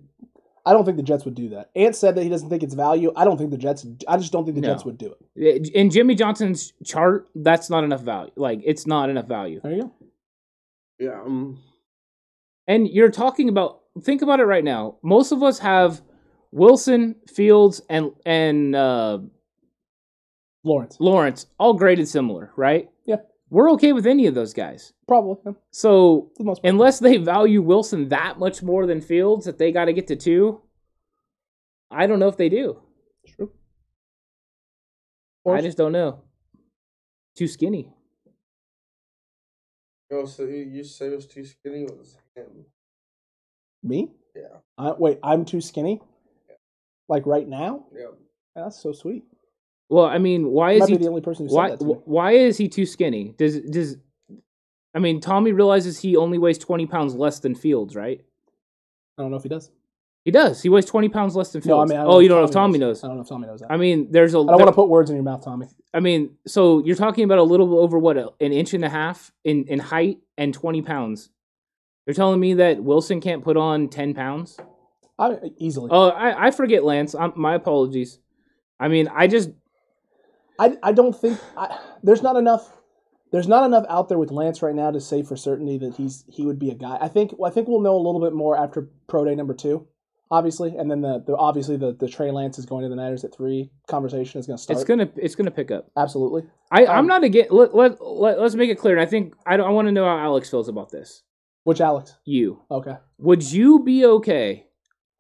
I don't think the Jets would do that. Ant said that he doesn't think it's value. I don't think the Jets. I just don't think the No. Jets would do it. In Jimmy Johnson's chart, that's not enough value. Like it's not enough value. There you go. Yeah, um, And you're talking about think about it right now. Most of us have Wilson, Fields, and and uh, Lawrence, Lawrence all graded similar, right? Yeah. We're okay with any of those guys. probably yeah, So the most unless they value Wilson that much more than Fields, that they got to get to two, I don't know if they do. True. I just don't know. Too skinny. oh, so you you say it was too skinny it was him. Me? Yeah, I, wait, I'm too skinny. Like right now? yeah. That's so sweet. Well, I mean, why is he the only person why that to me. why is he too skinny? Does does I mean Tommy realizes he only weighs twenty pounds less than Fields, right? I don't know if he does. He does. He weighs twenty pounds less than Fields. No, I mean, I oh, you don't know if Tommy knows. knows. I don't know if Tommy knows that. I mean, there's a. I don't want to put words in your mouth, Tommy. I mean, so you're talking about a little over what an inch and a half in in height and twenty pounds. You're telling me that Wilson can't put on ten pounds? I easily. Oh, I, I forget, Lance. i my apologies. I mean, I just I, I don't think I, there's not enough there's not enough out there with Lance right now to say for certainty that he's he would be a guy. I think I think we'll know a little bit more after pro day number two, obviously, and then the, the obviously the the Trey Lance is going to the Niners at three conversation is going to start. it's gonna it's gonna pick up. Absolutely. I I'm Um, not against. Let, let let let's make it clear. And I think I don't, I want to know how Alex feels about this. Which Alex? You Okay. would you be okay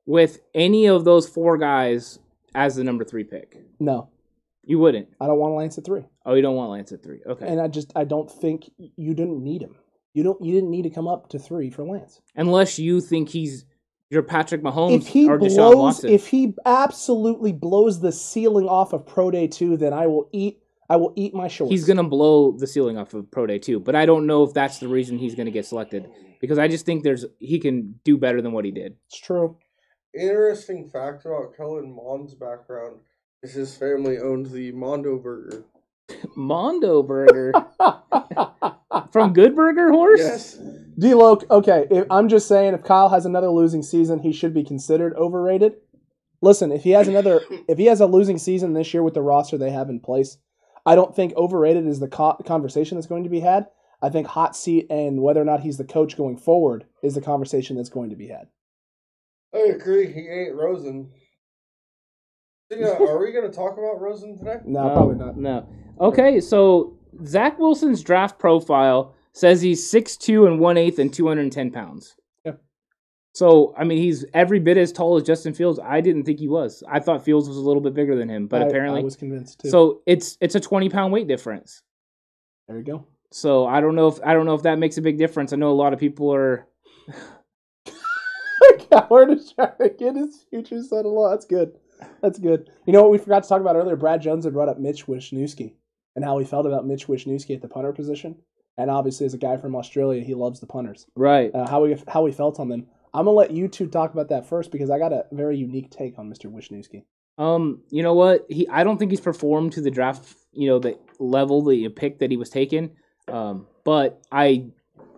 with any of those four guys as the number three pick? No, You wouldn't. I don't want Lance at three, Oh, you don't want Lance at three. Okay. and I just I don't think you didn't need him. You don't you didn't need to come up to three for Lance. Unless you think he's your Patrick Mahomes if he or Deshaun blows, Watson. if he absolutely blows the ceiling off of Pro Day two, then I will eat. I will eat my shorts. he's gonna blow the ceiling off of Pro Day two, but I don't know if that's the reason he's gonna get selected because I just think there's he can do better than what he did. It's true. Interesting fact about Kellen Mond's background is his family owned the Mondo Burger. Mondo Burger from Good Burger Horse. Yes. D-Lo, okay, if, I'm just saying if Kyle has another losing season, he should be considered overrated. Listen, if he has another, if he has a losing season this year with the roster they have in place, I don't think overrated is the co- conversation that's going to be had. I think hot seat and whether or not he's the coach going forward is the conversation that's going to be had. I agree. He ain't Rosen. Speaking of- are we going to talk about Rosen today? No, probably not. No. Okay, so Zach Wilson's draft profile says he's 6'2 and 1 8 and 210 pounds. Yep. So, I mean, he's every bit as tall as Justin Fields. I didn't think he was. I thought Fields was a little bit bigger than him, but I- apparently. I was convinced too. so it's it's a 20 pound weight difference. there you go. So I don't know if I don't know if that makes a big difference. I know a lot of people are Coward is trying to get his future son-in-law. That's good. That's good. You know what we forgot to talk about earlier? Brad Jones had brought up Mitch Wishnowsky and how he felt about Mitch Wishnowsky at the punter position. And obviously, as a guy from Australia, he loves the punters. right. Uh, how he how he felt on them. I'm gonna let you two talk about that first because I got a very unique take on Mr. Wishnowsky. Um, you know what? He I don't think he's performed to the draft, you know, the level the pick that he was taken. Um, but I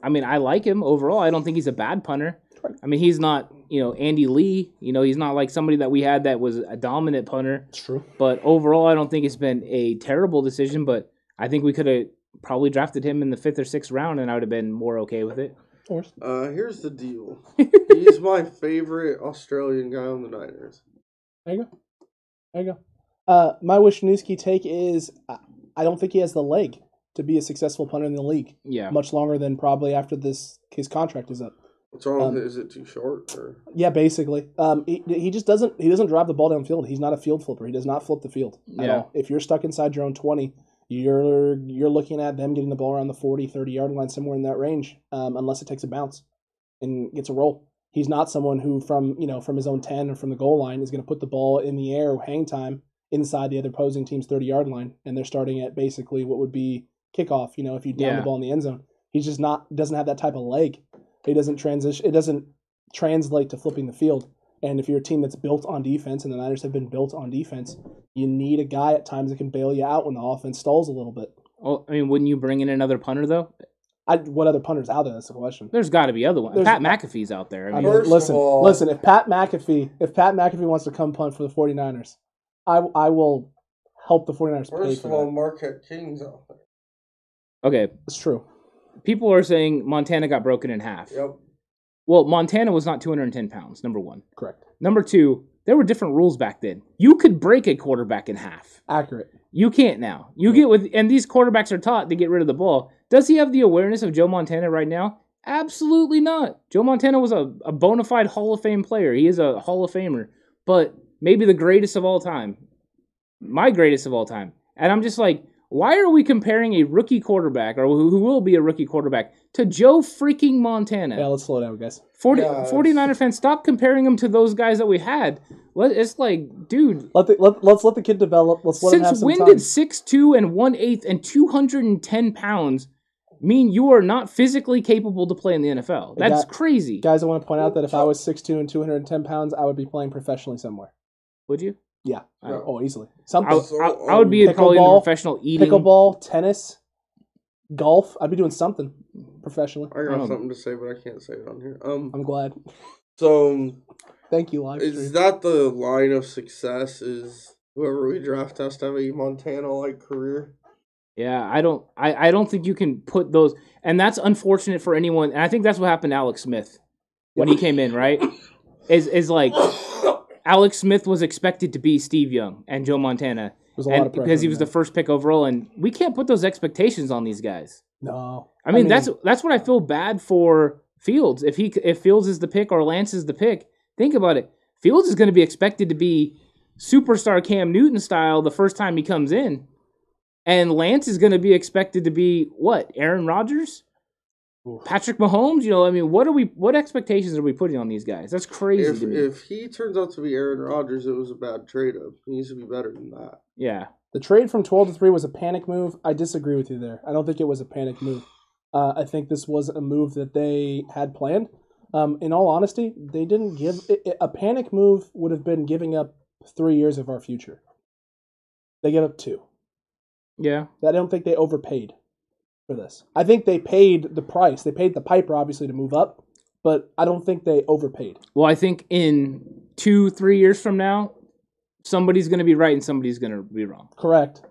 I mean, I like him overall. I don't think he's a bad punter. I mean, he's not, you know, Andy Lee, you know, he's not like somebody that we had that was a dominant punter, It's true. but overall I don't think it's been a terrible decision, but I think we could have probably drafted him in the 5th or 6th round and I would have been more okay with it. Of course. Uh, here's the deal. He's my favorite Australian guy on the Niners. There you go. There you go. Uh, my Wishnowsky take is I, I don't think he has the leg to be a successful punter in the league Yeah. much longer than probably after this his contract is up. What's wrong Um, with it? Is it too short? Or Yeah, basically. Um, he, he just doesn't he doesn't drive the ball downfield. He's not a field flipper. He does not flip the field at Yeah. all. If you're stuck inside your own 20, you're you're looking at them getting the ball around the 40, 30 yard line somewhere in that range um, unless it takes a bounce and gets a roll. He's not someone who from, you know, from his own 10 or from the goal line is going to put the ball in the air hang time inside the other opposing team's 30 yard line and they're starting at basically what would be kickoff, you know, if you down Yeah. the ball in the end zone. He's just not doesn't have that type of leg. He doesn't transition it doesn't translate to flipping the field. And if you're a team that's built on defense, and the Niners have been built on defense, you need a guy at times that can bail you out when the offense stalls a little bit. Well, I mean, wouldn't you bring in another punter though? I, what other punters out there? That's the question. There's got to be other ones. There's- Pat McAfee's out there. I I mean, mean, First of listen, all- listen. If Pat McAfee, if Pat McAfee wants to come punt for the 49ers, I, I will help the 49ers pay first for of all, that. Marquette King's out there. okay, It's true. People are saying Montana got broken in half. Yep. Well, Montana was not 210 pounds, number one. Correct. Number two, there were different rules back then. You could break a quarterback in half. Accurate. You can't now. You get with, and these quarterbacks are taught to get rid of the ball. Does he have the awareness of Joe Montana right now? Absolutely not. Joe Montana was a, a bona fide Hall of Fame player. He is a Hall of Famer, but maybe the greatest of all time. My greatest of all time. And I'm just like, why are we comparing a rookie quarterback, or who, who will be a rookie quarterback, to Joe freaking Montana? Yeah, let's slow down, guys. 40, Yeah, 49er fans, stop comparing him to those guys that we had. Let, it's like, dude, Let the let, let's let the kid develop. Let's let him have since some when time. did 6'2 and 1 8 and 210 pounds mean you are not physically capable to play in the NFL? That's Guy- crazy. Guys, I want to point out that if I was 6'2 and 210 pounds, I would be playing professionally somewhere. Would you? Yeah. I- Oh, easily. I, Something. So, I, I would be probably in the professional eating. Pickleball, tennis, golf. I'd be doing something professionally. I got Um, something to say, but I can't say it on here. Um, I'm glad. so Thank you, live is that the line of success? Is whoever we draft has to have a Montana-like career? Yeah, I don't I, I don't think you can put those and that's unfortunate for anyone and I think that's what happened to Alex Smith when he came in, right? Is is like Alex Smith was expected to be Steve Young and Joe Montana. There's a lot And because he was the first pick overall and we can't put those expectations on these guys. No. I mean, that's that's what I feel bad for Fields. If he if Fields is the pick or Lance is the pick, think about it. Fields is going to be expected to be superstar Cam Newton style the first time he comes in, and Lance is going to be expected to be what Aaron Rodgers, Oof. Patrick Mahomes. You know, I mean, what are we? What expectations are we putting on these guys? That's crazy If to me. if he turns out to be Aaron Rodgers, it was a bad trade up. He needs to be better than that. yeah, The trade from 12 to 3 was a panic move. I disagree with you there. I don't think it was a panic move. Uh, I think this was a move that they had planned. Um, in all honesty, they didn't give it, it- a panic move would have been giving up three years of our future. They gave up two. Yeah. I don't think they overpaid for this. I think they paid the price. They paid the piper obviously to move up, but I don't think they overpaid. Well, I think in two, three years from now, somebody's going to be right and somebody's going to be wrong. Correct.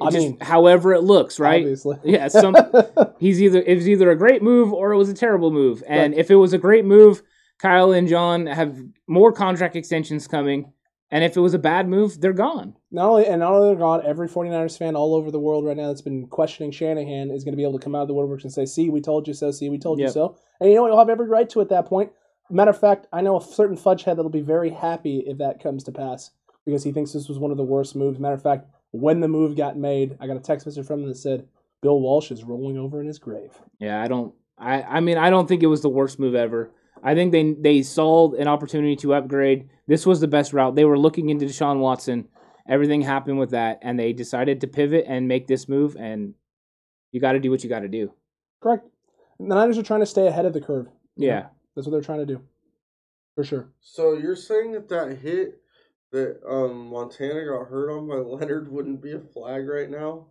I Just mean, however it looks, right? Obviously. Yeah, some he's either it was either a great move or it was a terrible move. And if it was a great move, Kyle and John have more contract extensions coming. And if it was a bad move, they're gone. not only and not only they're gone, every 49ers fan all over the world right now that's been questioning Shanahan is going to be able to come out of the woodworks and say, "See, we told you so. See, we told you so." And you know what? You'll have every right to at that point. Matter of fact, I know a certain fudge head that'll be very happy if that comes to pass because he thinks this was one of the worst moves. Matter of fact, when the move got made, I got a text message from him that said, "Bill Walsh is rolling over in his grave." Yeah, I don't I I mean, I don't think it was the worst move ever. I think they they saw an opportunity to upgrade. This was the best route. They were looking into Deshaun Watson. Everything happened with that and they decided to pivot and make this move and you got to do what you got to do. Correct. The Niners are trying to stay ahead of the curve. Yeah. That's what they're trying to do, for sure. So you're saying that that hit that um, Montana got hurt on by Leonard wouldn't be a flag right now?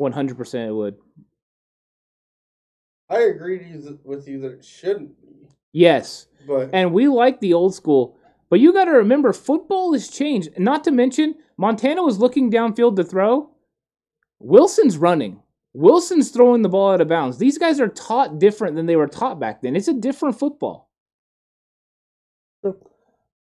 100% it would. I agree you with you that it shouldn't be, Yes. but And we like the old school. But you got to remember, football has changed. Not to mention, Montana was looking downfield to throw. Wilson's running. Wilson's throwing the ball out of bounds. These guys are taught different than they were taught back then. It's a different football.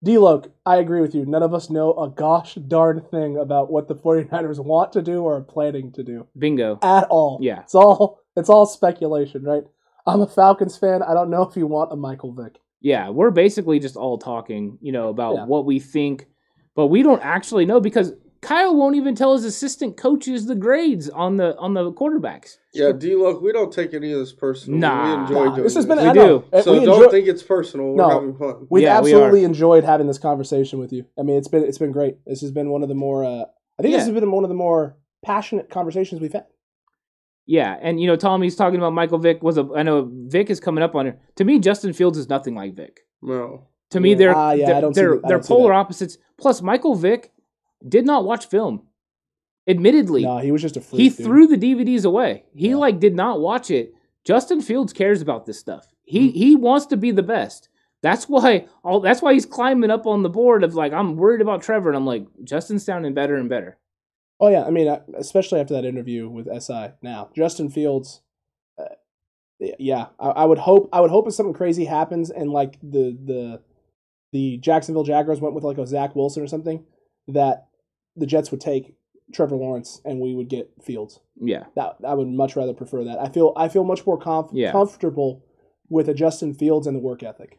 D-Loke, I agree with you. None of us know a gosh darn thing about what the 49ers want to do or are planning to do Bingo. at all. Yeah. It's all it's all speculation, right? I'm a Falcons fan. I don't know if you want a Michael Vick. Yeah, we're basically just all talking, you know, about Yeah. what we think, but we don't actually know because Kyle won't even tell his assistant coaches the grades on the on the quarterbacks. yeah, D Look, we don't take any of this personal. Nah. we enjoy Nah, doing this has been We do. So we don't enjoy- think it's personal. We're No. having fun. We've Yeah, we absolutely enjoyed having this conversation with you. I mean, it's been it's been great. This has been one of the more uh, I think this has been one of the more passionate conversations we've had. Yeah, and you know, Tommy's talking about Michael Vick was a I know Vick is coming up on it. To me, Justin Fields is nothing like Vick. No. To me, they're Ah, yeah, I they're don't see they're, the- they're don't polar opposites. Plus, Michael Vick did not watch film. Admittedly, No, he was just a freak. he dude. threw the DVDs away. He Yeah. like did not watch it. Justin Fields cares about this stuff. He Mm-hmm. he wants to be the best. That's why all that's why he's climbing up on the board of like I'm worried about Trevor and I'm like Justin's sounding better and better. Oh yeah, I mean, especially after that interview with SI. Now, Justin Fields, uh, yeah, I, I would hope. I would hope if something crazy happens and like the the the Jacksonville Jaguars went with like a Zach Wilson or something, that the Jets would take Trevor Lawrence and we would get Fields. Yeah. That I would much rather prefer that. I feel I feel much more conf- Yeah. comfortable with a Justin Fields and the work ethic.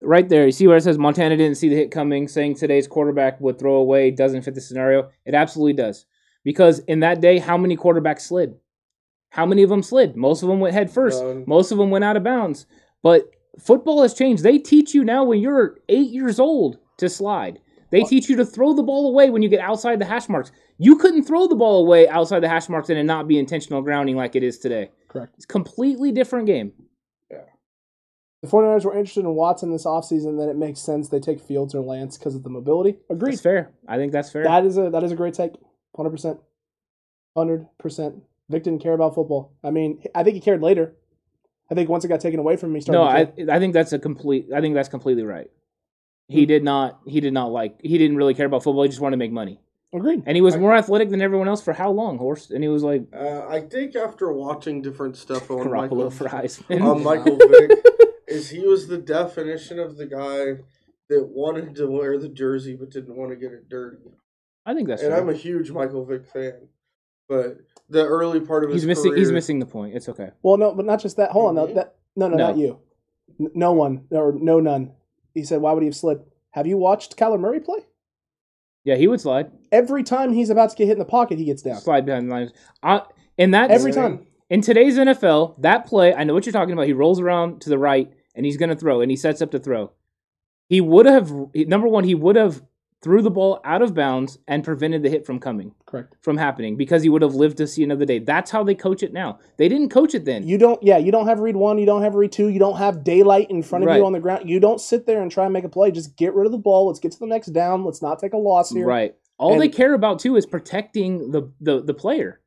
Right there, you see where it says Montana didn't see the hit coming, saying today's quarterback would throw away doesn't fit the scenario. It absolutely does. Because in that day, how many quarterbacks slid? How many of them slid? Most of them went head first. Most of them went out of bounds. But football has changed. They teach you now when you're eight years old to slide. They teach you to throw the ball away when you get outside the hash marks. You couldn't throw the ball away outside the hash marks and it not be intentional grounding like it is today. Correct. It's a completely different game. Yeah. The 49ers were interested in Watson this offseason, then it makes sense they take Fields or Lance because of the mobility. Agreed. That's fair. I think that's fair. That is a that is a great take. Hundred percent. Hundred percent. Vick didn't care about football. I mean, I think he cared later. I think once it got taken away from him, he started. No, to I. I think that's a complete. I think that's completely right. Hmm. He did not. He did not like. He didn't really care about football. He just wanted to make money, agreed. and he was I- more athletic than everyone else for how long, horse? And he was like Uh, I think after watching different stuff on Garoppolo Michael, for Heisman. on Michael Vick, is he was the definition of the guy that wanted to wear the jersey but didn't want to get it dirty. I think that's. and fair. I'm a huge Michael Vick fan, but the early part of his he's missing. He's missing the point. It's okay. Well, no, but not just that. Hold on, no, Mhm. that no, no, No. not you. N- No one or no none. He said, "Why would he have slid?" Have you watched Kyler Murray play? Yeah, he would slide. Every time he's about to get hit in the pocket, he gets down. Slide behind the lines. I, and that Every time. in today's NFL, that play, I know what you're talking about. He rolls around to the right and he's going to throw and he sets up to throw. He would have number one, he would have threw the ball out of bounds and prevented the hit from coming, Correct. from happening because he would have lived to see another day. That's how they coach it now. They didn't coach it then. You don't. Yeah, you don't have read one. You don't have read two. You don't have daylight in front of Right. you on the ground. You don't sit there and try and make a play. Just get rid of the ball. Let's get to the next down. Let's not take a loss here. Right. All they care about too is protecting the, the the player.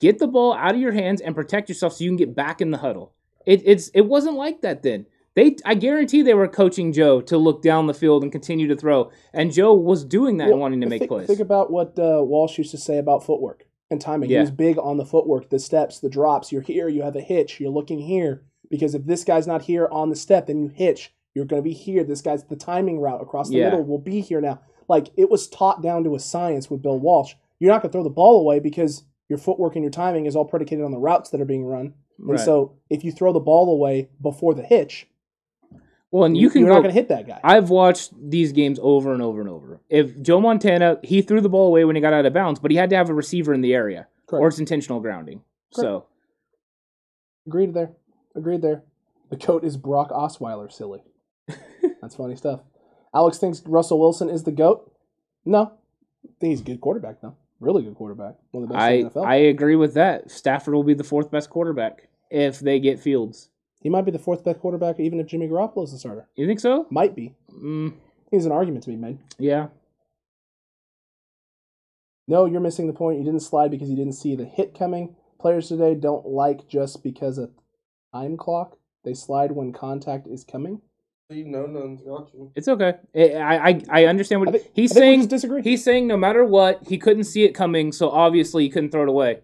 Get the ball out of your hands and protect yourself so you can get back in the huddle. It it's it wasn't like that then. They I guarantee they were coaching Joe to look down the field and continue to throw, and Joe was doing that and wanting to make think, plays. Think about what uh, Walsh used to say about footwork and timing. Yeah. He was big on the footwork, the steps, the drops. You're here, you have a hitch, you're looking here. Because if this guy's not here on the step, then you hitch. You're going to be here. This guy's the timing route across the Yeah. middle will be here now. Like it was taught down to a science with Bill Walsh. You're not going to throw the ball away because your footwork and your timing is all predicated on the routes that are being run. And Right. so if you throw the ball away before the hitch, well, and you can you're go, not going to hit that guy. I've watched these games over and over and over. If Joe Montana, he threw the ball away when he got out of bounds, but he had to have a receiver in the area, Correct. or it's intentional grounding. So Agreed there. Agreed there. The coat is Brock Osweiler, silly. That's funny stuff. Alex thinks Russell Wilson is the GOAT. No. I think he's a good quarterback, though. Really good quarterback. One of the best I in the NFL. I agree with that. Stafford will be the fourth best quarterback if they get Fields. He might be the fourth best quarterback even if Jimmy Garoppolo is the starter. You think so? Might be. Mm, There's an argument to be made. yeah. No, you're missing the point. You didn't slide because you didn't see the hit coming. Players today don't like just because of time clock. They slide when contact is coming. See, no, none's got you. It's okay. I I, I understand I what think, he's I think we saying. just disagree. He's saying no matter what, he couldn't see it coming, so obviously he couldn't throw it away.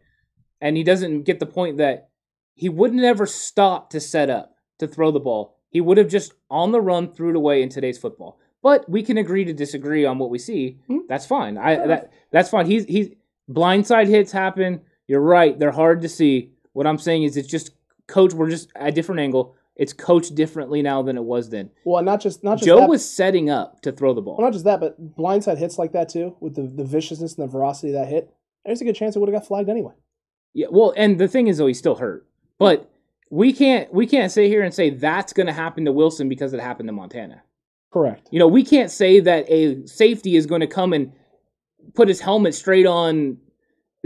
And he doesn't get the point that he would never stop to set up to throw the ball. He would have just on the run threw it away in today's football. But we can agree to disagree on what we see. Hmm. That's fine. I that that's fine. He's he's blindside hits happen. You're right. They're hard to see. What I'm saying is it's just coach. We're just at a different angle. It's coached differently now than it was then. well, not just not just Joe that, was setting up to throw the ball. Well, not just that, but blindside hits like that too, with the, the viciousness and the ferocity of that hit. There's a good chance it would have got flagged anyway. Yeah, well, and the thing is, though, he's still hurt. But we can't we can't sit here and say that's going to happen to Wilson because it happened to Montana. Correct. You know, we can't say that a safety is going to come and put his helmet straight on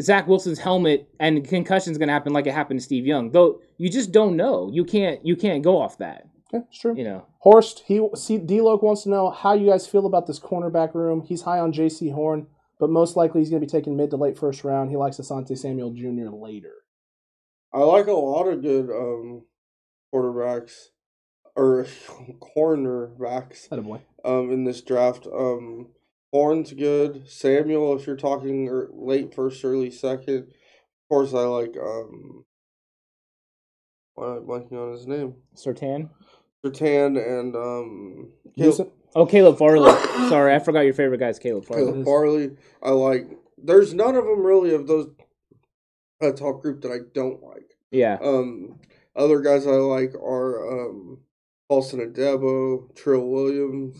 Zach Wilson's helmet and concussion's going to happen like it happened to Steve Young. Though you just don't know. You can't you can't go off that. Okay, it's true. You know. Horst, he see D-Loke wants to know how you guys feel about this cornerback room. He's high on Jaycee Horn, but most likely he's going to be taken mid to late first round. He likes Asante Samuel Jr. later. I like a lot of good um quarterbacks or cornerbacks That a boy. um in this draft. Um Horn's good. Samuel, if you're talking er, late first, early second. Of course, I like um. Why am I blanking on his name? Surtain. Surtain and um. Houston, Oh, Caleb Farley. Sorry, I forgot your favorite guy's Caleb Farley. Caleb Farley. I like. There's none of them really of those. A top group that I don't like. Yeah. Um, other guys I like are um, Paulson Adebo, Trill Williams,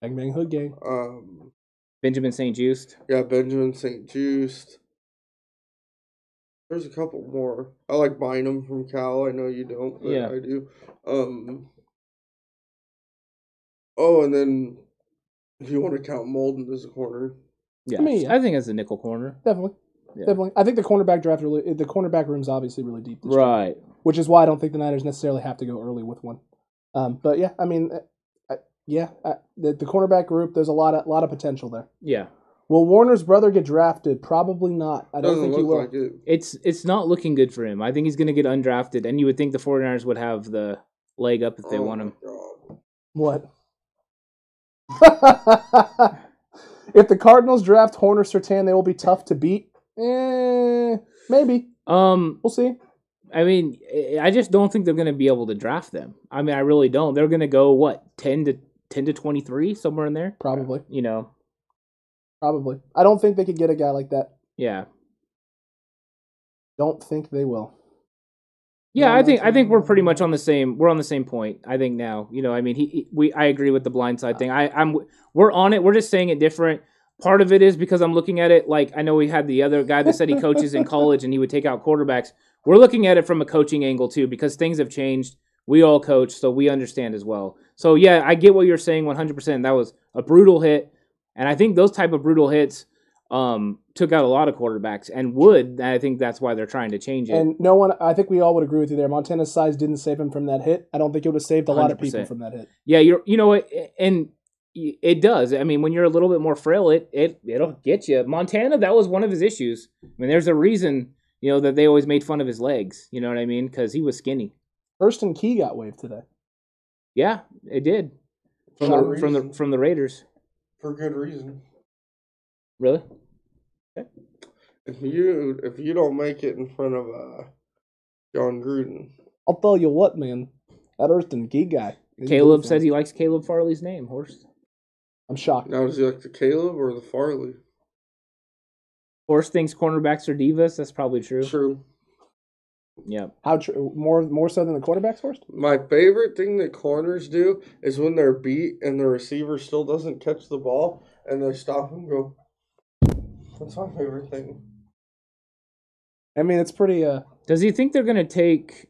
Bang Bang Hood Gang. um, Benjamin St-Juste. yeah, Benjamin St-Juste. There's a couple more. I like Bynum from Cal. I know you don't, but Yeah. I do. Um, oh, and then if you want to count Molden as a corner, Yeah. I mean, yeah. I think it's a nickel corner. Definitely. Yeah. Definitely. I think the cornerback draft really the cornerback room's obviously really deep. this year, Right. Which is why I don't think the Niners necessarily have to go early with one. Um, but yeah, I mean, uh, I, yeah, I, the, the cornerback group, there's a lot of lot of potential there. Yeah. Will Warner's brother get drafted? Probably not. I don't doesn't think look he will. like it. It's it's not looking good for him. I think he's going to get undrafted, and you would think the 49ers would have the leg up if they Oh want him. God. What? if the Cardinals draft Horner Surtain, they will be tough to beat. Eh, maybe. Um, We'll see. I mean, I- just don't think they're going to be able to draft them. I mean, I really don't. They're going to go what ten to ten to twenty three somewhere in there. Probably. You know, Probably. I don't think they could get a guy like that. yeah, Don't think they will. yeah. No, I think I think we're pretty much on the same. We're on the same point. I think now. You know, I mean, he, he we I agree with the blindside thing. I I'm we're on it. We're just saying it different. Part of it is because I'm looking at it like I know we had the other guy that said he coaches in college and he would take out quarterbacks. We're looking at it from a coaching angle too because things have changed. We all coach, so we understand as well. So yeah, I get what you're saying 100%. That was a brutal hit, and I think those type of brutal hits um, took out a lot of quarterbacks and would. And I think that's why they're trying to change it. And no one, I think we all would agree with you there. Montana's size didn't save him from that hit. I don't think it would have saved a lot of people from that hit. Yeah, you're. You know what? And it does. I mean, when you're a little bit more frail, it it it'll get you. Montana, that was one of his issues. I mean, there's a reason you know that they always made fun of his legs. You know what I mean? Because he was skinny. Hurston Key got waived today. Yeah, it did from For the from the from the Raiders. for good reason. Really? If you if you don't make it in front of uh, Jon Gruden, I'll tell you what, man. That Hurston Key guy. Caleb says he likes Caleb Farley's name, Horst. I'm shocked. now does he like the Caleb or the Farley? Horst thinks cornerbacks are divas. That's probably true. True. Yeah. How tr- more more so than the quarterbacks first? My favorite thing that corners do is when they're beat and the receiver still doesn't catch the ball and they stop and go. That's my favorite thing. I mean, it's pretty. uh Does he think they're gonna take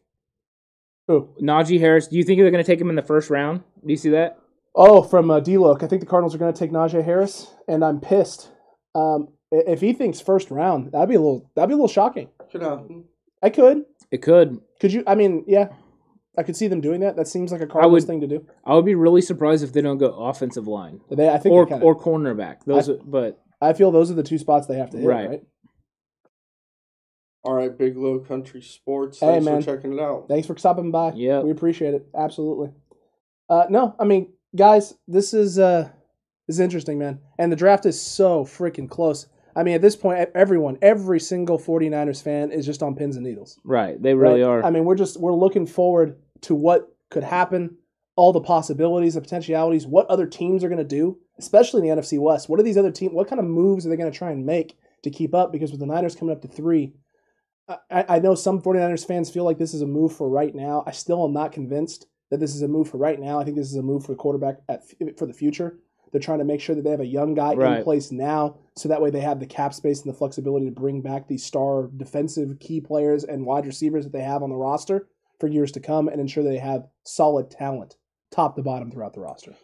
Who? Najee Harris? Do you think they're gonna take him in the first round? Do you see that? Oh, from uh, D-Look. I think the Cardinals are going to take Najee Harris, and I'm pissed. Um, if he thinks first round, that'd be a little. That'd be a little shocking. Could happen. I could. It could. Could you? I mean, yeah, I could see them doing that. That seems like a Cardinals would- thing to do. I would be really surprised if they don't go offensive line They, I think, or kinda, or cornerback. Those, are, but I feel those are the two spots they have to hit. Right. Right. All right, Big Low Country Sports. Hey, Thanks man. for checking it out. Thanks for stopping by. Yeah, we appreciate it. Absolutely. Uh, no, I mean, guys, this is uh, this is interesting, man. And the draft is so freaking close. I mean, at this point, everyone, every single 49ers fan is just on pins and needles. right, they really right? are. I mean, we're just we're looking forward to what could happen, all the possibilities, the potentialities, what other teams are going to do, especially in the NFC West. What are these other teams? What kind of moves are they going to try and make to keep up? Because with the Niners coming up to three, I, I know some 49ers fans feel like this is a move for right now. I still am not convinced that this is a move for right now. I think this is a move for the quarterback at, for the future. They're trying to make sure that they have a young guy in place now, so that way they have the cap space and the flexibility to bring back these star defensive key players and wide receivers that they have on the roster for years to come, and ensure they have solid talent, top to bottom, throughout the roster.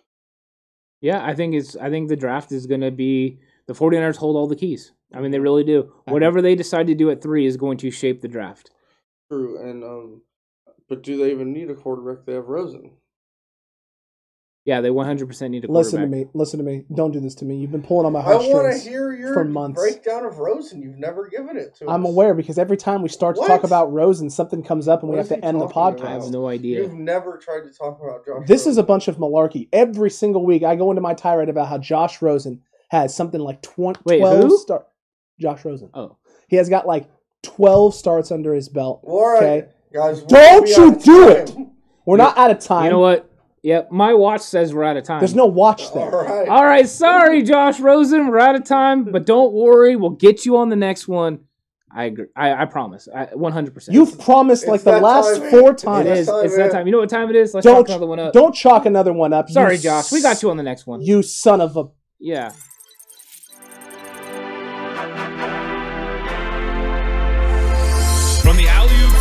yeah, I think it's. I think the draft is going to be the 49ers hold all the keys. I mean, they really do. Whatever they decide to do at three is going to shape the draft. True, and um, but do they even need a quarterback? They have Rosen. Yeah, they 100% need a quarterback. Listen to me. Listen to me. Don't do this to me. You've been pulling on my I want to heartstrings. hear your for months. breakdown of Rosen. You've never given it to me. I'm us. aware because every time we start to talk about Rosen, something comes up and we What have is to end the talking I podcast. have no idea. You've never tried to talk about Josh. This is a bunch of malarkey. Every single week, I go into my tirade about how Josh Rosen has something like 20, Wait, 12 who? start. Josh Rosen. Oh, He has got like 12 starts under his belt. All right, Okay. Guys. Don't you do time. it! We're not out of time. you know what? Yep, my watch says we're out of time. There's no watch there. right. All right, sorry, Josh Rosen, we're out of time, but don't worry, we'll get you on the next one. I agree. I, I promise. I 100%. You've promised It's like the last time, four times. It's time, It's that time. You know what time it is? Let's Don't chalk another one up. Don't chalk another one up. Sorry, Josh. We got you on the next one. You son of a. Yeah.